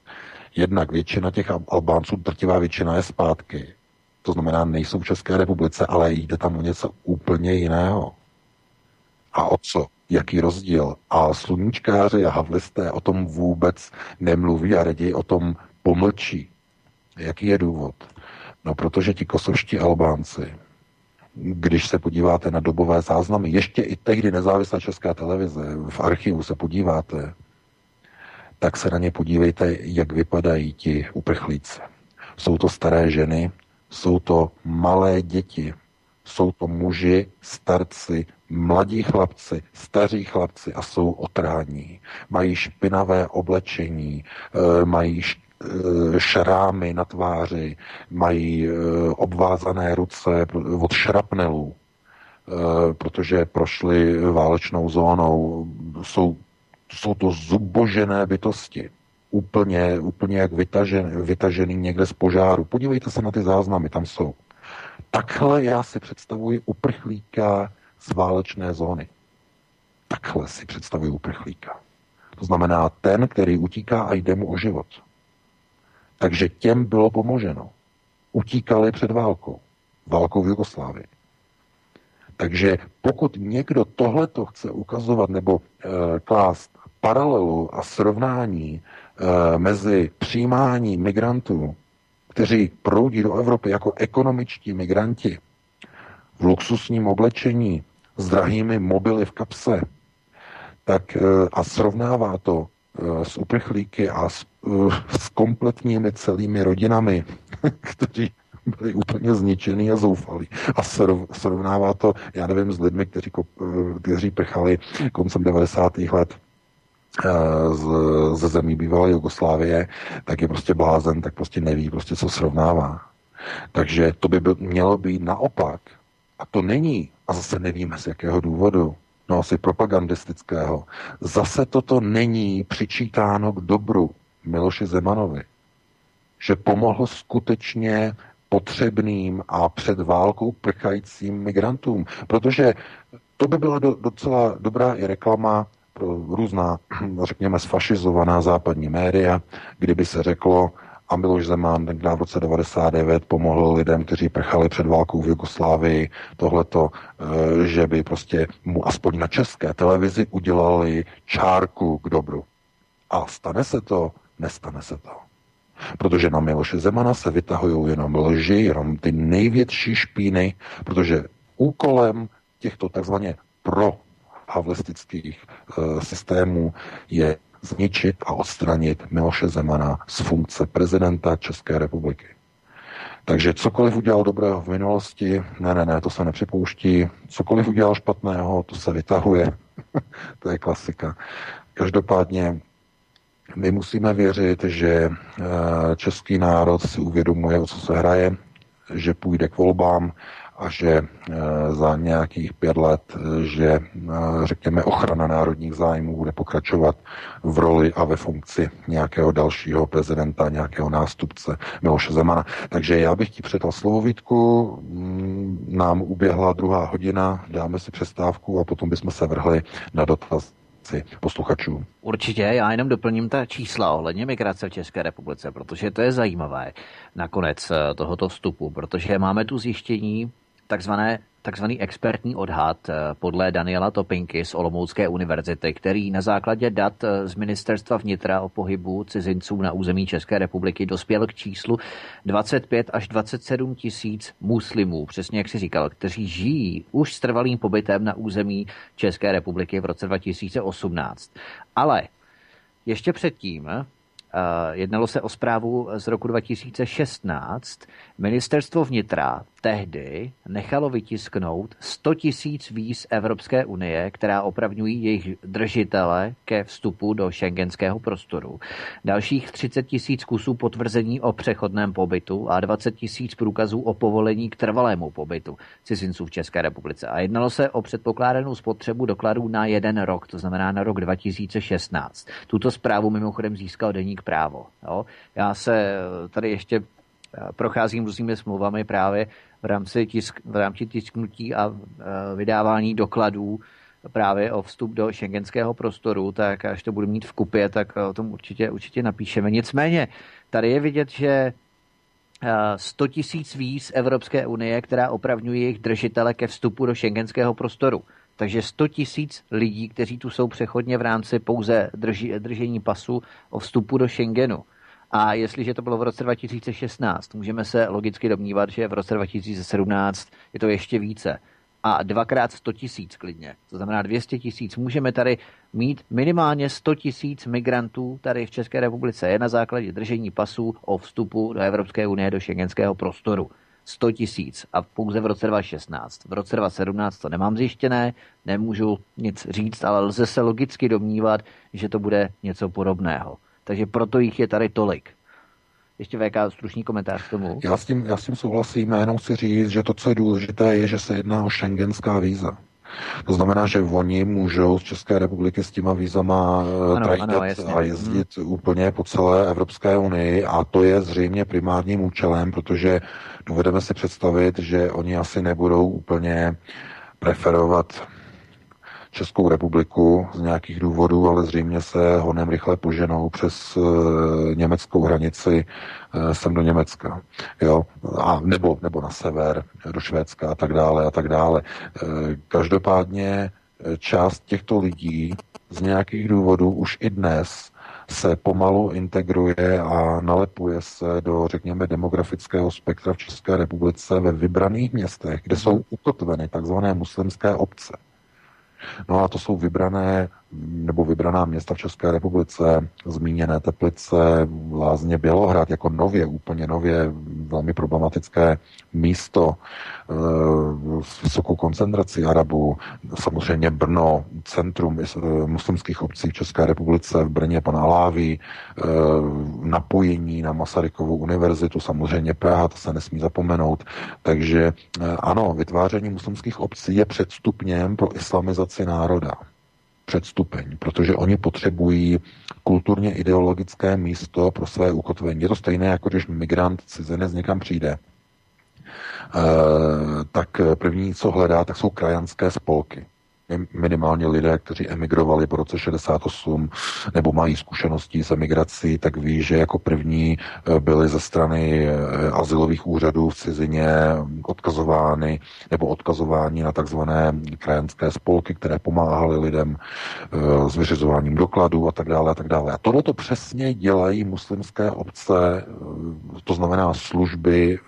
Jednak většina těch Albánců, drtivá většina je zpátky. To znamená, nejsou v České republice, ale jde tam o něco úplně jiného. A o co? Jaký rozdíl? A sluníčkáři a havlisté o tom vůbec nemluví a raději o tom pomlčí. Jaký je důvod? No, protože ti kosovští Albánci když se podíváte na dobové záznamy, ještě i tehdy nezávislá česká televize, v archivu se podíváte, tak se na ně podívejte, jak vypadají ti uprchlíci. Jsou to staré ženy, jsou to malé děti, jsou to muži, starci, mladí chlapci, staří chlapci a jsou otrání. Mají špinavé oblečení, eh, mají šrámy na tváři, mají eh, obvázané ruce od šrapnelů, eh, protože prošli válečnou zónou. Jsou, jsou to zubožené bytosti. Úplně, úplně jak vytažen, vytažený někde z požáru. Podívejte se na ty záznamy, tam jsou. Takhle já si představuji uprchlíka z válečné zóny. Takhle si představuji uprchlíka. To znamená ten, který utíká a jde mu o život. Takže těm bylo pomoženo. Utíkali před válkou. Válkou v Jugoslávii. Takže pokud někdo tohleto chce ukazovat nebo e, klást paralelu a srovnání e, mezi přijímání migrantů, kteří proudí do Evropy jako ekonomičtí migranti v luxusním oblečení s drahými mobily v kapse, tak e, a srovnává to e, s uprchlíky a s s kompletními celými rodinami, kteří byli úplně zničený a zoufalí. A srovnává to, já nevím, s lidmi, kteří, eh, kteří prchali koncem 90. let eh, z, ze zemí bývalé Jugoslávie, tak je prostě blázen, tak prostě neví, prostě co srovnává. Takže to by byl, mělo být naopak. A to není. A zase nevíme z jakého důvodu. No asi propagandistického. Zase toto není přičítáno k dobru Miloši Zemanovi, že pomohl skutečně potřebným a před válkou prchajícím migrantům. Protože to by byla do, docela dobrá i reklama pro různá, řekněme, sfašizovaná západní média, kdyby se řeklo, a Miloš Zeman tenkrát v roce 99 pomohl lidem, kteří prchali před válkou v Jugoslávii, tohleto, eh, že by prostě mu aspoň na české televizi udělali čárku k dobru. A stane se to Nestane se to. Protože na Miloše Zemana se vytahují jenom lži, jenom ty největší špíny, protože úkolem těchto takzvaně pro havlistických e, systémů je zničit a odstranit Miloše Zemana z funkce prezidenta České republiky. Takže cokoliv udělal dobrého v minulosti, ne, ne, ne, to se nepřipouští. Cokoliv udělal špatného, to se vytahuje. to je klasika. Každopádně my musíme věřit, že eh, český národ si uvědomuje, o co se hraje, že půjde k volbám a že eh, za nějakých pět let, eh, že řekněme ochrana národních zájmů bude pokračovat v roli a ve funkci nějakého dalšího prezidenta, nějakého nástupce Miloše Zemana. Takže já bych ti předal slovo Vítku, mm, nám uběhla druhá hodina, dáme si přestávku a potom bychom se vrhli na dotaz reakci posluchačů. Určitě, já jenom doplním ta čísla ohledně migrace v České republice, protože to je zajímavé nakonec eh, tohoto vstupu, protože máme tu zjištění takzvané takzvaný expertní odhad eh, podle Daniela Topinky z Olomoucké univerzity, který na základě dat eh, z ministerstva vnitra o pohybu cizinců na území České republiky dospěl k číslu 25 až 27 tisíc muslimů, přesně jak si říkal, kteří žijí už s trvalým pobytem na území České republiky v roce 2018. Ale ještě předtím jednalo se o zprávu z roku 2016. Ministerstvo vnitra tehdy nechalo vytisknout 100 tisíc víz Evropské unie, která opravňují jejich držitele ke vstupu do šengenského prostoru. Dalších 30 tisíc kusů potvrzení o přechodném pobytu a 20 tisíc průkazů o povolení k trvalému pobytu cizinců v České republice. A jednalo se o předpokládanou spotřebu dokladů na jeden rok, to znamená na rok 2016. Tuto zprávu mimochodem získal deník právo. Jo? Já se tady ještě procházím různými smlouvami právě v rámci, tisk, v rámci tisknutí a vydávání dokladů právě o vstup do šengenského prostoru, tak až to budu mít v kupě, tak o tom určitě, určitě napíšeme. Nicméně, tady je vidět, že 100 tisíc víz Evropské unie, která opravňuje jejich držitele ke vstupu do šengenského prostoru. Takže 100 tisíc lidí, kteří tu jsou přechodně v rámci pouze drži, držení pasu o vstupu do Schengenu. A jestliže to bylo v roce 2016, můžeme se logicky domnívat, že v roce 2017 je to ještě více. A dvakrát 100 tisíc klidně, to znamená 200 tisíc. Můžeme tady mít minimálně 100 tisíc migrantů tady v České republice. Je na základě držení pasů o vstupu do Evropské unie, do šengenského prostoru. 100 tisíc a pouze v roce 2016. V roce 2017 to nemám zjištěné, nemůžu nic říct, ale lze se logicky domnívat, že to bude něco podobného. Takže proto jich je tady tolik. Ještě VK stručný komentář k tomu. Já s tím, já s tím souhlasím, jenom chci říct, že to, co je důležité, je, že se jedná o šengenská víza. To znamená, že oni můžou z České republiky s těma vízama eh, ano, a jezdit hmm. úplně po celé Evropské unii a to je zřejmě primárním účelem, protože dovedeme si představit, že oni asi nebudou úplně preferovat Českou republiku z nějakých důvodů, ale zřejmě se honem rychle poženou přes e, německou hranici e, sem do Německa. Jo? A nebo, nebo na sever, do Švédska a tak dále a tak dále. E, každopádně část těchto lidí z nějakých důvodů už i dnes se pomalu integruje a nalepuje se do, řekněme, demografického spektra v České republice ve vybraných městech, kde jsou ukotveny takzvané muslimské obce. No a to jsou vybrané nebo vybraná města v České republice, zmíněné Teplice, Lázně Bělohrad, jako nově, úplně nově velmi problematické místo e, s vysokou koncentrací Arabů, samozřejmě Brno, centrum e, muslimských obcí v České republice, v Brně pan Aláví, e, napojení na Masarykovou univerzitu, samozřejmě Praha, to se nesmí zapomenout. Takže ano, vytváření muslimských obcí je předstupněm pro islamizaci národa předstupeň, protože oni potřebují kulturně ideologické místo pro své ukotvení. Je to stejné, jako když migrant cizinec někam přijde, e, tak první, co hledá, tak jsou krajanské spolky minimálně lidé, kteří emigrovali po roce 68 nebo mají zkušenosti s emigrací, tak ví, že jako první eh, byly ze strany eh, asilových úřadů v cizině odkazovány nebo odkazováni na takzvané krajanské spolky, které pomáhaly lidem eh, s vyřizováním dokladů a tak dále a tak dále. A tohle to přesně dělají muslimské obce, to znamená služby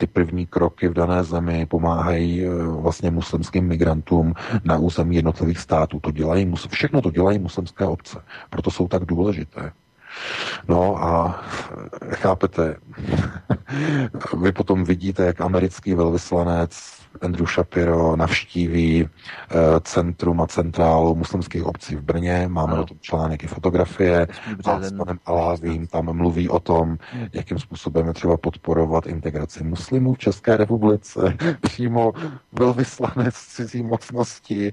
ty první kroky v dané zemi pomáhají eh, vlastně muslimským migrantům na území jednotlivých států. To dělají, všechno to dělají muslimské obce. Proto jsou tak důležité. No a eh, chápete, vy potom vidíte, jak americký velvyslanec Andrew Shapiro navštíví eh, centrum a centrálu muslimských obcí v Brně. Máme ano. o tom článek i fotografie. A s panem Alávím tam mluví o tom, jakým způsobem je třeba podporovat integraci muslimů v České republice. Přímo velvyslanec cizí mocnosti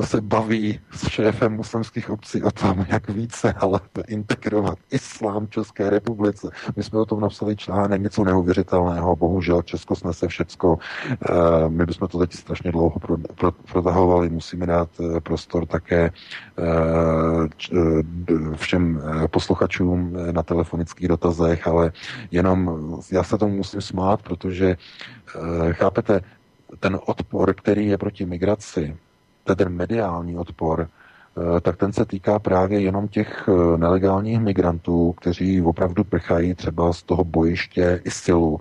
se baví s šéfem muslimských obcí o tom, jak více ale integrovat islám České republice. My jsme o tom napsali článek, něco neuvěřitelného, bohužel Česko snese všecko. Eh, my bychom to teď strašně dlouho protahovali, musíme dát eh, prostor také eh, všem posluchačům na telefonických dotazech, ale jenom já se tomu musím smát, protože chápete, ten odpor, který je proti migraci, ten mediální odpor, eh, tak ten se týká právě jenom těch eh, nelegálních migrantů, kteří opravdu prchají třeba z toho bojiště ISILu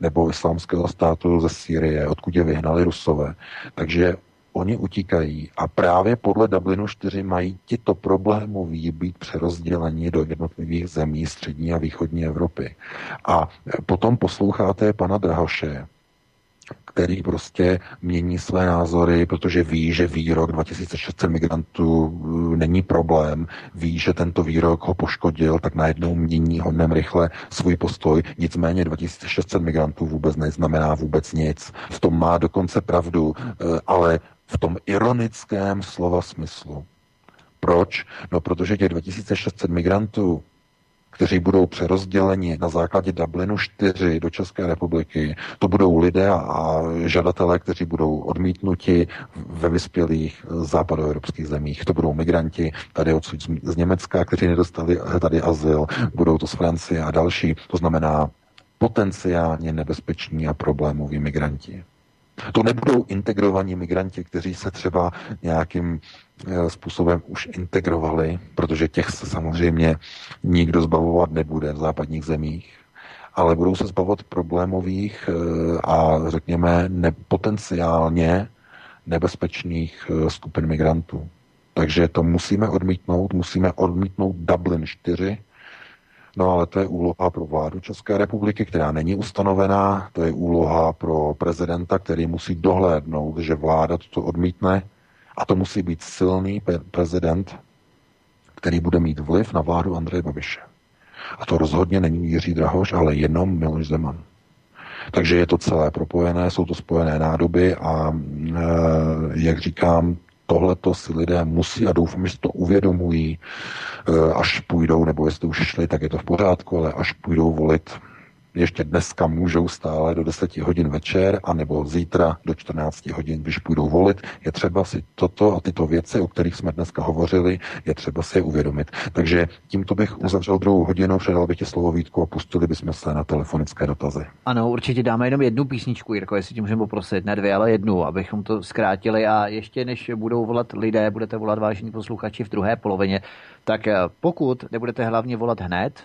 nebo islámského státu ze Sýrie, odkud je vyhnali Rusové. Takže oni utíkají a právě podle Dublinu 4 mají tito problémoví být přerozděleni do jednotlivých zemí střední a východní Evropy. A potom posloucháte pana Drahoše, který prostě mění své názory, protože ví, že výrok 2600 migrantů uh, není problém, ví, že tento výrok ho poškodil, tak najednou mění hodně rychle svůj postoj. Nicméně 2600 migrantů vůbec neznamená vůbec nic. V tom má dokonce pravdu, uh, ale v tom ironickém slova smyslu. Proč? No, protože těch 2600 migrantů kteří budou přerozděleni na základě Dublinu 4 do České republiky. To budou lidé a žadatelé, kteří budou odmítnuti ve vyspělých západoevropských zemích. To budou migranti tady odsud z Německa, kteří nedostali tady azyl, budou to z Francie a další. To znamená potenciálně nebezpeční a problémoví migranti. To nebudou integrovaní migranti, kteří se třeba nějakým eh, způsobem už integrovali, protože těch se samozřejmě nikdo zbavovat nebude v západních zemích, ale budou se zbavovat problémových eh, a řekněme nepotenciálně nebezpečných eh, skupin migrantů. Takže to musíme odmítnout, musíme odmítnout Dublin 4, No ale to je úloha pro vládu České republiky, která není ustanovená, to je úloha pro prezidenta, který musí dohlédnout, že vláda toto odmítne a to musí být silný prezident, který bude mít vliv na vládu Andreje Babiše. A to rozhodně není Jiří Drahoš, ale jenom Miloš Zeman. Takže je to celé propojené, jsou to spojené nádoby a e, jak říkám, tohleto si lidé musí a doufám, že si to uvědomují, eh, až půjdou, nebo jestli už šli, tak je to v pořádku, ale až půjdou volit ještě dneska můžou stále do 10 hodin večer, anebo zítra do 14 hodin, když půjdou volit. Je třeba si toto a tyto věci, o kterých jsme dneska hovořili, je třeba si je uvědomit. Takže tímto bych uzavřel druhou hodinu, předal bych ti slovo Vítku a pustili bychom se na telefonické dotazy. Ano, určitě dáme jenom jednu písničku, Jirko, jestli ti můžeme poprosit, ne dvě, ale jednu, abychom to zkrátili a ještě než budou volat lidé, budete volat vážení posluchači v druhé polovině, tak eh, pokud nebudete hlavně volat hned,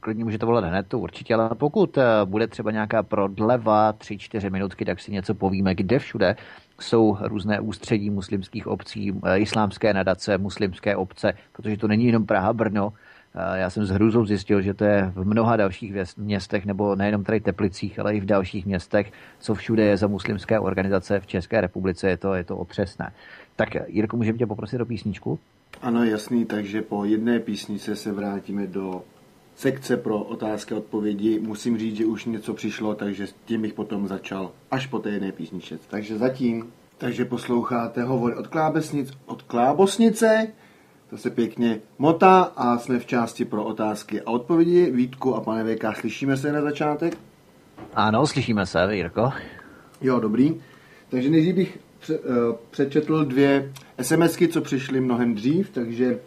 klidně můžete volat hned, to určitě, ale pokud eh, bude třeba nějaká prodleva, tři, čtyři minutky, tak si něco povíme, kde všude jsou různé ústředí muslimských obcí, eh, islámské nadace, muslimské obce, protože to není jenom Praha, Brno. Eh, já jsem s hrůzou zjistil, že to je v mnoha dalších městech, nebo nejenom tady Teplicích, ale i v dalších městech, co všude je za muslimské organizace v České republice, je to, je to otřesné. Tak Jirko, můžeme tě poprosit do písničku? Ano, jasný, takže po jedné písnice se vrátíme do sekce pro otázky a odpovědi. Musím říct, že už něco přišlo, takže s tím bych potom začal až po té jedné písničce. Takže zatím, takže posloucháte hovor od Klábesnic, od Klábosnice, to se pěkně motá a jsme v části pro otázky a odpovědi. Vítku a pane VK, slyšíme se na začátek? Ano, slyšíme se, Jirko. Jo, dobrý. Takže nejdřív bych eh, přečetl dvě SMSky, co přišly mnohem dřív, takže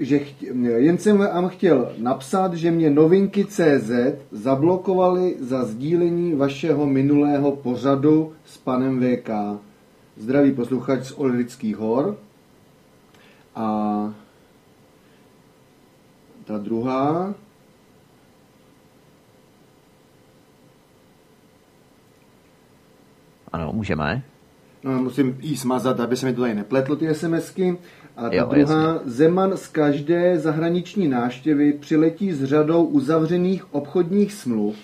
že chtě, jen jsem vám chtěl napsat, že mě novinky CZ zablokovali za sdílení vašeho minulého pořadu s panem VK. Zdravý posluchač z Olrických hor. A ta druhá. Ano, můžeme. No, musím jí smazat, aby se mi to tady nepletlo ty SMSky. A ta jo, druhá, jasně. Zeman z každé zahraniční náštěvy přiletí s řadou uzavřených obchodních smluv,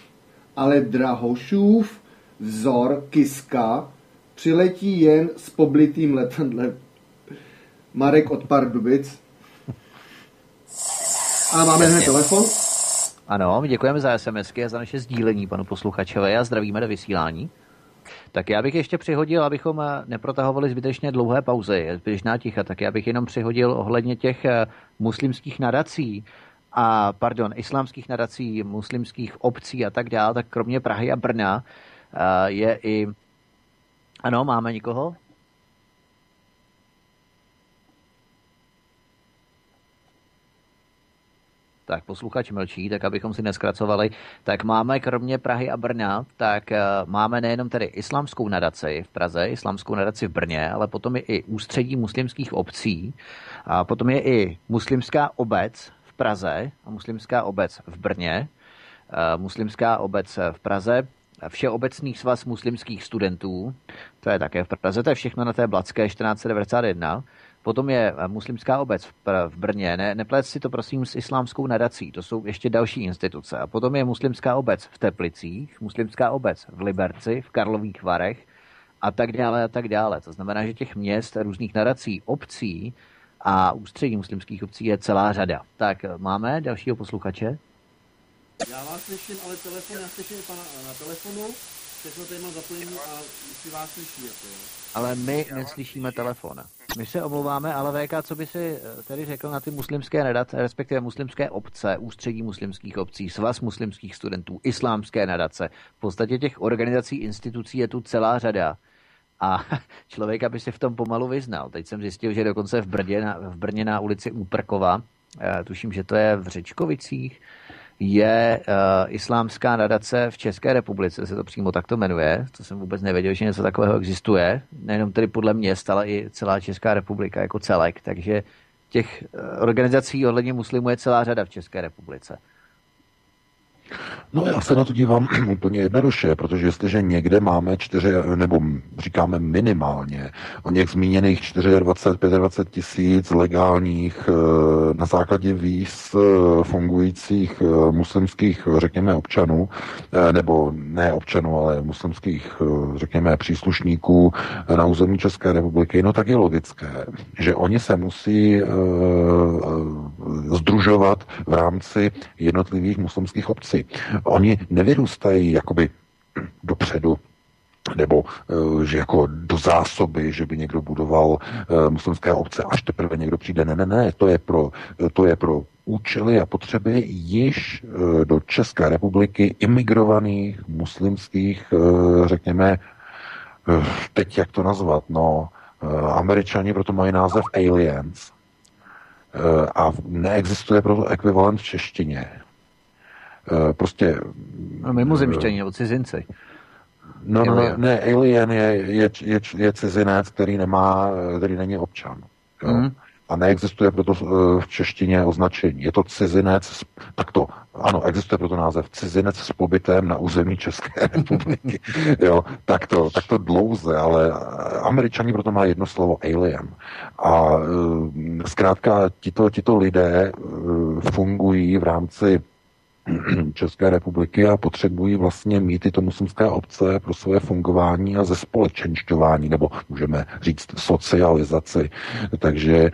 ale Drahošův vzor Kiska přiletí jen s poblitým letadlem. Marek od Pardubic. A máme hned telefon. Ano, děkujeme za SMSky a za naše sdílení panu posluchačovi a zdravíme do vysílání. Tak já bych ještě přihodil, abychom eh, neprotahovali zbytečně dlouhé pauzy, zbytečná ticha, tak já bych jenom přihodil ohledně těch eh, muslimských nadací, a pardon, islámských nadací, muslimských obcí a tak dále, tak kromě Prahy a Brna eh, je i... Ano, máme nikoho? Tak posluchač mlčí, tak abychom si neskracovali, tak máme kromě Prahy a Brna, tak eh, máme nejenom tedy islámskou nadaci v Praze, islámskou nadaci v Brně, ale potom je i ústředí muslimských obcí, a potom je i muslimská obec v Praze a muslimská obec v Brně, eh, muslimská obec v Praze, Všeobecný svaz muslimských studentů, to je také v Praze, to je všechno na té Blacké 1491. Potom je muslimská obec v Brně, ne, neplec si to prosím s islámskou nadací, to jsou ještě další instituce. A potom je muslimská obec v Teplicích, muslimská obec v Liberci, v Karlových Varech a tak dále a tak dále. To znamená, že těch měst, různých nadací, obcí a ústředí muslimských obcí je celá řada. Tak máme dalšího posluchače? Já vás slyším, ale telefon, já slyším pana na telefonu, všechno tady mám zapojení a si vás slyší. Jako, ale my neslyšíme telefon. My se omlouváme, ale VK, co by si eh, tedy řekl na ty muslimské nadace, respektive muslimské obce, ústředí muslimských obcí, svaz muslimských studentů, islámské nadace. V podstatě těch organizací, institucí je tu celá řada. A člověk, aby se v tom pomalu vyznal. Teď jsem zjistil, že dokonce v Brně, v Brně na ulici Úprkova, eh, tuším, že to je v Řečkovicích, je uh, islámská nadace v České republice, se to přímo takto jmenuje, to jsem vůbec nevěděl, že něco takového existuje, nejenom tedy podle měst, ale i celá Česká republika jako celek, takže těch uh, organizací ohledně muslimů je celá řada v České republice. No já se na to dívám úplně jednoduše, protože jestliže někde máme čtyři, nebo říkáme minimálně o něch zmíněných 24, 25 tisíc legálních eh, na základě víz eh, fungujících eh, muslimských, řekněme, občanů, nebo ne občanů, ale muslimských, řekněme, příslušníků na území České republiky, no tak je logické, že oni se musí združovat v rámci jednotlivých muslimských obcí. Oni nevyrůstají jakoby dopředu, nebo eh, že jako do zásoby, že by někdo budoval uh, muslimské obce, až teprve někdo přijde. Ne, ne, ne, to je pro, to je pro účely a potřeby již uh, do České republiky imigrovaných muslimských, řekněme, teď jak to nazvat, no, američani proto mají název aliens a neexistuje proto ekvivalent v češtině. Eh, prostě... No, mimozemštění nebo cizinci. No, no, ne, alien je, je, je, je cizinec, který nemá, který není občan. Jo? Mm. A neexistuje proto eh, v češtině označení. Je to cizinec, tak to, ano, existuje proto název cizinec s pobytem na území České republiky. jo, tak to, tak to dlouze, ale američani proto mají jedno slovo alien. A zkrátka tito, tito lidé fungují v rámci České republiky a potřebují vlastně mít tyto muslimské obce pro své fungování a ze společenšťování, nebo můžeme říct socializaci. Takže e,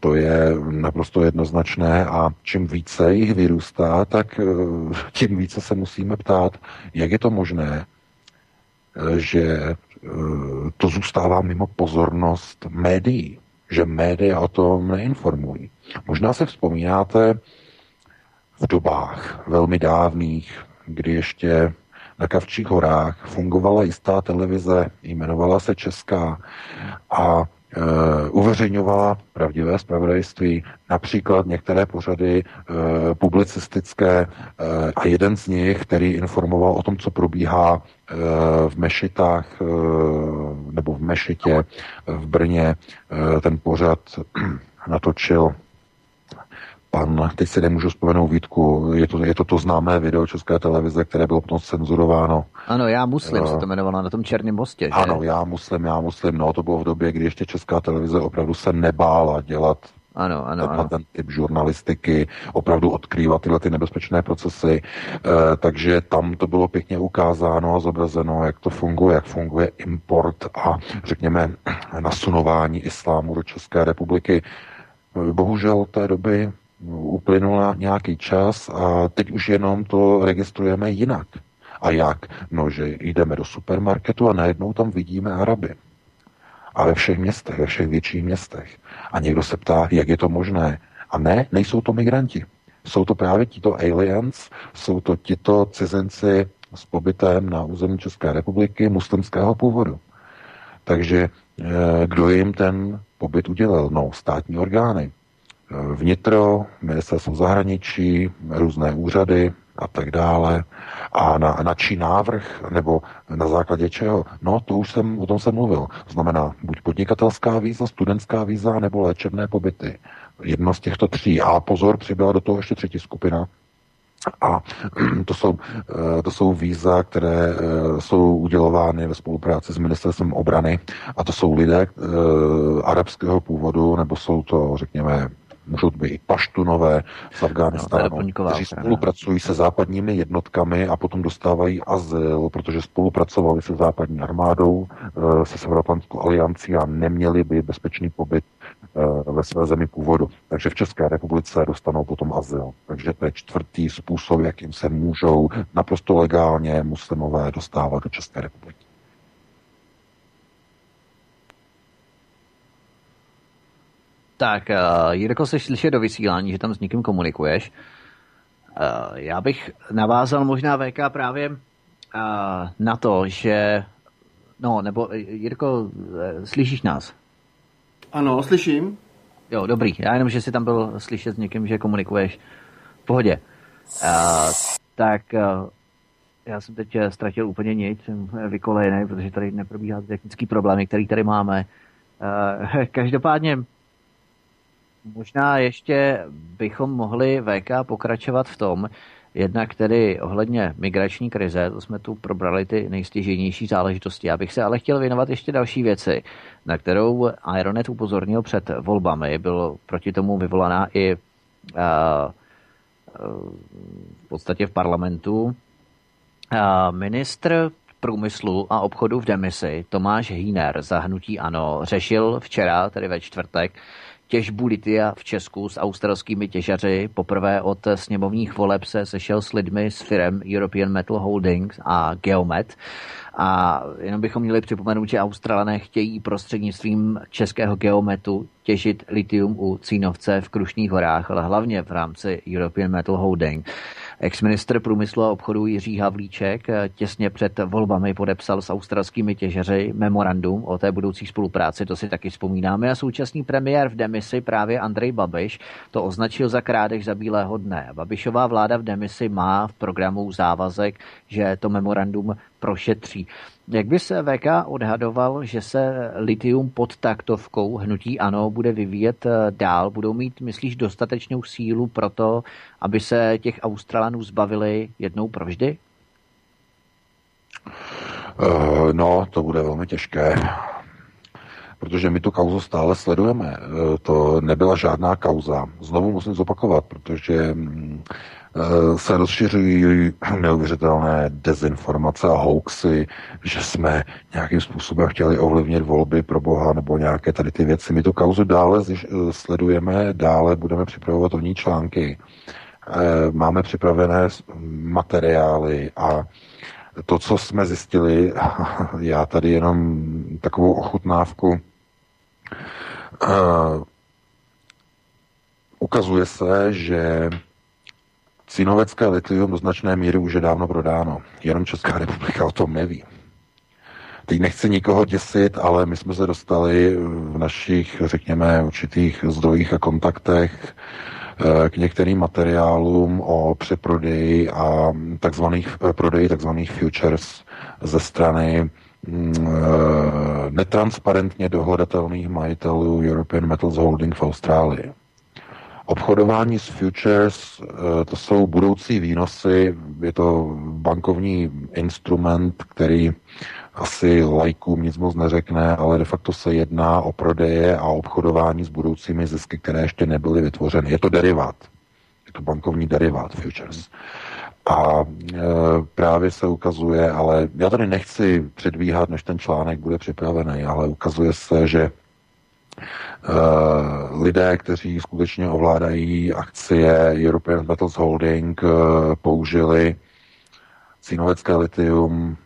to je naprosto jednoznačné a čím více jich vyrůstá, tak e, tím více se musíme ptát, jak je to možné, e, že to zůstává mimo pozornost médií, že média o tom neinformují. Možná se vzpomínáte, v dobách velmi dávných, kdy ještě na Kavčích horách fungovala jistá televize, jmenovala se Česká a e, uveřejňovala pravdivé zpravodajství, například některé pořady e, publicistické e, a jeden z nich, který informoval o tom, co probíhá e, v Mešitách e, nebo v Mešitě v Brně, e, ten pořad natočil pan, teď si nemůžu vzpomenout výtku, je to, je to to známé video České televize, které bylo potom cenzurováno. Ano, já muslim uh, se to jmenovalo na tom Černém mostě. Že? Ano, já muslim, já muslim, no to bylo v době, kdy ještě Česká televize opravdu se nebála dělat ano, ano, ano. ten typ žurnalistiky, opravdu odkrývat tyhle ty nebezpečné procesy. E, takže tam to bylo pěkně ukázáno a zobrazeno, jak to funguje, jak funguje import a řekněme nasunování islámu do České republiky. Bohužel té doby uplynula nějaký čas a teď už jenom to registrujeme jinak. A jak? No, že jdeme do supermarketu a najednou tam vidíme Araby. A ve všech městech, ve všech větších městech. A někdo se ptá, jak je to možné. A ne, nejsou to migranti. Jsou to právě tito aliens, jsou to tito cizinci s pobytem na území České republiky muslimského původu. Takže eh, kdo jim ten pobyt udělal? No, státní orgány vnitro, ministerstvo zahraničí, různé úřady a tak dále. A na, na čí návrh, nebo na základě čeho? No, to už jsem, o tom jsem mluvil. Znamená buď podnikatelská víza, studentská víza, nebo léčebné pobyty. Jedno z těchto tří. A pozor, přibyla do toho ještě třetí skupina. A to jsou, eh, to jsou víza, které eh, jsou udělovány ve spolupráci s ministerstvem obrany a to jsou lidé eh, arabského původu, nebo jsou to, řekněme, můžou to být i paštunové z Afganistánu, no, kteří spolupracují se západními jednotkami a potom dostávají azyl, protože spolupracovali se západní armádou, se Severoatlantickou aliancí a neměli by bezpečný pobyt Eh, ve své zemi původu. Takže v České republice dostanou potom azyl. Takže to je čtvrtý způsob, jakým se můžou naprosto legálně muslimové dostávat do České republiky. Tak, uh, Jirko, jsi slyšet do vysílání, že tam s někým komunikuješ. Uh, já bych navázal možná VK právě uh, na to, že... No, nebo Jirko, slyšíš nás? Ano, slyším. Jo, dobrý. Já jenom, že jsi tam byl slyšet s někým, že komunikuješ. V pohodě. Uh, tak uh, já jsem teď ztratil úplně nic, jsem vykolejený, protože tady neprobíhá technický problémy, který tady máme. Uh, každopádně možná ještě bychom mohli VK pokračovat v tom, Jednak tedy ohledně migrační krize, to jsme tu probrali ty nejstěžejnější záležitosti. Já bych se ale chtěl věnovat ještě další věci, na kterou Ironet upozornil před volbami. Byl proti tomu vyvolaná i uh, v podstatě v parlamentu. Uh, ministr průmyslu a obchodu v demisi Tomáš Hýner za hnutí ANO řešil včera, tedy ve čtvrtek, těžbu litia v Česku s australskými těžaři. Poprvé od sněmovních voleb se sešel s lidmi s firem European Metal Holdings a Geomet. A jenom bychom měli připomenout, že Australané chtějí prostřednictvím českého geometu těžit litium u Cínovce v Krušných horách, ale hlavně v rámci European Metal Holding. Ex-ministr průmyslu a obchodu Jiří Havlíček eh, těsně před volbami podepsal s australskými těžeři memorandum o té budoucí spolupráci, to si taky vzpomínáme. A současný premiér v demisi právě Andrej Babiš to označil za krádež za bílého dne. Babišová vláda v demisi má v programu závazek, že to memorandum prošetří. Jak by se VK odhadoval, že se litium pod taktovkou hnutí ANO bude vyvíjet eh, dál? Budou mít, myslíš, dostatečnou sílu pro to, aby se těch Australanů zbavili jednou provždy? Uh, no, to bude velmi těžké, protože my tu kauzu stále sledujeme. Uh, to nebyla žádná kauza. Znovu musím zopakovat, protože Eh, se rozšiřují neuvěřitelné dezinformace a hoaxy, že jsme nějakým způsobem chtěli ovlivnit volby pro Boha nebo nějaké tady ty věci. My tu kauzu dále eh, sledujeme, dále budeme připravovat o ní články. Eh, máme připravené materiály a to, co jsme zjistili, já tady jenom takovou ochutnávku, ukazuje se, že Cínovecké litium do značné míry už je dávno prodáno, jenom Česká republika o tom neví. Teď nechci nikoho děsit, ale my jsme se dostali v našich, řekněme, určitých zdrojích a kontaktech eh, k některým materiálům o přeprodeji a takzvaných eh, prodeji takzvaných futures ze strany mm, eh, netransparentně dohledatelných majitelů European Metals Holding v Austrálii. Obchodování s futures, eh, to jsou budoucí výnosy, je to bankovní instrument, který asi lajkům nic moc neřekne, ale de facto se jedná o prodeje a obchodování s budoucími zisky, které ještě nebyly vytvořeny. Je to derivát. Je to bankovní derivát futures. A e, právě se ukazuje, ale já tady nechci předvíhat, než ten článek bude připravený, ale ukazuje se, že lidé, kteří skutečně ovládají akcie European Metals Holding, uh, použili cínovecké litium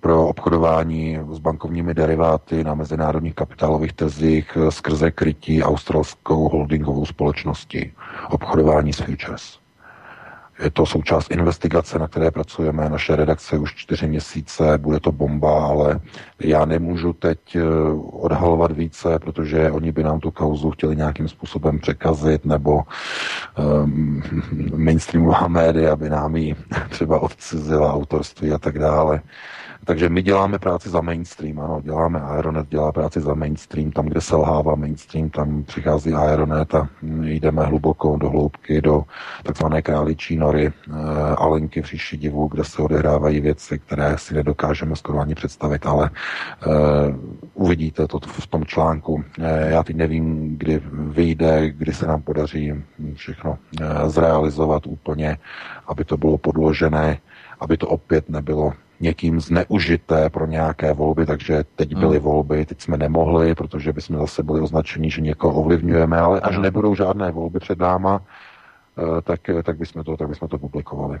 pro obchodování s bankovními deriváty na mezinárodních kapitálových trzích skrze krytí australskou holdingovou společnosti. Obchodování s futures. Je to součást investigace, na které pracujeme. Naše redakce už čtyři měsíce, bude to bomba, ale já nemůžu teď eh, odhalovat více, protože oni by nám tu kauzu chtěli nějakým způsobem překazit, nebo um, mainstreamová média by nám ji třeba odcizila autorství a tak dále. Takže my děláme práci za mainstream, ano, děláme Aeronet, dělá práci za mainstream, tam, kde selhává mainstream, tam přichází Aeronet a jdeme hluboko do hloubky, do takzvané králičí nory Alenky v říši divu, kde se odehrávají věci, které si nedokážeme skoro ani představit, ale uvidíte to v tom článku. Já teď nevím, kdy vyjde, kdy se nám podaří všechno zrealizovat úplně, aby to bylo podložené, aby to opět nebylo někým zneužité pro nějaké volby, takže teď byly hmm. volby, teď jsme nemohli, protože bychom zase byli označeni, že někoho ovlivňujeme, ale až nebudou žádné volby před náma, eh, tak, tak, bychom to, tak bychom to publikovali.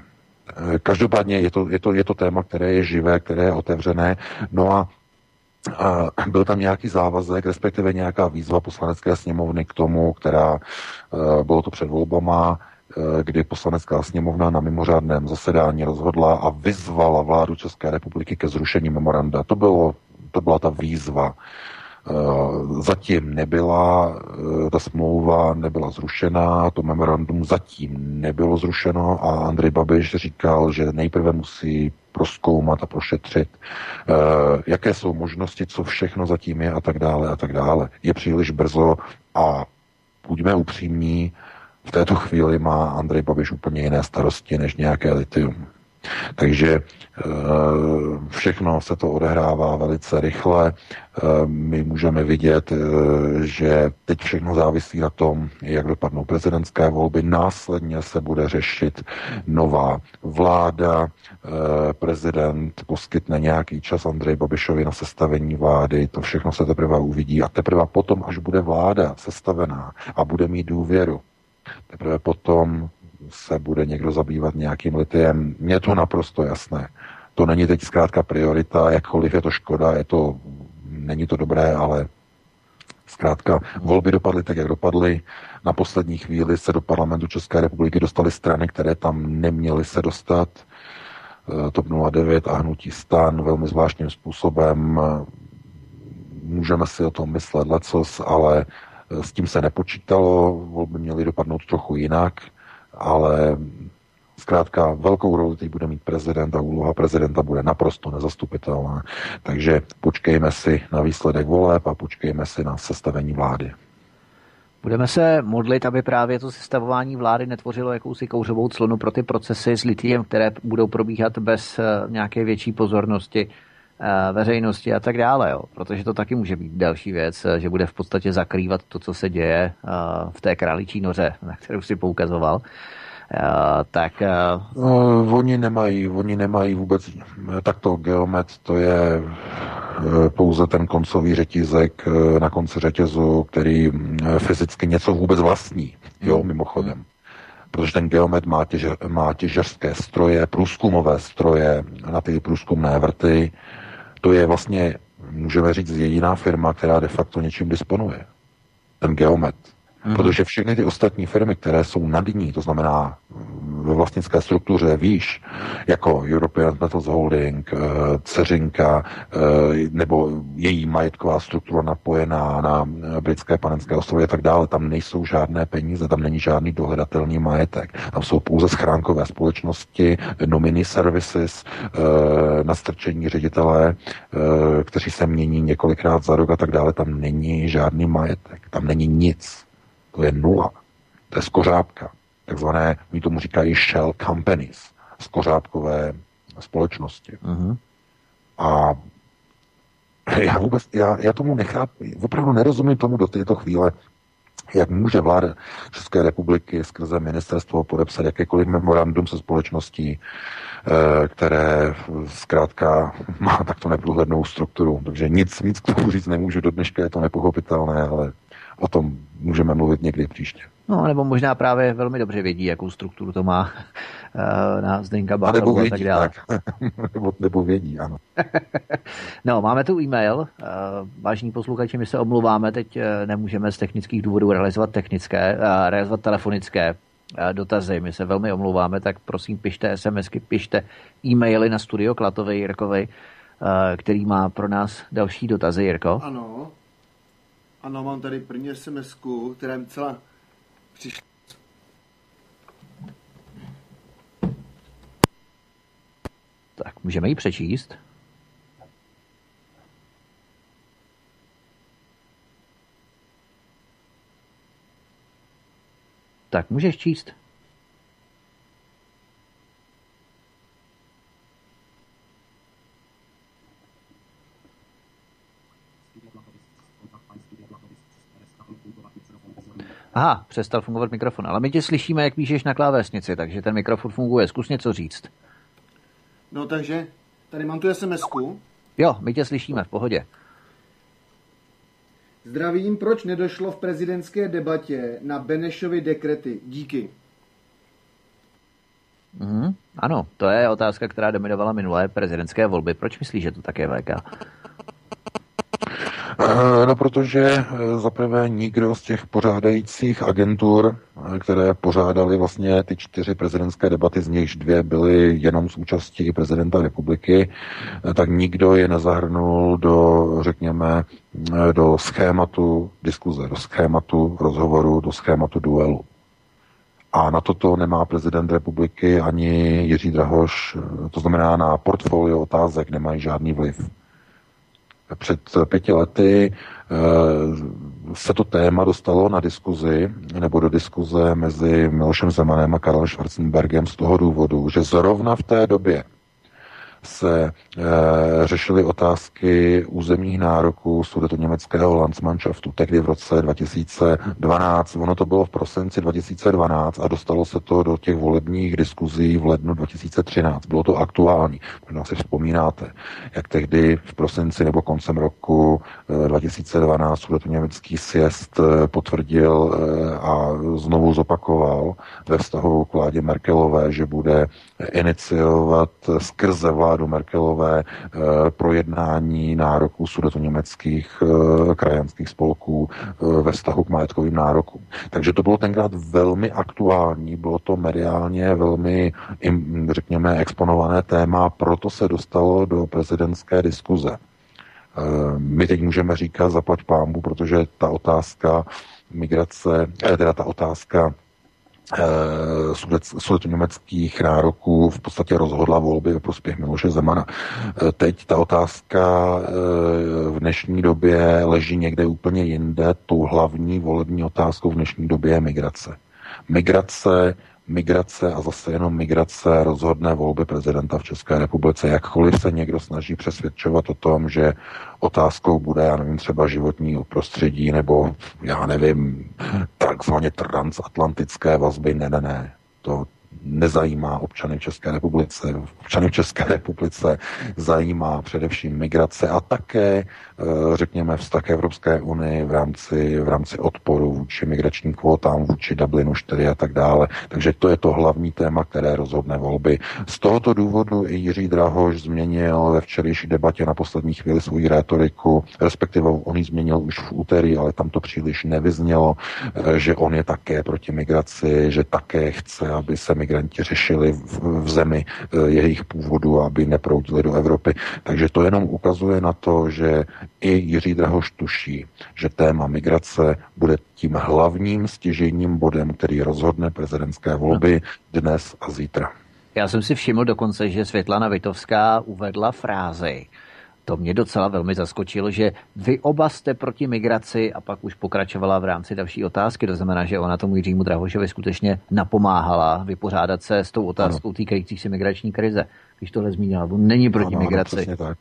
Eh, každopádně je to, je, to, je to téma, které je živé, které je otevřené. No a byl tam nějaký závazek, respektive nějaká výzva poslanecké sněmovny k tomu, která, eh, bylo to před volbama, Eh, kdy poslanecká sněmovna na mimořádném zasedání rozhodla a vyzvala vládu České republiky ke zrušení memoranda. To, bylo, to byla ta výzva. Eh, zatím nebyla, eh, ta smlouva nebyla zrušena, to memorandum zatím nebylo zrušeno a Andrej Babiš říkal, že nejprve musí proskoumat a prošetřit, jaké jsou možnosti, co všechno zatím je a tak dále a tak dále. Je příliš brzo a buďme upřímní, v této chvíli má Andrej Babiš úplně jiné starosti než nějaké litium. Takže eh, všechno se to odehrává velice rychle. Eh, my můžeme vidět, eh, že teď všechno závisí na tom, jak dopadnou prezidentské volby. Následně se bude řešit nová vláda. Prezident poskytne nějaký čas Andrej Babišovi na sestavení vlády. To všechno se teprve uvidí. A teprve potom, až bude vláda sestavená a bude mít důvěru, Teprve potom se bude někdo zabývat nějakým litiem. Mně to naprosto jasné. To není teď zkrátka priorita, jakkoliv je to škoda, je to, není to dobré, ale zkrátka volby dopadly tak, jak dopadly. Na poslední chvíli se do parlamentu České republiky dostaly strany, které tam neměly se dostat. Eh, TOP 09 a Hnutí stan velmi zvláštním způsobem. Můžeme si o tom myslet lecos, ale s tím se nepočítalo, volby měly dopadnout trochu jinak, ale zkrátka velkou roli teď bude mít prezident a úloha prezidenta bude naprosto nezastupitelná. Takže počkejme si na výsledek voleb a počkejme si na sestavení vlády. Budeme se modlit, aby právě to sestavování vlády netvořilo jakousi kouřovou clonu pro ty procesy s litiem, které budou probíhat bez eh, nějaké větší pozornosti Eh, veřejnosti a tak dále, jo. protože to taky může být další věc, eh, že bude v podstatě zakrývat to, co se děje eh, v té králičí noře, na kterou si poukazoval. tak... No, oni nemají, oni nemají vůbec takto geomet, to je pouze ten koncový řetízek na konci řetězu, který fyzicky něco vůbec vlastní, jo, hmm. mimochodem protože ten geomet má, těže, má těžařské stroje, průzkumové stroje na ty průzkumné vrty, to je vlastně, můžeme říct, jediná firma, která de facto něčím disponuje. Ten Geomet. Mm. Protože všechny ty ostatní firmy, které jsou nad ní, to znamená ve vlastnické struktuře výš, jako European Metals Holding, eh, Ceřinka, eh, nebo její majetková struktura napojená na eh, britské panenské ostrovy a tak dále, tam nejsou žádné peníze, tam není žádný dohledatelný majetek. Tam jsou pouze schránkové společnosti, nominy services, nastrčení ředitelé, kteří se mění několikrát za rok a tak dále. Tam není žádný majetek, tam není nic. To je nula. To je skořápka takzvané, oni tomu říkají shell companies, skořápkové společnosti. Uh-huh. A já vůbec, já, já tomu nechápu, opravdu nerozumím tomu do této chvíle, jak může vláda České republiky skrze ministerstvo podepsat jakékoliv memorandum se společností, eh, které zkrátka má takto neprůhlednou strukturu. Takže nic víc k tomu říct nemůžu, do dneška je to nepochopitelné, ale o tom můžeme mluvit někdy příště. No, nebo možná právě velmi dobře vědí, jakou strukturu to má uh, na Zdenka Bálovu a tak dále. Tak. nebo, nebo vědí, ano. no, máme tu e-mail. Uh, vážní posluchači, my se omluváme, teď uh, nemůžeme z technických důvodů realizovat technické, uh, realizovat telefonické uh, dotazy. My se velmi omlouváme, tak prosím pište SMSky, pište e-maily na studio Klatovej Jirkovi, uh, který má pro nás další dotazy, Jirko. Ano. Ano, mám tady první sms která je celá přišla. Tak, můžeme ji přečíst? Tak, můžeš číst. Aha, přestal fungovat mikrofon, ale my tě slyšíme, jak píšeš na klávesnici, takže ten mikrofon funguje. Zkus něco říct. No takže, tady mám tu SMS-ku. Jo, my tě slyšíme, v pohodě. Zdravím, proč nedošlo v prezidentské debatě na Benešovy dekrety? Díky. Mhm, ano, to je otázka, která dominovala minulé prezidentské volby. Proč myslíš, že to tak je, VK? Eh, No, protože eh, zaprvé nikdo z těch pořádajících agentur, eh, které pořádali vlastně ty čtyři prezidentské debaty, z nichž dvě byly jenom z účastí prezidenta republiky, tak nikdo je nezahrnul do, řekněme, do schématu diskuze, do schématu rozhovoru, do schématu duelu. A na toto nemá prezident republiky ani Jiří Drahoš, to znamená na portfolio otázek nemají žádný vliv. Před pěti lety eh, se to téma dostalo na diskuzi nebo do diskuze mezi Milošem Zemanem a Karlem Schwarzenbergem z toho důvodu, že zrovna v té době se e, řešily otázky územních nároků německého Landsmannschaftu, tehdy v roce 2012. Ono to bylo v prosinci 2012 a dostalo se to do těch volebních diskuzí v lednu 2013. Bylo to aktuální. Možná si vzpomínáte, jak tehdy v prosinci nebo koncem roku e, 2012 německý sjezd e, potvrdil a znovu zopakoval ve vztahu k vládě Merkelové, že bude iniciovat skrze vládu Merkelové eh, projednání nároků sudetoněmeckých eh, krajanských spolků eh, ve vztahu k majetkovým nárokům. Takže to bylo tenkrát velmi aktuální, bylo to mediálně velmi, řekněme, exponované téma, proto se dostalo do prezidentské diskuze. My teď můžeme říkat zaplať pámbu, protože ta otázka migrace, teda ta otázka sudetoněmeckých nároků v podstatě rozhodla volby ve prospěch Miloše Zemana. Teď ta otázka v dnešní době leží někde úplně jinde. Tou hlavní volební otázkou v dnešní době je migrace. Migrace migrace a zase jenom migrace rozhodné volby prezidenta v České republice. Jakkoliv se někdo snaží přesvědčovat o tom, že otázkou bude, já nevím, třeba životní prostředí nebo, já nevím, takzvaně transatlantické vazby, ne, ne, ne. To, nezajímá občany v České republice. Občany v České republice zajímá především migrace a také, eh, řekněme, vztah Evropské unii v rámci, v rámci odporu vůči migračním kvótám, vůči Dublinu 4 a tak dále. Takže to je to hlavní téma, které rozhodne volby. Z tohoto důvodu i Jiří Drahoš změnil ve včerejší debatě na poslední chvíli svou rétoriku, respektive on ji změnil už v úterý, ale tam to příliš nevyznělo, eh, že on je také proti migraci, že také chce, aby se migranti řešili v, v zemi eh, jejich původu, aby neproudili do Evropy. Takže to jenom ukazuje na to, že i Jiří Drahoš tuší, že téma migrace bude tím hlavním stěžejním bodem, který rozhodne prezidentské volby dnes a zítra. Já jsem si všiml dokonce, že Světlana Vitovská uvedla frázi, to mě docela velmi zaskočilo, že vy oba jste proti migraci a pak už pokračovala v rámci další otázky. To znamená, že ona tomu Jiřímu Drahošovi skutečně napomáhala vypořádat se s tou otázkou týkající se migrační krize. Když tohle zmínila, on není proti ano, migraci. Ano, tak.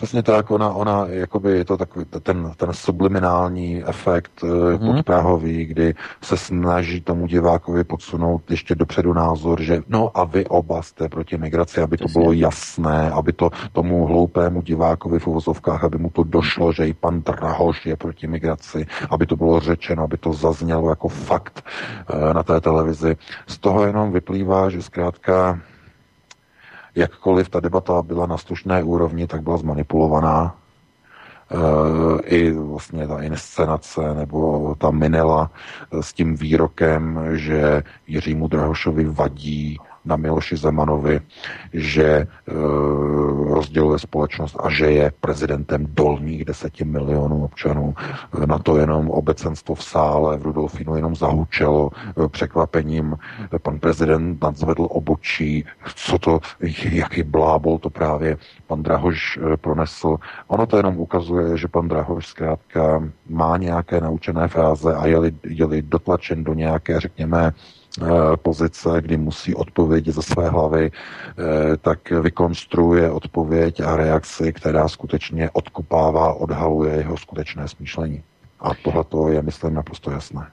Přesně tak, ona, ona jakoby je to takový ten, ten subliminální efekt mm-hmm. podprahový, kdy se snaží tomu divákovi podsunout ještě dopředu názor, že no a vy oba jste proti migraci, aby to Přesně. bylo jasné, aby to tomu hloupému divákovi v uvozovkách, aby mu to došlo, že i pan Drahoš je proti migraci, aby to bylo řečeno, aby to zaznělo jako fakt na té televizi. Z toho jenom vyplývá, že zkrátka jakkoliv ta debata byla na slušné úrovni, tak byla zmanipulovaná. E, I vlastně ta inscenace nebo ta minela s tím výrokem, že Jiřímu Drahošovi vadí na Miloši Zemanovi, že e, rozděluje společnost a že je prezidentem dolních deseti milionů občanů. E, na to jenom obecenstvo v sále v Rudolfínu jenom zahučelo e, překvapením. Pan prezident nadzvedl obočí, co to, jaký blábol to právě pan Drahoš pronesl. Ono to jenom ukazuje, že pan Drahoš zkrátka má nějaké naučené fráze a je-li, je-li dotlačen do nějaké, řekněme, pozice, kdy musí odpovědět ze své hlavy, tak vykonstruuje odpověď a reakci, která skutečně odkupává, odhaluje jeho skutečné smýšlení. A tohle je, myslím, naprosto jasné.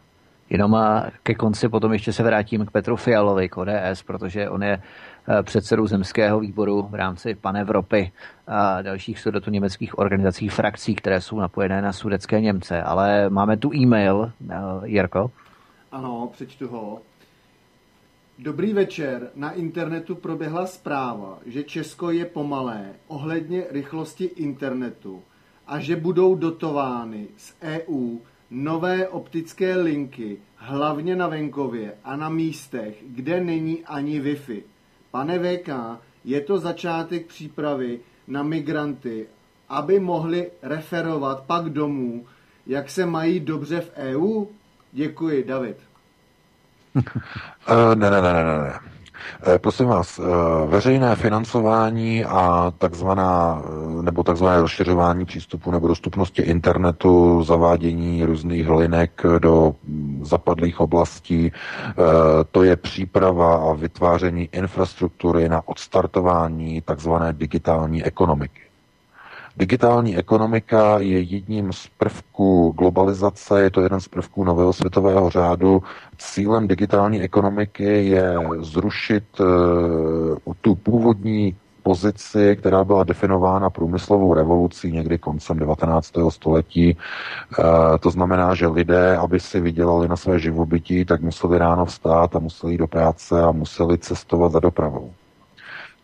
Jenom a ke konci potom ještě se vrátím k Petru Fialovi, k ODS, protože on je eh, předsedou zemského výboru v rámci Pan Evropy a dalších sudetu německých organizací, frakcí, které jsou napojené na sudecké Němce. Ale máme tu e-mail, eh, Jirko. Ano, přečtu ho. Dobrý večer. Na internetu proběhla zpráva, že Česko je pomalé ohledně rychlosti internetu a že budou dotovány z EU nové optické linky, hlavně na venkově a na místech, kde není ani Wi-Fi. Pane VK, je to začátek přípravy na migranty, aby mohli referovat pak domů, jak se mají dobře v EU? Děkuji, David. Uh, ne, ne, ne, ne, ne. Eh, prosím vás, eh, veřejné financování a takzvaná, eh, nebo takzvané rozšiřování přístupu nebo dostupnosti internetu, zavádění různých linek do mm, zapadlých oblastí, to je příprava a vytváření infrastruktury na odstartování takzvané digitální ekonomiky. Digitální ekonomika je jedním z prvků globalizace, je to jeden z prvků nového světového řádu. Cílem digitální ekonomiky je zrušit uh, tu původní pozici, která byla definována průmyslovou revolucí někdy koncem 19. století. E, to znamená, že lidé, aby si vydělali na své živobytí, tak museli ráno vstát a museli jít do práce a museli cestovat za dopravou.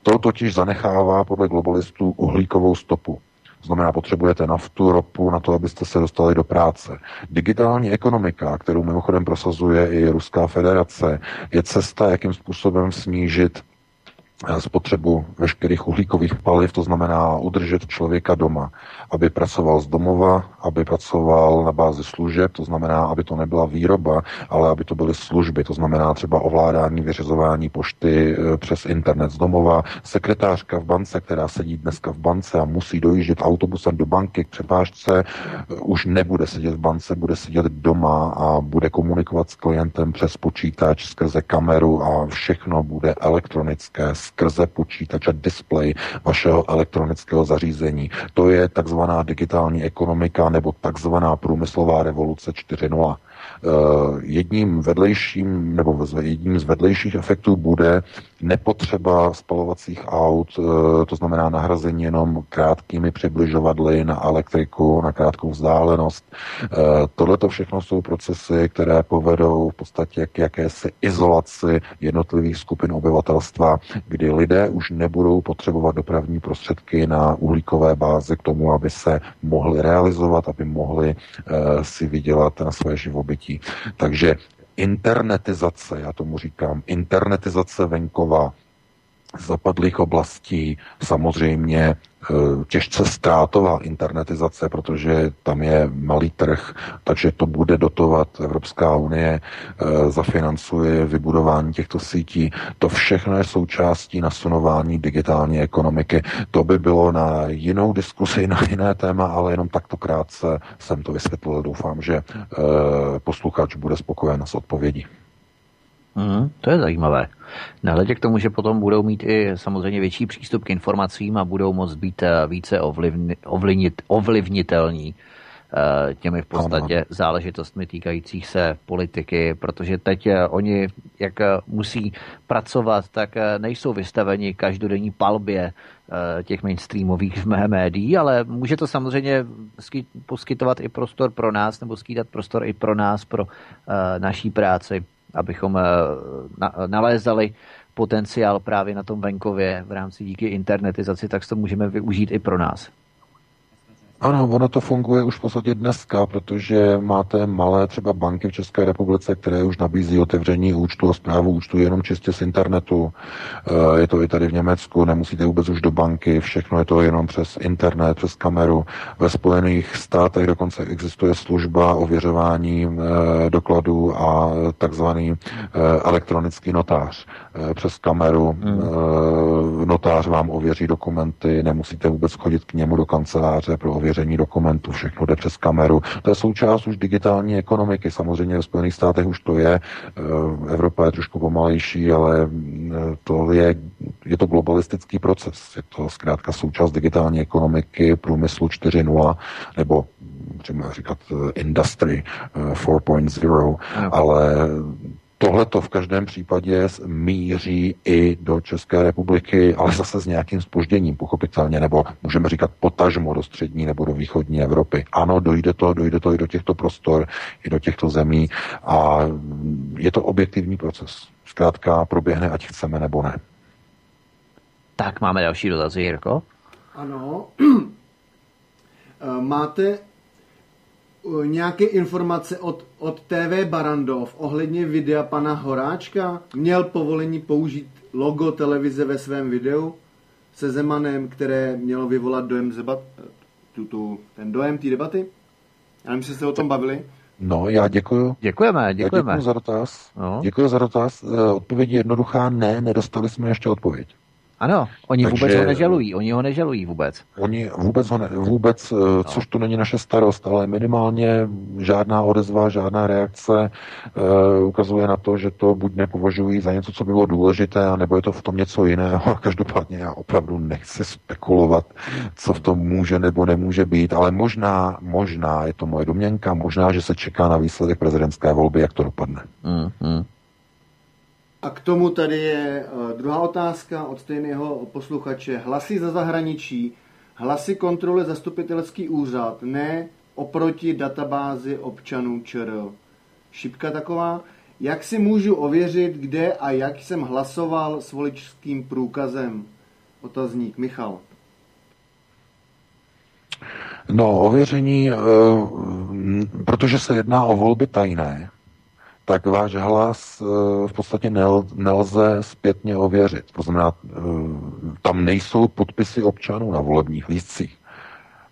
To totiž zanechává podle globalistů uhlíkovou stopu. To znamená, potřebujete naftu, ropu na to, abyste se dostali do práce. Digitální ekonomika, kterou mimochodem prosazuje i Ruská federace, je cesta, jakým způsobem snížit spotřebu veškerých uhlíkových paliv, to znamená udržet člověka doma, aby pracoval z domova, aby pracoval na bázi služeb, to znamená, aby to nebyla výroba, ale aby to byly služby, to znamená třeba ovládání, vyřizování pošty eh, přes internet z domova, sekretářka v bance, která sedí dneska v bance a musí dojíždět autobusem do banky k přepážce, eh, už nebude sedět v bance, bude sedět doma a bude komunikovat s klientem přes počítač, skrze kameru a všechno bude elektronické, skrze počítač a display vašeho elektronického zařízení. To je takzvaná digitální ekonomika nebo takzvaná průmyslová revoluce 4.0. Eh, jedním vedlejším nebo jedním z vedlejších efektů bude nepotřeba spalovacích aut, eh, to znamená nahrazení jenom krátkými přibližovadly na elektriku, na krátkou vzdálenost. Eh, Tohle to všechno jsou procesy, které povedou v podstatě k jakési izolaci jednotlivých skupin obyvatelstva, kdy lidé už nebudou potřebovat dopravní prostředky na uhlíkové bázi k tomu, aby se mohli realizovat, aby mohli si vydělat na své živobytí. Takže internetizace, já tomu říkám, internetizace venkova, zapadlých oblastí, samozřejmě těžce ztrátová internetizace, protože tam je malý trh, takže to bude dotovat Evropská unie, e, zafinancuje vybudování těchto sítí. To všechno je součástí nasunování digitální ekonomiky. To by bylo na jinou diskusi, na jiné téma, ale jenom takto krátce jsem to vysvětlil. Doufám, že e, posluchač bude spokojen s odpovědí. Mm, to je zajímavé. Nehledě k tomu, že potom budou mít i samozřejmě větší přístup k informacím a budou moct být eh, více ovlivni, ovlivnit, ovlivnitelní eh, těmi v podstatě záležitostmi týkajících se politiky, protože teď eh, oni, jak musí pracovat, tak nejsou vystaveni každodenní palbě těch mainstreamových médií, ale může to samozřejmě poskytovat i prostor pro nás, nebo skýtat prostor i pro nás, pro naší práci abychom eh, nalézali potenciál právě na tom venkově v rámci díky internetizaci, tak to můžeme využít i pro nás. Ano, ono to funguje už v podstatě dneska, protože máte malé třeba banky v České republice, které už nabízí otevření účtu a zprávu účtu jenom čistě z internetu. Eh, je to i tady v Německu, nemusíte vůbec už do banky, všechno je to jenom přes internet, přes kameru. Ve Spojených státech dokonce existuje služba ověřování eh, dokladů a takzvaný eh, elektronický notář. Přes kameru hmm. notář vám ověří dokumenty, nemusíte vůbec chodit k němu do kanceláře pro ověření dokumentů, všechno jde přes kameru. To je součást už digitální ekonomiky. Samozřejmě ve Spojených státech už to je. Eh, Evropa je trošku pomalejší, ale eh, to je, je to globalistický proces. Je to zkrátka součást digitální ekonomiky, průmyslu 4.0, nebo třeba říkat Industry 4.0, ale Tohle to v každém případě míří i do České republiky, ale zase s nějakým spožděním, pochopitelně, nebo můžeme říkat potažmo do střední nebo do východní Evropy. Ano, dojde to, dojde to i do těchto prostor, i do těchto zemí a je to objektivní proces. Zkrátka proběhne, ať chceme nebo ne. Tak máme další dotazy, Jirko. Ano. Máte nějaké informace od, od TV Barandov ohledně videa pana Horáčka? Měl povolení použít logo televize ve svém videu se Zemanem, které mělo vyvolat dojem zebat, tu, tu, ten dojem té debaty? Já nevím, jestli jste o tom bavili. No, já děkuju. Děkujeme, děkujeme. Já děkuji za dotaz. No. Děkuji za dotaz. Eh, odpověď je jednoduchá, ne, nedostali jsme ještě odpověď. Ano, oni Takže, vůbec ho nežalují, oni ho nežalují vůbec. Oni vůbec ho ne, vůbec, eh, no. což to není naše starost, ale minimálně žádná odezva, žádná reakce uh, ukazuje na to, že to buď nepovažují za něco, co bylo důležité, nebo je to v tom něco jiného. Každopádně já opravdu nechci spekulovat, co v tom může nebo nemůže být, ale možná, možná, je to moje domněnka, možná, že se čeká na výsledek prezidentské volby, jak to dopadne. Mm, mm. A k tomu tady je eh, druhá otázka od stejného posluchače. Hlasy za zahraničí, hlasy kontrole zastupitelský úřad, ne oproti databázi občanů ČR. Šipka taková. Jak si můžu ověřit, kde a jak jsem hlasoval s voličským průkazem? Otazník Michal. No, ověření, eh, protože se jedná o volby tajné, tak váš hlas eh, v podstatě nel, nelze zpětně ověřit. To znamená, eh, tam nejsou podpisy občanů na volebních lístcích.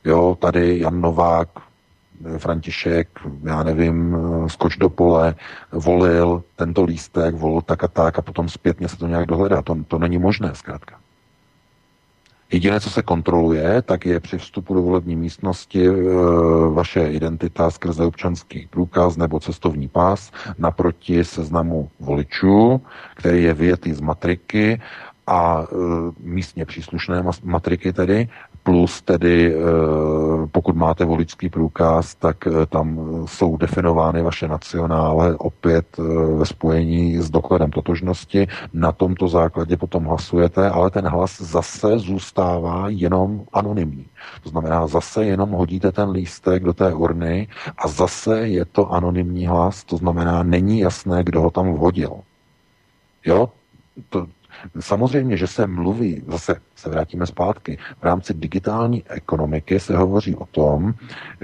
Jo, tady Jan Novák, eh, František, já nevím, skoč do pole, volil tento lístek, volil tak a tak a potom zpětně se to nějak dohledá. To, to není možné zkrátka. Jediné, co se kontroluje, tak je při vstupu do volební místnosti e, vaše identita skrze občanský průkaz nebo cestovní pás naproti seznamu voličů, který je vyjetý z matriky a e, místně příslušné matriky tedy plus tedy eh, pokud máte voličský průkaz, tak eh, tam jsou definovány vaše nacionále opět eh, ve spojení s dokladem totožnosti. Na tomto základě potom hlasujete, ale ten hlas zase zůstává jenom anonymní. To znamená, zase jenom hodíte ten lístek do té urny a zase je to anonymní hlas, to znamená, není jasné, kdo ho tam vhodil. Jo, to, Samozřejmě, že se mluví, zase se vrátíme zpátky, v rámci digitální ekonomiky se hovoří o tom,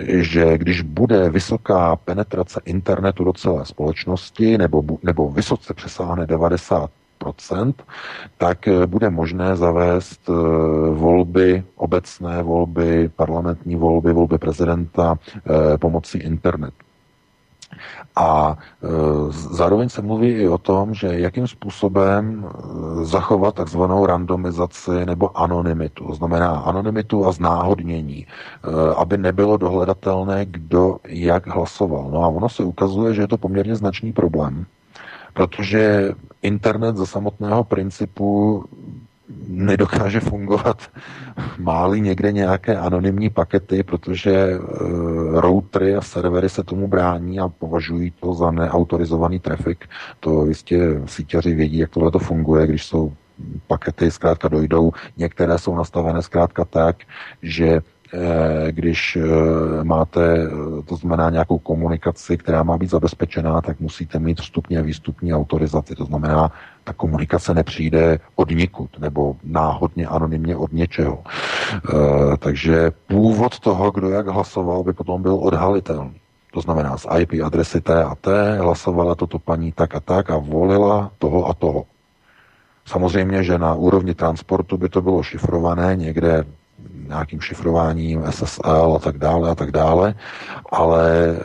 že když bude vysoká penetrace internetu do celé společnosti nebo, nebo vysoce přesáhne 90% tak eh, bude možné zavést eh, volby, obecné volby, parlamentní volby, volby prezidenta eh, pomocí internetu. A e, zároveň se mluví i o tom, že jakým způsobem e, zachovat takzvanou randomizaci nebo anonymitu. Znamená anonymitu a znáhodnění, e, aby nebylo dohledatelné, kdo jak hlasoval. No a ono se ukazuje, že je to poměrně značný problém, protože internet ze samotného principu nedokáže fungovat máli někde nějaké anonymní pakety, protože uh, routery a servery se tomu brání a považují to za neautorizovaný trafik. To jistě síťaři vědí, jak tohle to funguje, když jsou pakety zkrátka dojdou. Některé jsou nastavené zkrátka tak, že Eh, když eh, máte, to znamená nějakou komunikaci, která má být zabezpečená, tak musíte mít vstupní a výstupní autorizaci. To znamená, ta komunikace nepřijde od nikud nebo náhodně, anonymně od něčeho. Takže původ toho, kdo jak hlasoval, by potom byl odhalitelný. To znamená z IP adresy T a T hlasovala toto paní tak a tak a volila toho a toho. Samozřejmě, že na úrovni transportu by to bylo šifrované někde nějakým šifrováním SSL a tak dále a tak dále, ale e,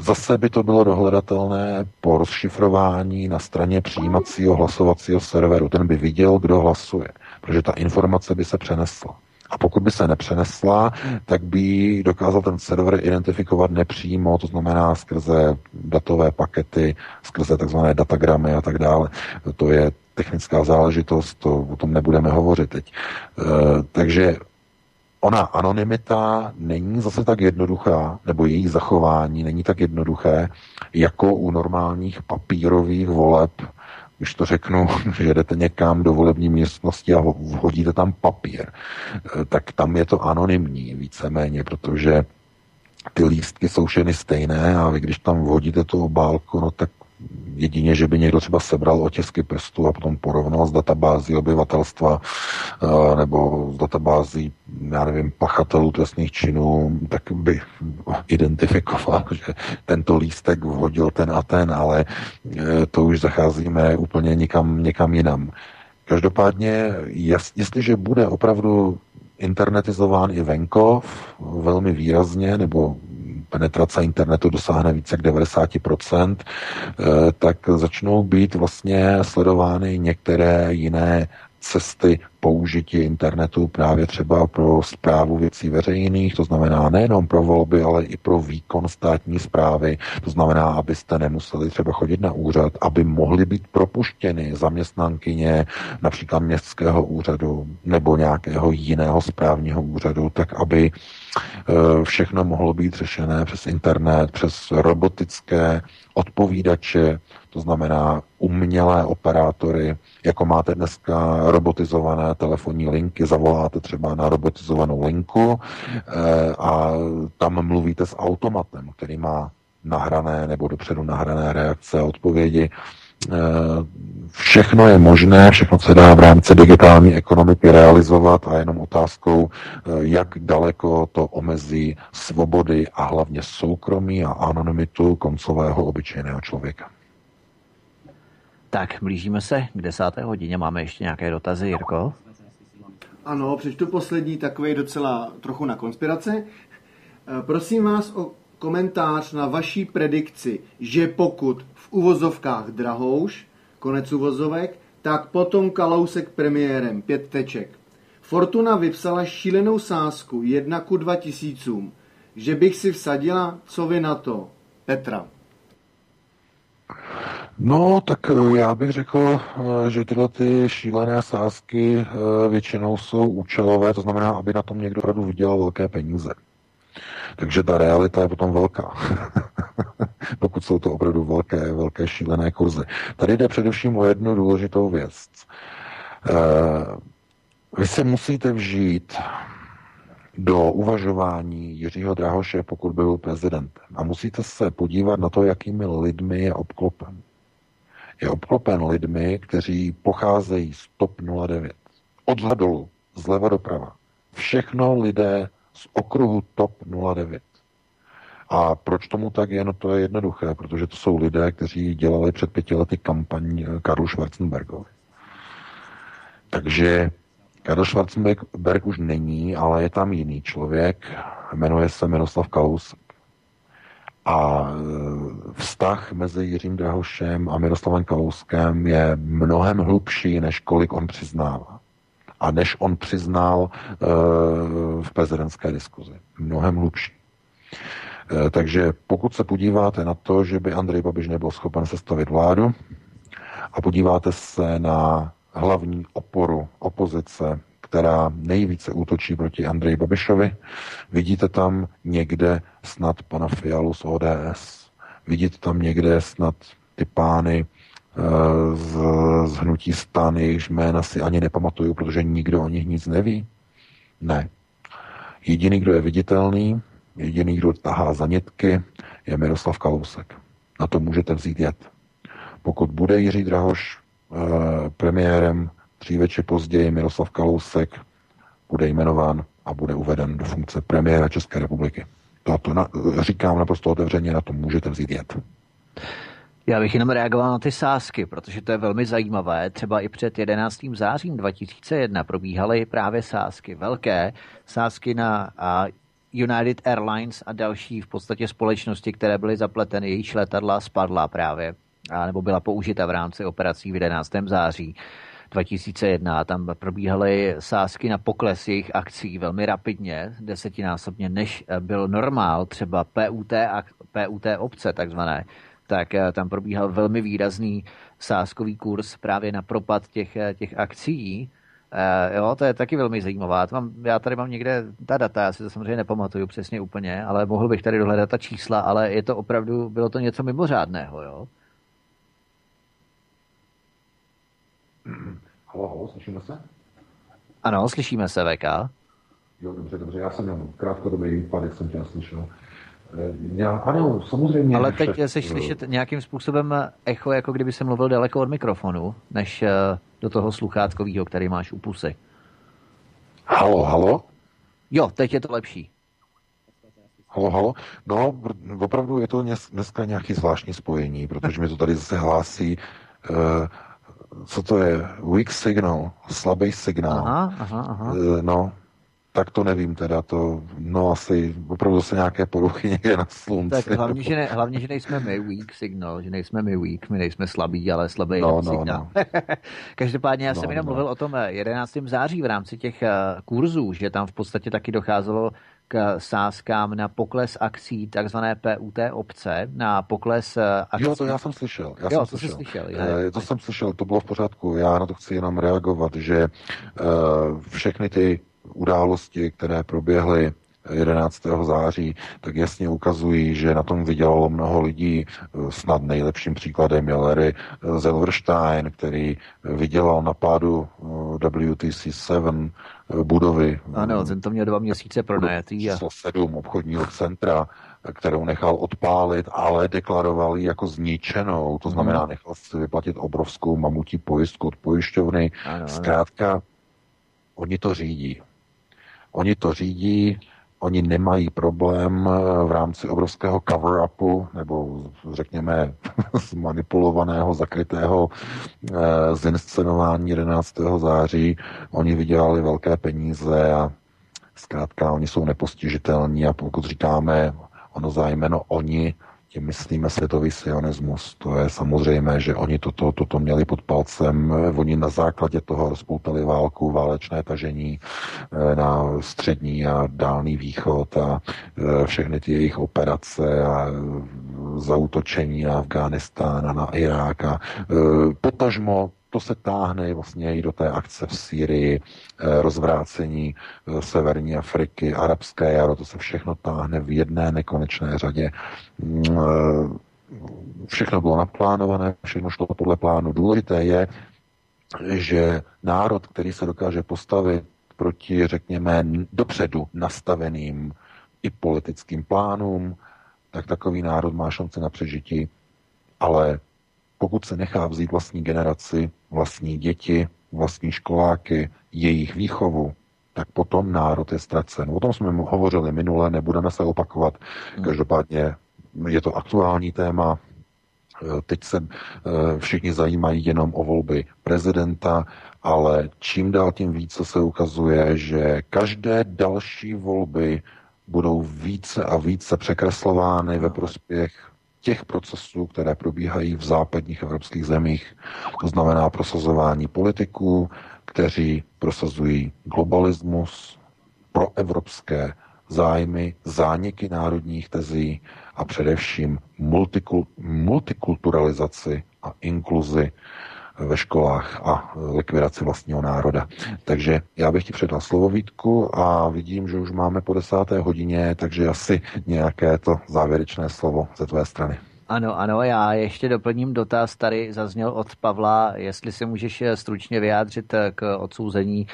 zase by to bylo dohledatelné po rozšifrování na straně přijímacího hlasovacího serveru. Ten by viděl, kdo hlasuje, protože ta informace by se přenesla. A pokud by se nepřenesla, tak by dokázal ten server identifikovat nepřímo, to znamená skrze datové pakety, skrze takzvané datagramy a tak dále. To je technická záležitost, to o tom nebudeme hovořit teď. E, takže ona anonymita není zase tak jednoduchá, nebo její zachování není tak jednoduché, jako u normálních papírových voleb, když to řeknu, že jdete někam do volební místnosti a hodíte tam papír, eh, tak tam je to anonymní víceméně, protože ty lístky jsou všechny stejné a vy když tam vhodíte tu obálku, no tak Jedině, že by někdo třeba sebral otisky prstů a potom porovnal s databází obyvatelstva eh, nebo s databází, já nevím, pachatelů trestných činů, tak by identifikoval, že tento lístek vhodil ten a ten, ale eh, to už zacházíme úplně někam, někam jinam. Každopádně, jestliže bude opravdu internetizován i venkov velmi výrazně, nebo penetrace internetu dosáhne více jak 90%, eh, tak začnou být vlastně sledovány některé jiné cesty použití internetu právě třeba pro zprávu věcí veřejných, to znamená nejenom pro volby, ale i pro výkon státní zprávy, to znamená, abyste nemuseli třeba chodit na úřad, aby mohly být propuštěny zaměstnankyně například městského úřadu nebo nějakého jiného správního úřadu, tak aby eh, všechno mohlo být řešené přes internet, přes robotické odpovídače, to znamená umělé operátory, jako máte dneska robotizované telefonní linky, zavoláte třeba na robotizovanou linku eh, a tam mluvíte s automatem, který má nahrané nebo dopředu nahrané reakce a odpovědi. Eh, všechno je možné, všechno se dá v rámci digitální ekonomiky realizovat a jenom otázkou, eh, jak daleko to omezí svobody a hlavně soukromí a anonymitu koncového obyčejného člověka. Tak, blížíme se k desáté hodině. Máme ještě nějaké dotazy, Jirko? Ano, přečtu poslední takový docela trochu na konspirace. E, prosím vás o komentář na vaší predikci, že pokud v uvozovkách Drahouš, konec uvozovek, tak potom Kalousek premiérem, pět teček. Fortuna vypsala šílenou sázku jedna ku dva tisícům. Že bych si vsadila, co vy na to? Petra. No, tak eh, já bych řekl, eh, že tyhle ty šílené sázky eh, většinou jsou účelové, to znamená, aby na tom někdo opravdu vydělal velké peníze. Takže ta realita je potom velká. Pokud jsou to opravdu velké, velké šílené kurzy. Tady jde především o jednu důležitou věc. Vy se musíte vžít do uvažování Jiřího Drahoše, pokud byl prezidentem. A musíte se podívat na to, jakými lidmi je obklopen je obklopen lidmi, kteří pocházejí z TOP 09. Od dolů, zleva doprava. Všechno lidé z okruhu TOP 09. A proč tomu tak je? No to je jednoduché, protože to jsou lidé, kteří dělali před pěti lety kampaň Karlu Schwarzenbergovi. Takže Karl Schwarzenberg už není, ale je tam jiný člověk, jmenuje se Miroslav Kalous, a e, vztah mezi Jiřím Drahošem a Miroslavem Kalouskem je mnohem hlubší, než kolik on přiznává. A než on přiznal e, v prezidentské diskuzi. Mnohem hlubší. E, takže pokud se podíváte na to, že by Andrej Babiš nebyl schopen sestavit vládu a podíváte se na hlavní oporu opozice která nejvíce útočí proti Andreji Babišovi. Vidíte tam někde snad pana Fialu z ODS. Vidíte tam někde snad ty pány eh, z, z hnutí stan, jejichž jména si ani nepamatuju, protože nikdo o nich nic neví. Ne. Jediný, kdo je viditelný, jediný, kdo tahá za nitky, je Miroslav Kalousek. Na to můžete vzít jet. Pokud bude Jiří Drahoš e, premiérem, Dříve či později Miroslav Kalousek bude jmenován a bude uveden do funkce premiéra České republiky. To, to na, říkám naprosto otevřeně, na to můžete vzít jet. Já bych jenom reagoval na ty sázky, protože to je velmi zajímavé. Třeba i před 11. zářím 2001 probíhaly právě sázky, velké sázky na United Airlines a další v podstatě společnosti, které byly zapleteny, jejíž letadla spadla právě, nebo byla použita v rámci operací v 11. září. 2001. Tam probíhaly sázky na pokles jejich akcí velmi rapidně, desetinásobně, než byl normál, třeba PUT, a PUT obce takzvané, tak eh, tam probíhal velmi výrazný sázkový kurz právě na propad těch, eh, těch akcí Uh, jo, to je taky velmi zajímavá. To mám, já tady mám někde ta data, já si to samozřejmě nepamatuju přesně úplně, ale mohl bych tady dohledat ta čísla, ale je to opravdu, bylo to něco mimořádného, jo? Halo, halo, slyšíme se? Ano, slyšíme se, VK. Jo, dobře, dobře, já jsem jenom krátkodobý výpadek jsem tě slyšel. Eh, já, ano, samozřejmě. Ale teď jsi slyšet nějakým způsobem echo, jako kdyby se mluvil daleko od mikrofonu, než eh, do toho sluchátkového, který máš u pusy. Halo, halo? Jo, teď je to lepší. Halo, halo. No, opravdu je to dneska nějaký zvláštní spojení, protože mi to tady zase hlásí, uh, co to je, weak signal, slabý signál. Aha, aha, aha. Uh, no, tak to nevím teda, to, no asi opravdu se nějaké poruchy někde na slunci. Tak hlavně, že, ne, hlavně, že nejsme my weak signal, že nejsme my weak, my nejsme slabí, ale slabý no, no, signál. No. Každopádně já no, jsem jenom no. mluvil o tom 11. září v rámci těch eh, kurzů, že tam v podstatě taky docházelo k sázkám na pokles akcí takzvané PUT obce, na pokles akcí. Jo, to já jsem slyšel. Já jo, jsem to slyšel. slyšel. Je, to jsem slyšel, to bylo v pořádku. Já na to chci jenom reagovat, že uh, všechny ty události, které proběhly 11. září, tak jasně ukazují, že na tom vydělalo mnoho lidí. Snad nejlepším příkladem je Larry Zelverstein, který vydělal na pádu WTC7 budovy. Ano, ten to měl dva měsíce pronajatý. A... 7 obchodního centra, kterou nechal odpálit, ale deklaroval ji jako zničenou. To znamená, nechal si vyplatit obrovskou mamutí pojistku od pojišťovny. Ano, Zkrátka, oni to řídí. Oni to řídí, oni nemají problém v rámci obrovského cover-upu, nebo řekněme zmanipulovaného, zakrytého eh, zinscenování 11. září. Oni vydělali velké peníze a zkrátka oni jsou nepostižitelní a pokud říkáme ono zájmeno oni, tím myslíme světový sionismus. To je samozřejmé, že oni toto, toto měli pod palcem. Oni na základě toho rozpoutali válku, válečné tažení na střední a dálný východ a všechny ty jejich operace a zautočení na Afghánistán a na Irák a potažmo to se táhne vlastně i do té akce v Sýrii, rozvrácení severní Afriky, arabské jaro, to se všechno táhne v jedné nekonečné řadě. Všechno bylo naplánované, všechno šlo podle plánu. Důležité je, že národ, který se dokáže postavit proti, řekněme, dopředu nastaveným i politickým plánům, tak takový národ má šanci na přežití, ale pokud se nechá vzít vlastní generaci, vlastní děti, vlastní školáky, jejich výchovu, tak potom národ je ztracen. O tom jsme hovořili minule, nebudeme se opakovat. Každopádně je to aktuální téma. Teď se všichni zajímají jenom o volby prezidenta, ale čím dál tím více se ukazuje, že každé další volby budou více a více překreslovány ve prospěch těch procesů, které probíhají v západních evropských zemích. To znamená prosazování politiků, kteří prosazují globalismus, pro evropské zájmy, zániky národních tezí a především multikul- multikulturalizaci a inkluzi ve školách a likvidaci vlastního národa. Takže já bych ti předal slovo Vítku a vidím, že už máme po desáté hodině, takže asi nějaké to závěrečné slovo ze tvé strany. Ano, ano, já ještě doplním dotaz, tady zazněl od Pavla, jestli se můžeš stručně vyjádřit k odsouzení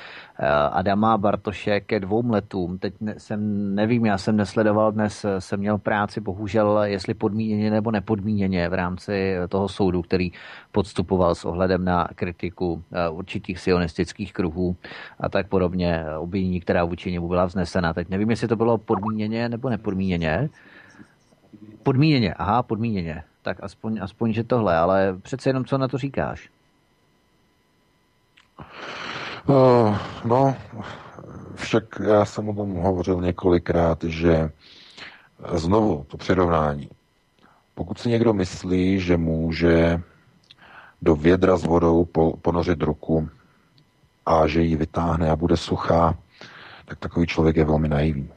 Adama Bartoše ke dvou letům. Teď jsem, nevím, já jsem nesledoval dnes, jsem měl práci, bohužel, jestli podmíněně nebo nepodmíněně v rámci toho soudu, který podstupoval s ohledem na kritiku určitých sionistických kruhů a tak podobně, obvinění, která vůči němu byla vznesena. Teď nevím, jestli to bylo podmíněně nebo nepodmíněně. Podmíněně, aha, podmíněně. Tak aspoň, aspoň, že tohle, ale přece jenom co na to říkáš? Uh, no, však já jsem o tom hovořil několikrát, že znovu to přirovnání. Pokud si někdo myslí, že může do vědra s vodou ponořit ruku a že ji vytáhne a bude suchá, tak takový člověk je velmi naivní.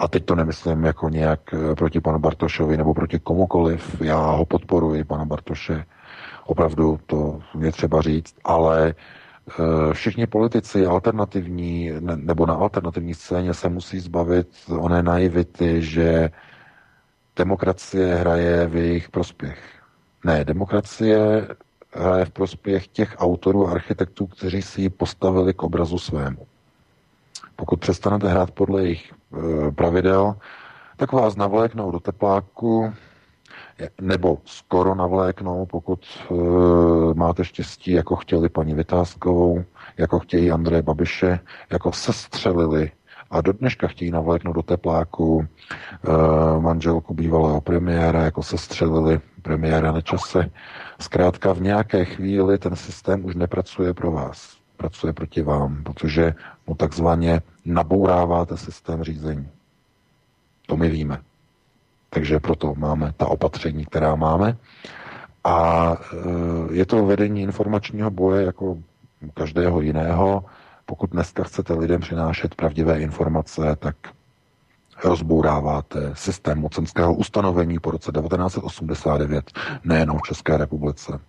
A teď to nemyslím jako nějak proti panu Bartošovi nebo proti komukoliv. Já ho podporuji, pana Bartoše. Opravdu to je třeba říct, ale všichni politici alternativní nebo na alternativní scéně se musí zbavit oné naivity, že demokracie hraje v jejich prospěch. Ne, demokracie hraje v prospěch těch autorů a architektů, kteří si ji postavili k obrazu svému. Pokud přestanete hrát podle jejich e, pravidel, tak vás navléknou do tepláku, nebo skoro navléknou, pokud e, máte štěstí, jako chtěli paní Vytázkovou, jako chtějí Andreje Babiše, jako sestřelili a do dneška chtějí navléknout do tepláku e, manželku bývalého premiéra, jako sestřelili premiéra Nečase. Zkrátka v nějaké chvíli ten systém už nepracuje pro vás, pracuje proti vám, protože mu takzvaně nabouráváte systém řízení. To my víme. Takže proto máme ta opatření, která máme. A e, je to vedení informačního boje jako každého jiného. Pokud dneska chcete lidem přinášet pravdivé informace, tak rozbouráváte systém mocenského ustanovení po roce 1989, nejenom v České republice.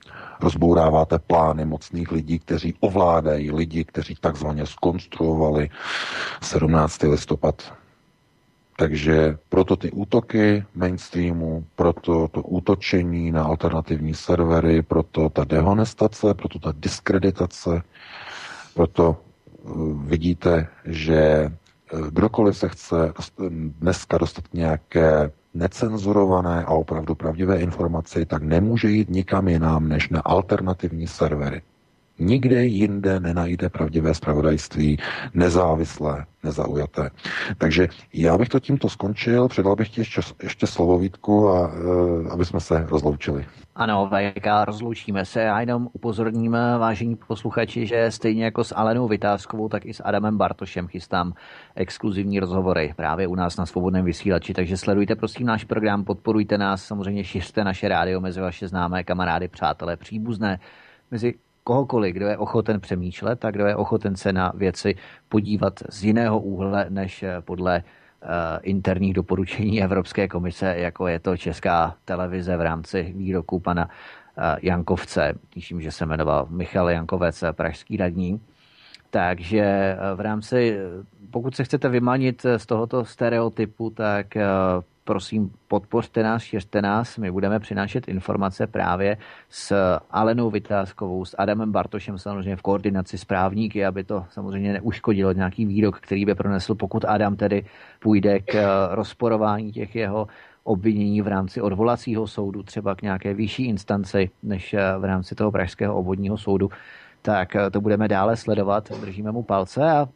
Rozbouráváte plány mocných lidí, kteří ovládají lidi, kteří takzvaně skonstruovali 17. listopad takže proto ty útoky mainstreamu, proto to útočení na alternativní servery, proto ta dehonestace, proto ta diskreditace, proto eh, vidíte, že kdokoliv se chce dneska dostat nějaké necenzurované a opravdu pravdivé informace, tak nemůže jít nikam jinam než na alternativní servery. Nikde jinde nenajde pravdivé zpravodajství, nezávislé, nezaujaté. Takže já bych to tímto skončil, předal bych ti ještě, ještě slovo Vítku, a, e, aby jsme se rozloučili. Ano, VK, rozloučíme se. Já jenom upozorním, vážení posluchači, že stejně jako s Alenou Vytázkovou, tak i s Adamem Bartošem chystám exkluzivní rozhovory právě u nás na svobodném vysílači. Takže sledujte prosím náš program, podporujte nás, samozřejmě šiřte naše rádio mezi vaše známé kamarády, přátelé, příbuzné, mezi kohokoliv, kdo je ochoten přemýšlet a kdo je ochoten se na věci podívat z jiného úhle než eh, podle uh, interních doporučení Evropské komise, jako je to česká televize v rámci výroku pana uh, Jankovce, tuším, že se jmenoval Michal Jankovec, pražský radní. Takže v rámci, pokud se chcete vymanit z tohoto stereotypu, tak prosím podpořte nás, šiřte nás, my budeme přinášet informace právě s Alenou Vytázkovou, s Adamem Bartošem samozřejmě v koordinaci s právníky, aby to samozřejmě neuškodilo nějaký výrok, který by pronesl, pokud Adam tedy půjde k eh, rozporování těch jeho obvinění v rámci odvolacího soudu, třeba k nějaké vyšší instanci než eh, v rámci toho pražského obvodního soudu, tak eh, to budeme dále sledovat, držíme mu palce a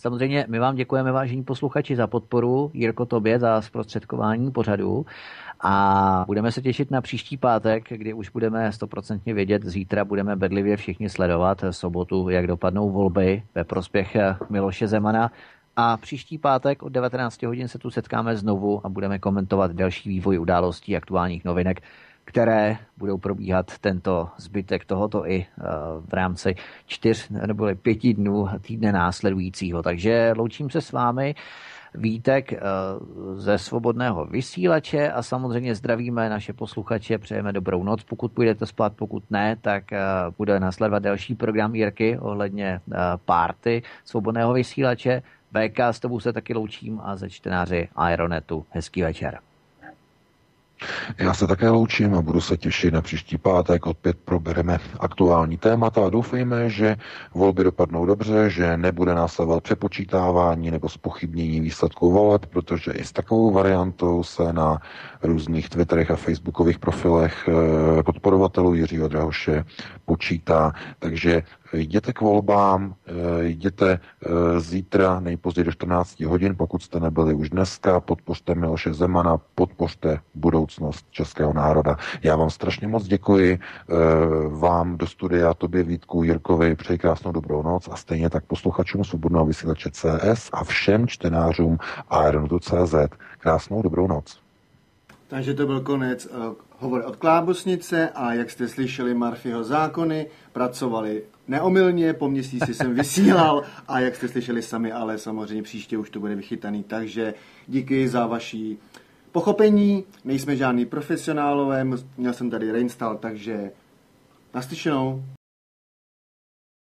Samozřejmě my vám děkujeme, vážení posluchači, za podporu, Jirko tobě za zprostředkování pořadu. A budeme se těšit na příští pátek, kdy už budeme stoprocentně vědět, zítra budeme bedlivě všichni sledovat sobotu, jak dopadnou volby ve prospěch Miloše Zemana. A příští pátek od 19 hodin se tu setkáme znovu a budeme komentovat další vývoj událostí aktuálních novinek které budou probíhat tento zbytek tohoto i eh, v rámci čtyř nebo pěti dnů týdne následujícího. Takže loučím se s vámi. Vítek eh, ze svobodného vysílače a samozřejmě zdravíme naše posluchače, přejeme dobrou noc. Pokud půjdete spát, pokud ne, tak eh, bude následovat další program Jirky ohledně párty svobodného vysílače. VK s tobou se taky loučím a ze čtenáři Aeronetu. Hezký večer. Já se také loučím a budu se těšit na příští pátek. Opět probereme aktuální témata a doufejme, že volby dopadnou dobře, že nebude následovat přepočítávání nebo spochybnění výsledků voleb, protože i s takovou variantou se na různých Twitterech a Facebookových profilech eh, podporovatelů Jiřího Drahoše počítá. Takže jděte k volbám, eh, jděte eh, zítra nejpozději do 14 hodin, pokud jste nebyli už dneska, podpořte Miloše Zemana, podpořte budoucnost českého národa. Já vám strašně moc děkuji, eh, vám do studia, tobě Vítku, Jirkovi, přeji krásnou dobrou noc a stejně tak posluchačům Svobodného vysílače CS a všem čtenářům Aeronotu.cz. Krásnou dobrou noc. Takže to byl konec uh, hovor od Klábosnice a jak jste slyšeli Marfyho zákony, pracovali neomylně, po měsíci jsem vysílal a jak jste slyšeli sami, ale samozřejmě příště už to bude vychytaný. Takže díky za vaší pochopení, nejsme žádný profesionálové, měl jsem tady reinstall, takže naslyšenou.